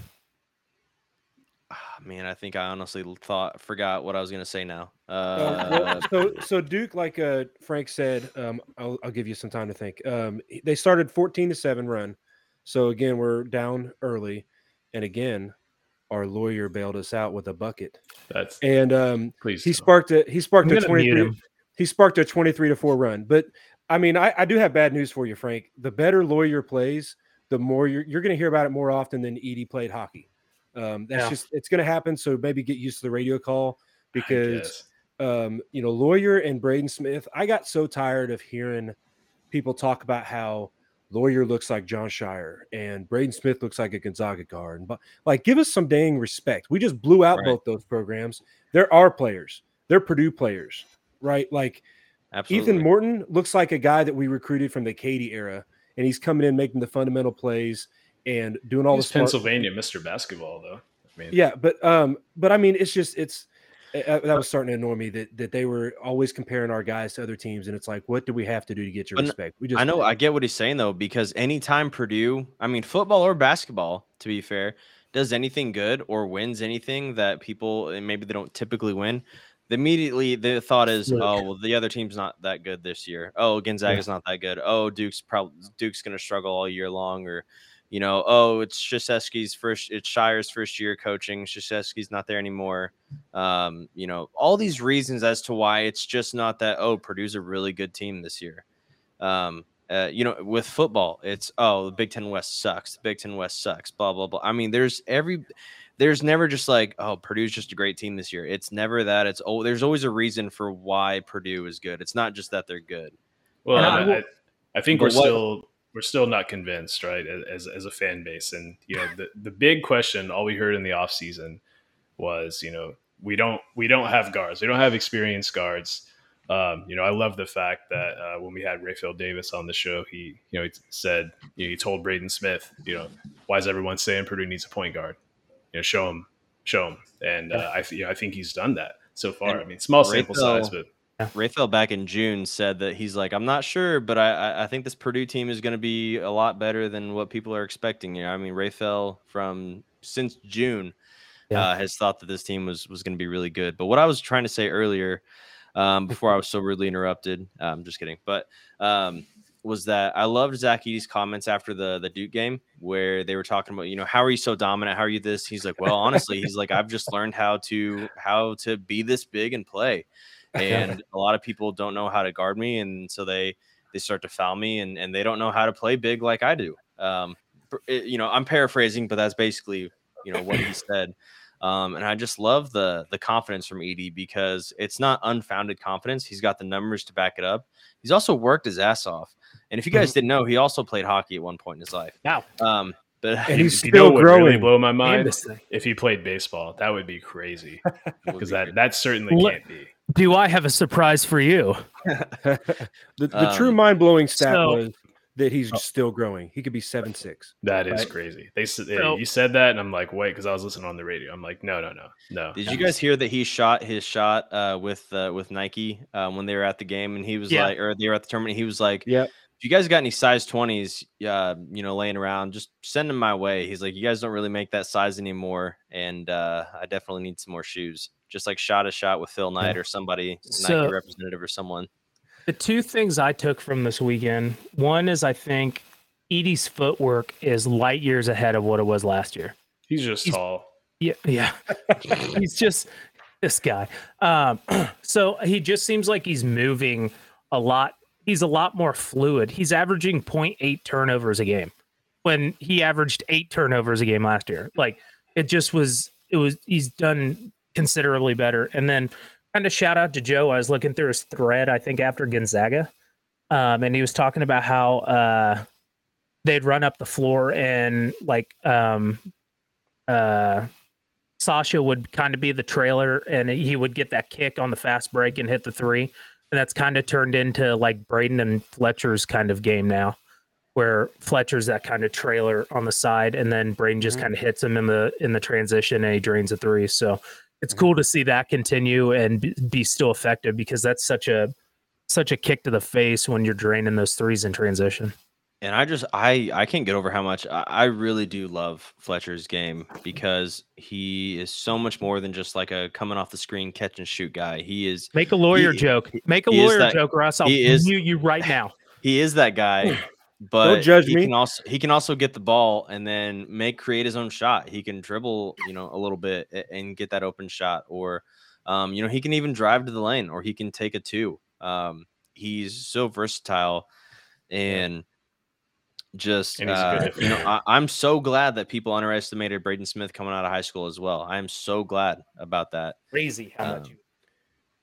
ah, man, I think I honestly thought forgot what I was gonna say now. Um, Uh, well, so so Duke, like uh, Frank said, um, I'll, I'll give you some time to think. Um, they started fourteen to seven run, so again we're down early, and again our lawyer bailed us out with a bucket, That's and um, please. he don't. sparked a he sparked I'm a gonna twenty mute three him. he sparked a twenty three to four run. But I mean, I, I do have bad news for you, Frank. The better Loyer plays, the more you're you're going to hear about it more often than Edey played hockey. Um, that's Yeah. just it's going to happen. So maybe get used to the radio call because um, you know, Loyer and Braden Smith. I got so tired of hearing people talk about how Loyer looks like Jon Scheyer and Braden Smith looks like a Gonzaga guard. But like, give us some dang respect. We just blew out Right. both those programs. They're our players. They're Purdue players, right? Like absolutely. Ethan Morton looks like a guy that we recruited from the Keady era, and he's coming in making the fundamental plays and doing all He's the smart- Pennsylvania Mr. Basketball though. I mean, yeah, but um, but I mean, it's just it's uh, that was starting to annoy me that that they were always comparing our guys to other teams, and it's like, what do we have to do to get your respect? We just I know I get what he's saying though, because anytime Purdue, I mean football or basketball, to be fair, does anything good or wins anything that people and maybe they don't typically win, the immediately the thought is, Look. oh well, the other team's not that good this year. Oh, Gonzaga's not that good. Oh, Duke's probably Duke's gonna struggle all year long, or you know, oh, it's Krzyzewski's first, it's Scheyer's first year coaching. Krzyzewski's not there anymore. Um, you know, all these reasons as to why it's just not that. Oh, Purdue's a really good team this year. Um, uh, you know, with football, it's oh, the Big Ten West sucks. The Big Ten West sucks. Blah blah blah. I mean, there's every, there's never just like oh, Purdue's just a great team this year. It's never that. It's oh, there's always a reason for why Purdue is good. It's not just that they're good. Well, I, I I, think we're what- still we're still not convinced, right? As as a fan base, and you know, the the big question, all we heard in the offseason was, you know, we don't we don't have guards, we don't have experienced guards. Um, you know, I love the fact that uh, when we had Rapheal Davis on the show, he, you know, he said, you know, he told Braden Smith, you know, why is everyone saying Purdue needs a point guard? You know, show him, show him. And uh, I, you know, I think he's done that so far. I mean, small sample Rapheal- size, but Rapheal back in June said that he's like, I'm not sure, but I I- I think this Purdue team is going to be a lot better than what people are expecting. You know, I mean, Rapheal from since June Yeah. uh, has thought that this team was was going to be really good. But what I was trying to say earlier, um, before I was so rudely interrupted, I'm just kidding, but um, was that I loved Zach Edey's comments after the the Duke game where they were talking about, you know, how are you so dominant? How are you this? He's like, well, honestly, he's like, I've just learned how to how to be this big and play. And a lot of people don't know how to guard me and so they they start to foul me and and they don't know how to play big like i do. Um it- you know i'm paraphrasing but that's basically you know what he said. Um and i just love the the confidence from ed because it's not unfounded confidence. He's got the numbers to back it up. He's also worked his ass off and if you guys didn't know he also played hockey at one point in his life Wow. um but And he's you know still what would really growing. blow my mind if he played baseball. That would be crazy because that that certainly Let- can't be. Do I have a surprise for you? the the true Um, mind blowing stat so- was that he's Oh. still growing. He could be seven six. That is Right. crazy. They said So- you said that, and I'm like, wait, because I was listening on the radio. I'm like, no, no, no, no. Did you guys hear that he shot his shot uh, with uh, with Nike um, when they were at the game, and he was Yeah. like, or they were at the tournament. He was like, Yeah. If you guys got any size twenties, uh, you know, laying around, just send them my way. He's like, you guys don't really make that size anymore, and uh, I definitely need some more shoes. Just like shot a shot with Phil Knight or somebody, So- Nike representative or someone. The two things I took from this weekend one is I think Edey's footwork is light years ahead of what it was last year. He's just He's- tall. Yeah, yeah. he's just this guy. Um, so he just seems like he's moving a lot. He's a lot more fluid. He's averaging 0.8 turnovers a game when he averaged eight turnovers a game last year. Like it just was, it was, he's done considerably better. And then kind of shout out to Joe. I was looking through his thread, I think after Gonzaga. Um, and he was talking about how uh, they'd run up the floor and like um, uh, Sasha would kind of be the trailer and he would get that kick on the fast break and hit the three. And that's kind of turned into like Braden and Fletcher's kind of game now, where Fletcher's that kind of trailer on the side and then Braden just Mhm. kind of hits him in the in the transition and he drains a three. So it's Mhm. cool to see that continue and be still effective because that's such a such a kick to the face when you're draining those threes in transition. And I just I I can't get over how much I, I really do love Fletcher's game because he is so much more than just like a coming off the screen catch and shoot guy. He is Make a lawyer He- joke. Make a lawyer that- joke, or else I'll he is- mute you right now. he is that guy. But judge he me. Can also he can also get the ball and then make create his own shot. He can dribble, you know, a little bit and get that open shot, or um, you know, he can even drive to the lane, or he can take a two. Um, he's so versatile and just And he's a uh, you know. I, I'm so glad that people underestimated Braden Smith coming out of high school as well. I am so glad about that. Crazy how much Um, you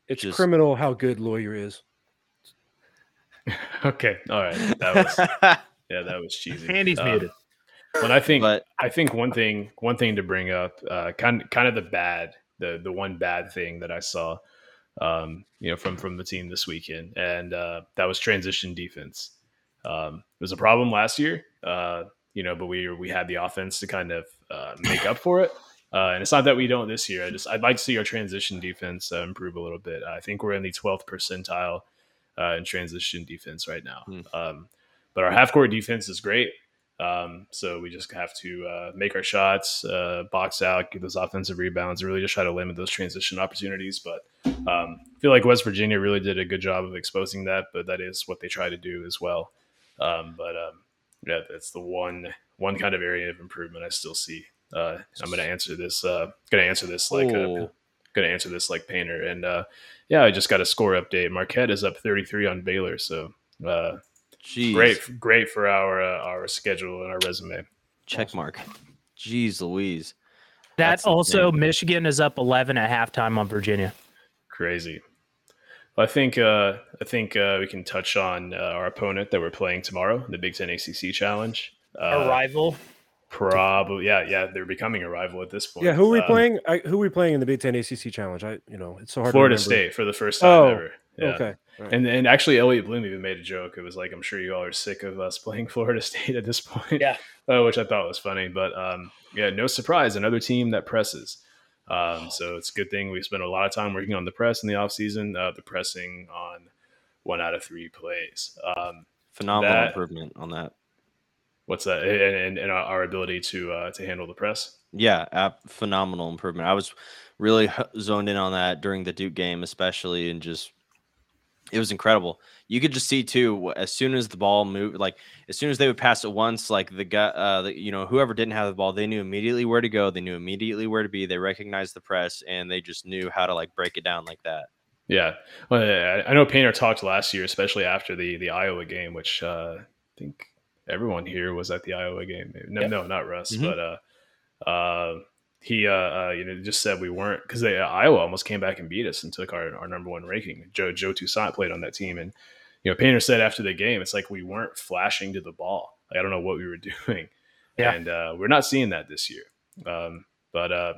It's Just- criminal how good lawyer is. okay, all right. That was yeah, that was cheesy. Andy's Um, muted. But I think but I think one thing one thing to bring up, uh, kind kind of the bad the the one bad thing that I saw, um, you know, from from the team this weekend, and uh, that was transition defense. Um, it was a problem last year, uh, you know, but we we had the offense to kind of uh, make up for it. Uh, and it's not that we don't this year. I just I'd like to see our transition defense uh, improve a little bit. I think we're in the 12th percentile uh, in transition defense right now. Hmm. Um, but our half court defense is great. Um, so we just have to uh, make our shots, uh, box out, get those offensive rebounds, and really just try to limit those transition opportunities. But um, I feel like West Virginia really did a good job of exposing that, but that is what they try to do as well. Um, but um, yeah, that's the one one kind of area of improvement I still see. Uh, I'm going to answer this. Uh, going to answer this like uh, Oh. going to answer this like Painter. And uh, yeah, I just got a score update. Marquette is up 33 on Baylor, so uh, geez, great, great for our uh, our schedule and our resume. check mark. Jeez Louise. That That's also, insane. Michigan is up 11 at halftime on Virginia. Crazy. Well, I think uh, I think uh, we can touch on uh, our opponent that we're playing tomorrow, the Big Ten ACC Challenge. Uh, Our rival. Probably, yeah, yeah. They're becoming a rival at this point. Yeah, who are we Um, playing? I, who are we playing in the Big Ten ACC challenge? I, you know, it's so hard. Florida to. State for the first time Oh, ever. Yeah. Okay. All right. And and actually, Elliot Bloom even made a joke. It was like, "I'm sure you all are sick of us playing Florida State at this point." Yeah. uh, which I thought was funny. But um, yeah, no surprise, another team that presses. Um, so it's a good thing we spent a lot of time working on the press in the offseason, uh, the pressing on one out of three plays. Um, Phenomenal That- improvement on that. what's that? And, and, and our ability to uh, to handle the press. Yeah, ap- phenomenal improvement. I was really zoned in on that during the Duke game, especially, and just it was incredible. You could just see too, as soon as the ball moved, like as soon as they would pass it once, like the guy, uh, the, you know, whoever didn't have the ball, they knew immediately where to go. They knew immediately where to be. They recognized the press, and they just knew how to like break it down like that. Yeah, well, I know Painter talked last year, especially after the the Iowa game, which uh, I think everyone here was at the Iowa game. No, no, not Russ, Mhm. but uh, uh, he uh, uh, you know just said we weren't because they Iowa almost came back and beat us and took our, our number one ranking. Joe Joe Toussaint played on that team, and you know Painter said after the game, it's like we weren't flashing to the ball. Like, I don't know what we were doing, Yeah. and uh, we're not seeing that this year. Um, but uh,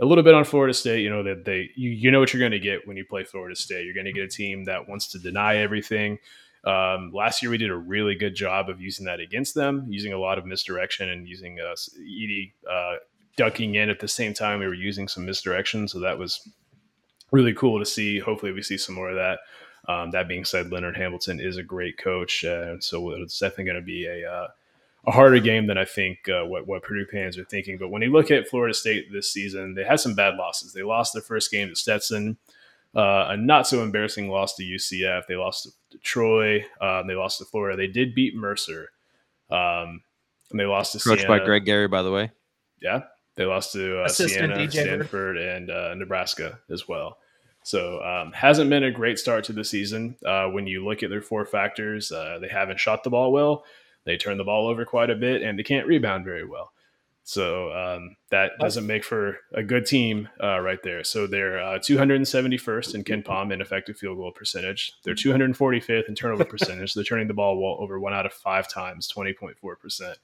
a little bit on Florida State. You know that they you, you know what you're going to get when you play Florida State. You're going to get a team that wants to deny everything. Um, last year we did a really good job of using that against them, using a lot of misdirection and using uh, Edey uh, ducking in at the same time. We were using some misdirection, so that was really cool to see. Hopefully, we see some more of that. Um, that being said, Leonard Hamilton is a great coach, uh, so it's definitely going to be a uh, a harder game than I think uh, what what Purdue fans are thinking. But when you look at Florida State this season, they had some bad losses. They lost their first game to Stetson, uh, a not so embarrassing loss to UCF. They lost to Troy. Um, they lost to Florida. They did beat Mercer, um, and they lost to Coached Siena. by Greg Gary, by the way. Yeah, they lost to uh, Siena, DJ. Stanford, and uh, Nebraska as well. So um, hasn't been a great start to the season. Uh, when you look at their four factors, uh, they haven't shot the ball well. They turn the ball over quite a bit, and they can't rebound very well. So um, that doesn't make for a good team uh, right there. So they're uh, 271st in KenPom in effective field goal percentage. They're 245th in turnover percentage. They're turning the ball well over one out of five times, 20.4 percent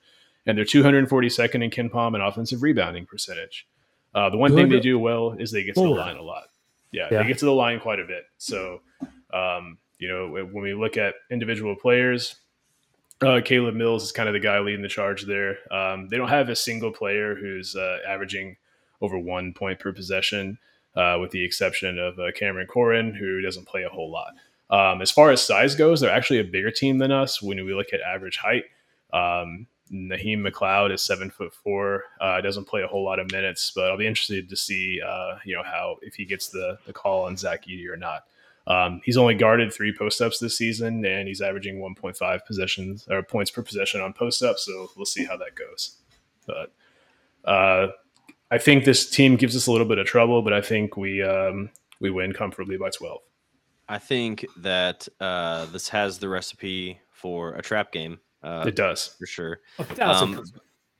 and they're 242nd in KenPom in offensive rebounding percentage. Uh, the one thing they do well is they get to the line a lot. Yeah, Yeah. they get to the line quite a bit. So, um, you know, when we look at individual players, uh, Caleb Mills is kind of the guy leading the charge there. Um, they don't have a single player who's uh, averaging over one point per possession, uh, with the exception of uh, Cameron Corhen, who doesn't play a whole lot. Um, as far as size goes, they're actually a bigger team than us when we look at average height. Um, Naheem McLeod is seven foot four. Uh, doesn't play a whole lot of minutes, but I'll be interested to see, uh, you know, how if he gets the the call on Zach Edey or not. Um, he's only guarded three post ups this season, and he's averaging 1.5 possessions or points per possession on post ups. So we'll see how that goes. But uh, I think this team gives us a little bit of trouble, but I think we um, we win comfortably by 12. I think that uh, this has the recipe for a trap game uh, It does. for sure. Um.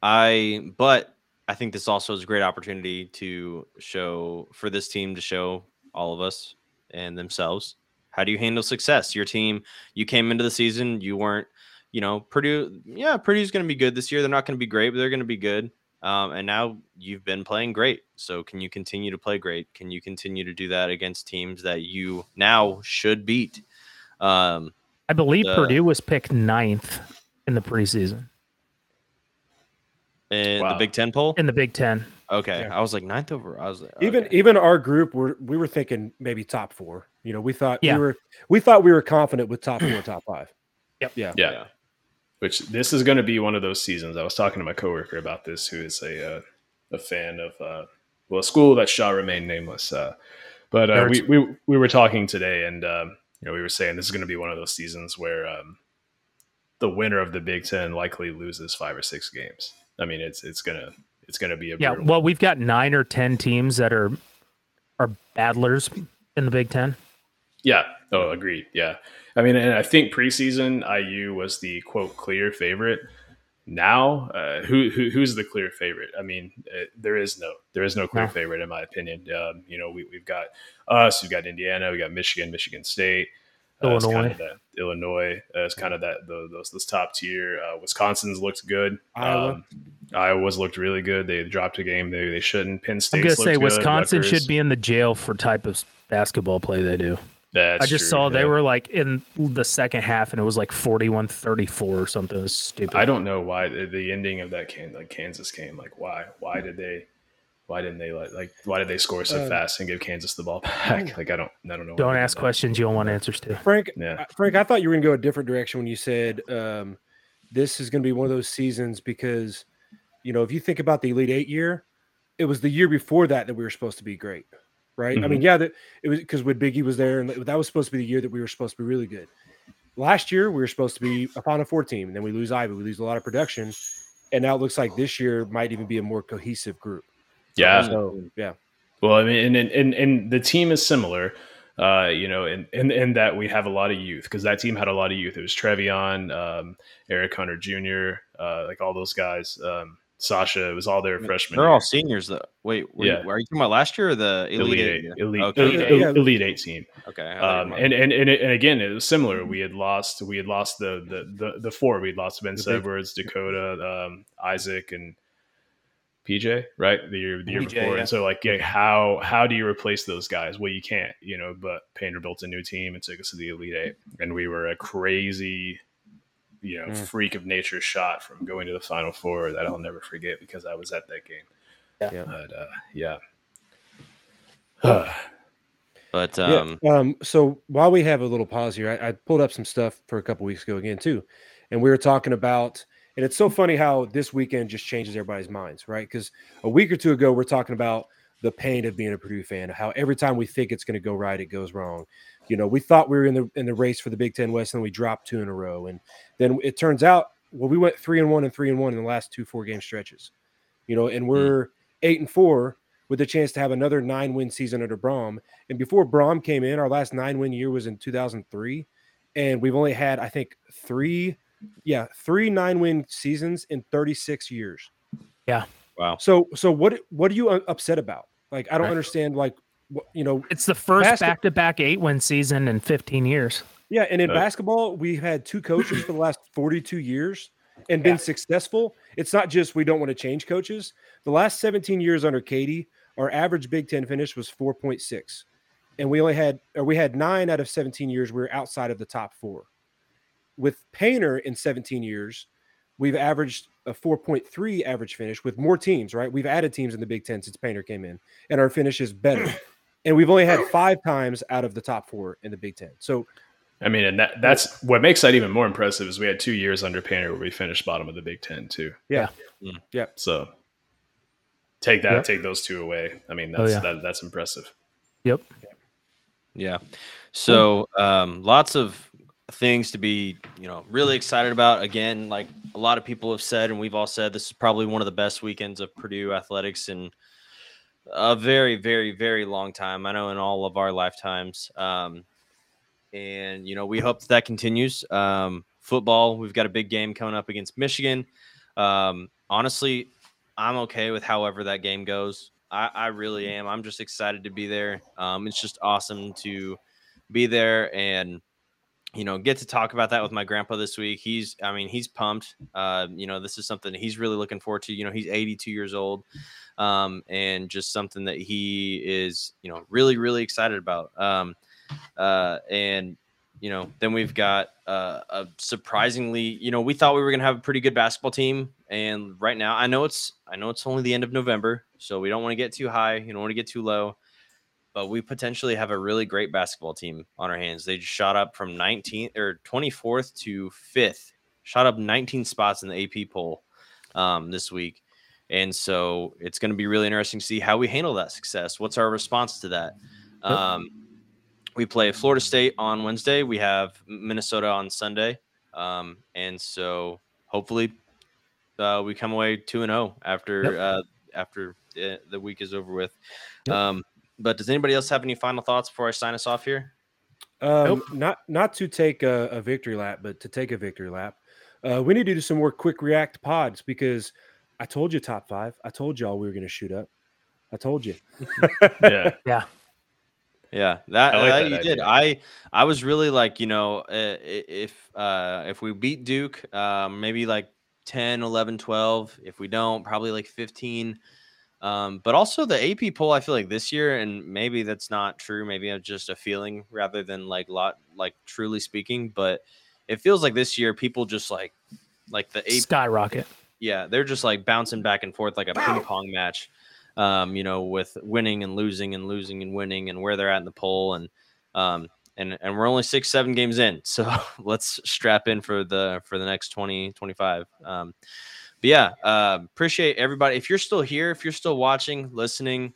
I but I think this also is a great opportunity to show for this team to show all of us and themselves how do you handle success. Your team, you came into the season, you weren't, you know, Purdue. Yeah, Purdue's going to be good this year. They're not going to be great, but they're going to be good. Um, and now you've been playing great. So can you continue to play great? Can you continue to do that against teams that you now should beat? Um, I believe the- Purdue was picked ninth in the preseason in Wow. the Big Ten poll. in the Big Ten. Okay, Yeah. I was like ninth over. I was like, Even okay. even our group, were we were thinking maybe top four. You know, we thought Yeah. we were we thought we were confident with top four, top five. Yep. Yeah. Yeah. Yeah. Which this is going to be one of those seasons. I was talking to my coworker about this, who is a uh, a fan of uh, well, a school that shall remain nameless. Uh, but uh, we, we we were talking today, and um, you know, we were saying this is going to be one of those seasons where um, the winner of the Big Ten likely loses five or six games. I mean, it's it's gonna it's gonna be a Yeah, well, we've got nine or ten teams that are are battlers in the Big Ten. Yeah. Oh, agreed. Yeah. I mean, and I think preseason IU was the quote clear favorite. Now, uh, who, who who's the clear favorite? I mean, uh, there is no there is no clear No. favorite in my opinion. Um, you know, we, we've got us, we've got Indiana, we got Michigan, Michigan State, uh, kind Illinois. of that Illinois. Uh, it's kind of that those those, those top tier. Uh, Wisconsin's looked good. Iowa. Um, Iowa's looked really good. They dropped a game they they shouldn't. Penn State. I'm gonna say Wisconsin should be in the jail for type of basketball play they do. That's I just true, saw they were like in the second half and it was like 41 34 or something. It was stupid. I don't know why the, the ending of that can like Kansas game. Like why? Why did they? Why didn't they like like? Why did they score so Uh, fast and give Kansas the ball back? Like I don't. I don't know. Don't ask questions you don't want answers to. Frank, Yeah. Frank, I thought you were going to go a different direction when you said um, this is going to be one of those seasons because, you know, if you think about the Elite Eight year, it was the year before that that we were supposed to be great, right? I mean, yeah, that it was because when Biggie was there, and that was supposed to be the year that we were supposed to be really good. Last year, we were supposed to be a Final Four team, and then we lose Ivey, we lose a lot of production, and now it looks like this year might even be a more cohesive group. Yeah. So, yeah, Well, I mean, and and and the team is similar, uh, you know, in, in in that we have a lot of youth because that team had a lot of youth. It was Trevion, um, Eric Hunter Jr., uh, like all those guys. Um, Sasha, it was all their freshmen. They're year. all seniors though. Wait, were, Yeah. you, are you talking about last year or the elite? elite Eight eight, elite, Okay. elite, Yeah, yeah. elite eight team. Okay. Um, and, and and and again, it was similar. We had lost. We had lost the the the, the four. We had lost Vince The Edwards, Dakota, um, Isaac, and PJ. Right, the year the year PJ, before. yeah. And so, like, yeah, how how do you replace those guys? Well, you can't. You know, but Painter built a new team and took us to the Elite Eight, and we were a crazy. You know, Mm. freak of nature shot from going to the Final Four that I'll never forget because I was at that game. Yeah. But uh, yeah. but um, yeah. Um, so while we have a little pause here, I, I pulled up some stuff for a couple weeks ago again too, and we were talking about, and it's so funny how this weekend just changes everybody's minds, right? Because a week or two ago we're talking about the pain of being a Purdue fan, how every time we think it's going to go right, it goes wrong. You know, we thought we were in the in the race for the Big Ten West, and we dropped two in a row, and then it turns out, well, we went three and one and three and one in the last two four game stretches. You know, and mm. we're eight and four with a chance to have another nine win season under Brohm. And before Brohm came in, our last nine win year was in 2003. And we've only had, I think, three, yeah, three nine win seasons in 36 years. Yeah. Wow. So, so what, what are you upset about? Like, I don't Right. understand, like, what, you know, It's the first back to back eight win season in 15 years. yeah. And in Uh, basketball, we've had two coaches for the last 42 years and been successful. It's not just we don't want to change coaches. The last 17 years under Keady, our average Big Ten finish was 4.6. And we only had, or we had nine out of 17 years we were outside of the top four. With Painter in 17 years, we've averaged a 4.3 average finish with more teams, right? We've added teams in the Big Ten since Painter came in, and our finish is better. and we've only had five times out of the top four in the Big Ten. So I mean, and that that's what makes that even more impressive is we had two years under Painter where we finished bottom of the Big Ten too. Yeah. Mm. Yeah. So take that, Yeah. take those two away. I mean, Oh, that's yeah. that, that's impressive. Yep. Yeah. So um, lots of things to be, you know, really excited about. Again, like a lot of people have said, and we've all said, this is probably one of the best weekends of Purdue athletics in a very, very, very long time. I know in all of our lifetimes. Um, and you know, we hope that, that continues. Um, football, we've got a big game coming up against Michigan. Um, honestly, I'm okay with however that game goes. I, I really am. I'm just excited to be there. Um, it's just awesome to be there and you know get to talk about that with my grandpa this week. He's, I mean, he's pumped. Uh, you know, this is something he's really looking forward to. You know, he's 82 years old, um, and just something that he is, you know, really, really excited about. Um, uh, and you know, then we've got uh, a surprisingly, you know, we thought we were gonna have a pretty good basketball team, and right now, I know it's, I know it's only the end of November, so we don't want to get too high, you don't want to get too low, but we potentially have a really great basketball team on our hands. They just shot up from 19th or 24th to 5th, shot up 19 spots in the AP poll um, this week. And so it's going to be really interesting to see how we handle that success. What's our response to that? Um, we play Florida State on Wednesday. We have Minnesota on Sunday. Um, and so hopefully uh, we come away 2 and 0 after Yep. uh, after the, the week is over with. Yep. Um, but does anybody else have any final thoughts before I sign us off here? Um, Nope. Not not to take a, a victory lap, but to take a victory lap. Uh, we need to do some more quick react pods because I told you top five. I told y'all we were going to shoot up. I told you. Yeah. Yeah, that, I like that that you did. I I was really like, you know, uh, if uh if we beat Duke, um maybe like 10, 11, 12. If we don't, probably like 15. Um, but also the AP poll, I feel like this year, and maybe that's not true. Maybe it's just a feeling rather than like lot, like truly speaking. But it feels like this year people just like, like the AP, Skyrocket. yeah, they're just like bouncing back and forth like a ping pong match. Um, you know, with winning and losing and losing and winning and where they're at in the poll and um and and we're only six seven games in so let's strap in for the for the next 20 25 um but yeah uh, appreciate everybody. If you're still here if you're still watching listening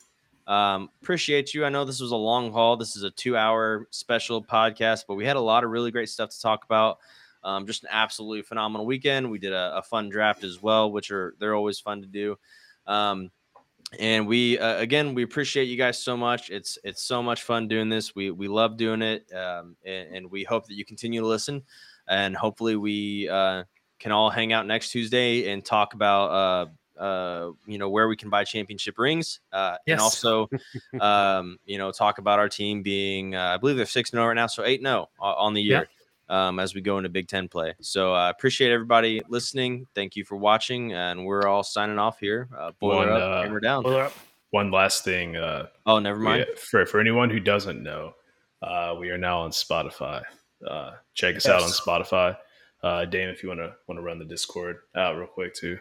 um appreciate you. I know this was a long haul. This is a two hour special podcast but we had a lot of really great stuff to talk about. Um, just an absolutely phenomenal weekend. We did a, a fun draft as well which are they're always fun to do. Um and we uh, again we appreciate you guys so much. It's it's so much fun doing this. We we love doing it um, and, and we hope that you continue to listen and hopefully we uh, can all hang out next tuesday and talk about uh, uh, you know where we can buy championship rings uh, and also um, you know talk about our team being uh, i believe they're 6 0 right now so 8 0 on the Yeah. year um, as we go into Big Ten play. So I appreciate everybody listening. Thank you for watching, and we're all signing off here. Uh, boiler One, up, uh, hammer down. Boiler up. One last thing. Uh, Oh, never mind. we- for for anyone who doesn't know, uh, we are now on Spotify. Uh, check us out on Spotify. Uh, Dame, if you want to want to run the Discord out real quick too.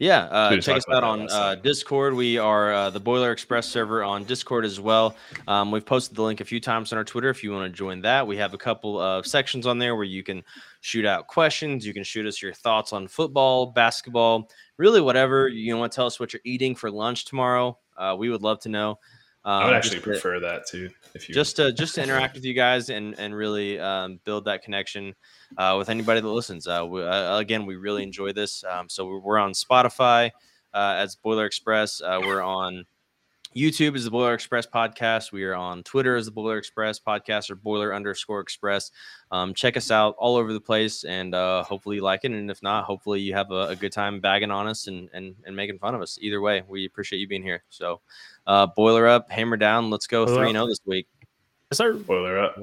Yeah, uh, check us out on uh. Discord. We are uh, the Boiler Express server on Discord as well. Um, we've posted the link a few times on our Twitter if you want to join that. We have a couple of sections on there where you can shoot out questions. You can shoot us your thoughts on football, basketball, really whatever. You want to tell us what you're eating for lunch tomorrow. Uh, we would love to know. Um, I would actually to- prefer that too. If you just to just to interact with you guys and and really um, build that connection uh, with anybody that listens. Uh, we, uh, again, we really enjoy this. Um, so we're, we're on Spotify uh, as Boiler Express. Uh, we're on YouTube is the Boiler Express podcast. We are on Twitter as the Boiler Express podcast or Boiler underscore Express. Um, check us out all over the place, and uh, hopefully you like it. And if not, hopefully you have a, a good time bagging on us and, and and making fun of us. Either way, we appreciate you being here. So, uh, Boiler up, hammer down. Let's go Boiler three up. zero this week. Yes, sir. boiler up.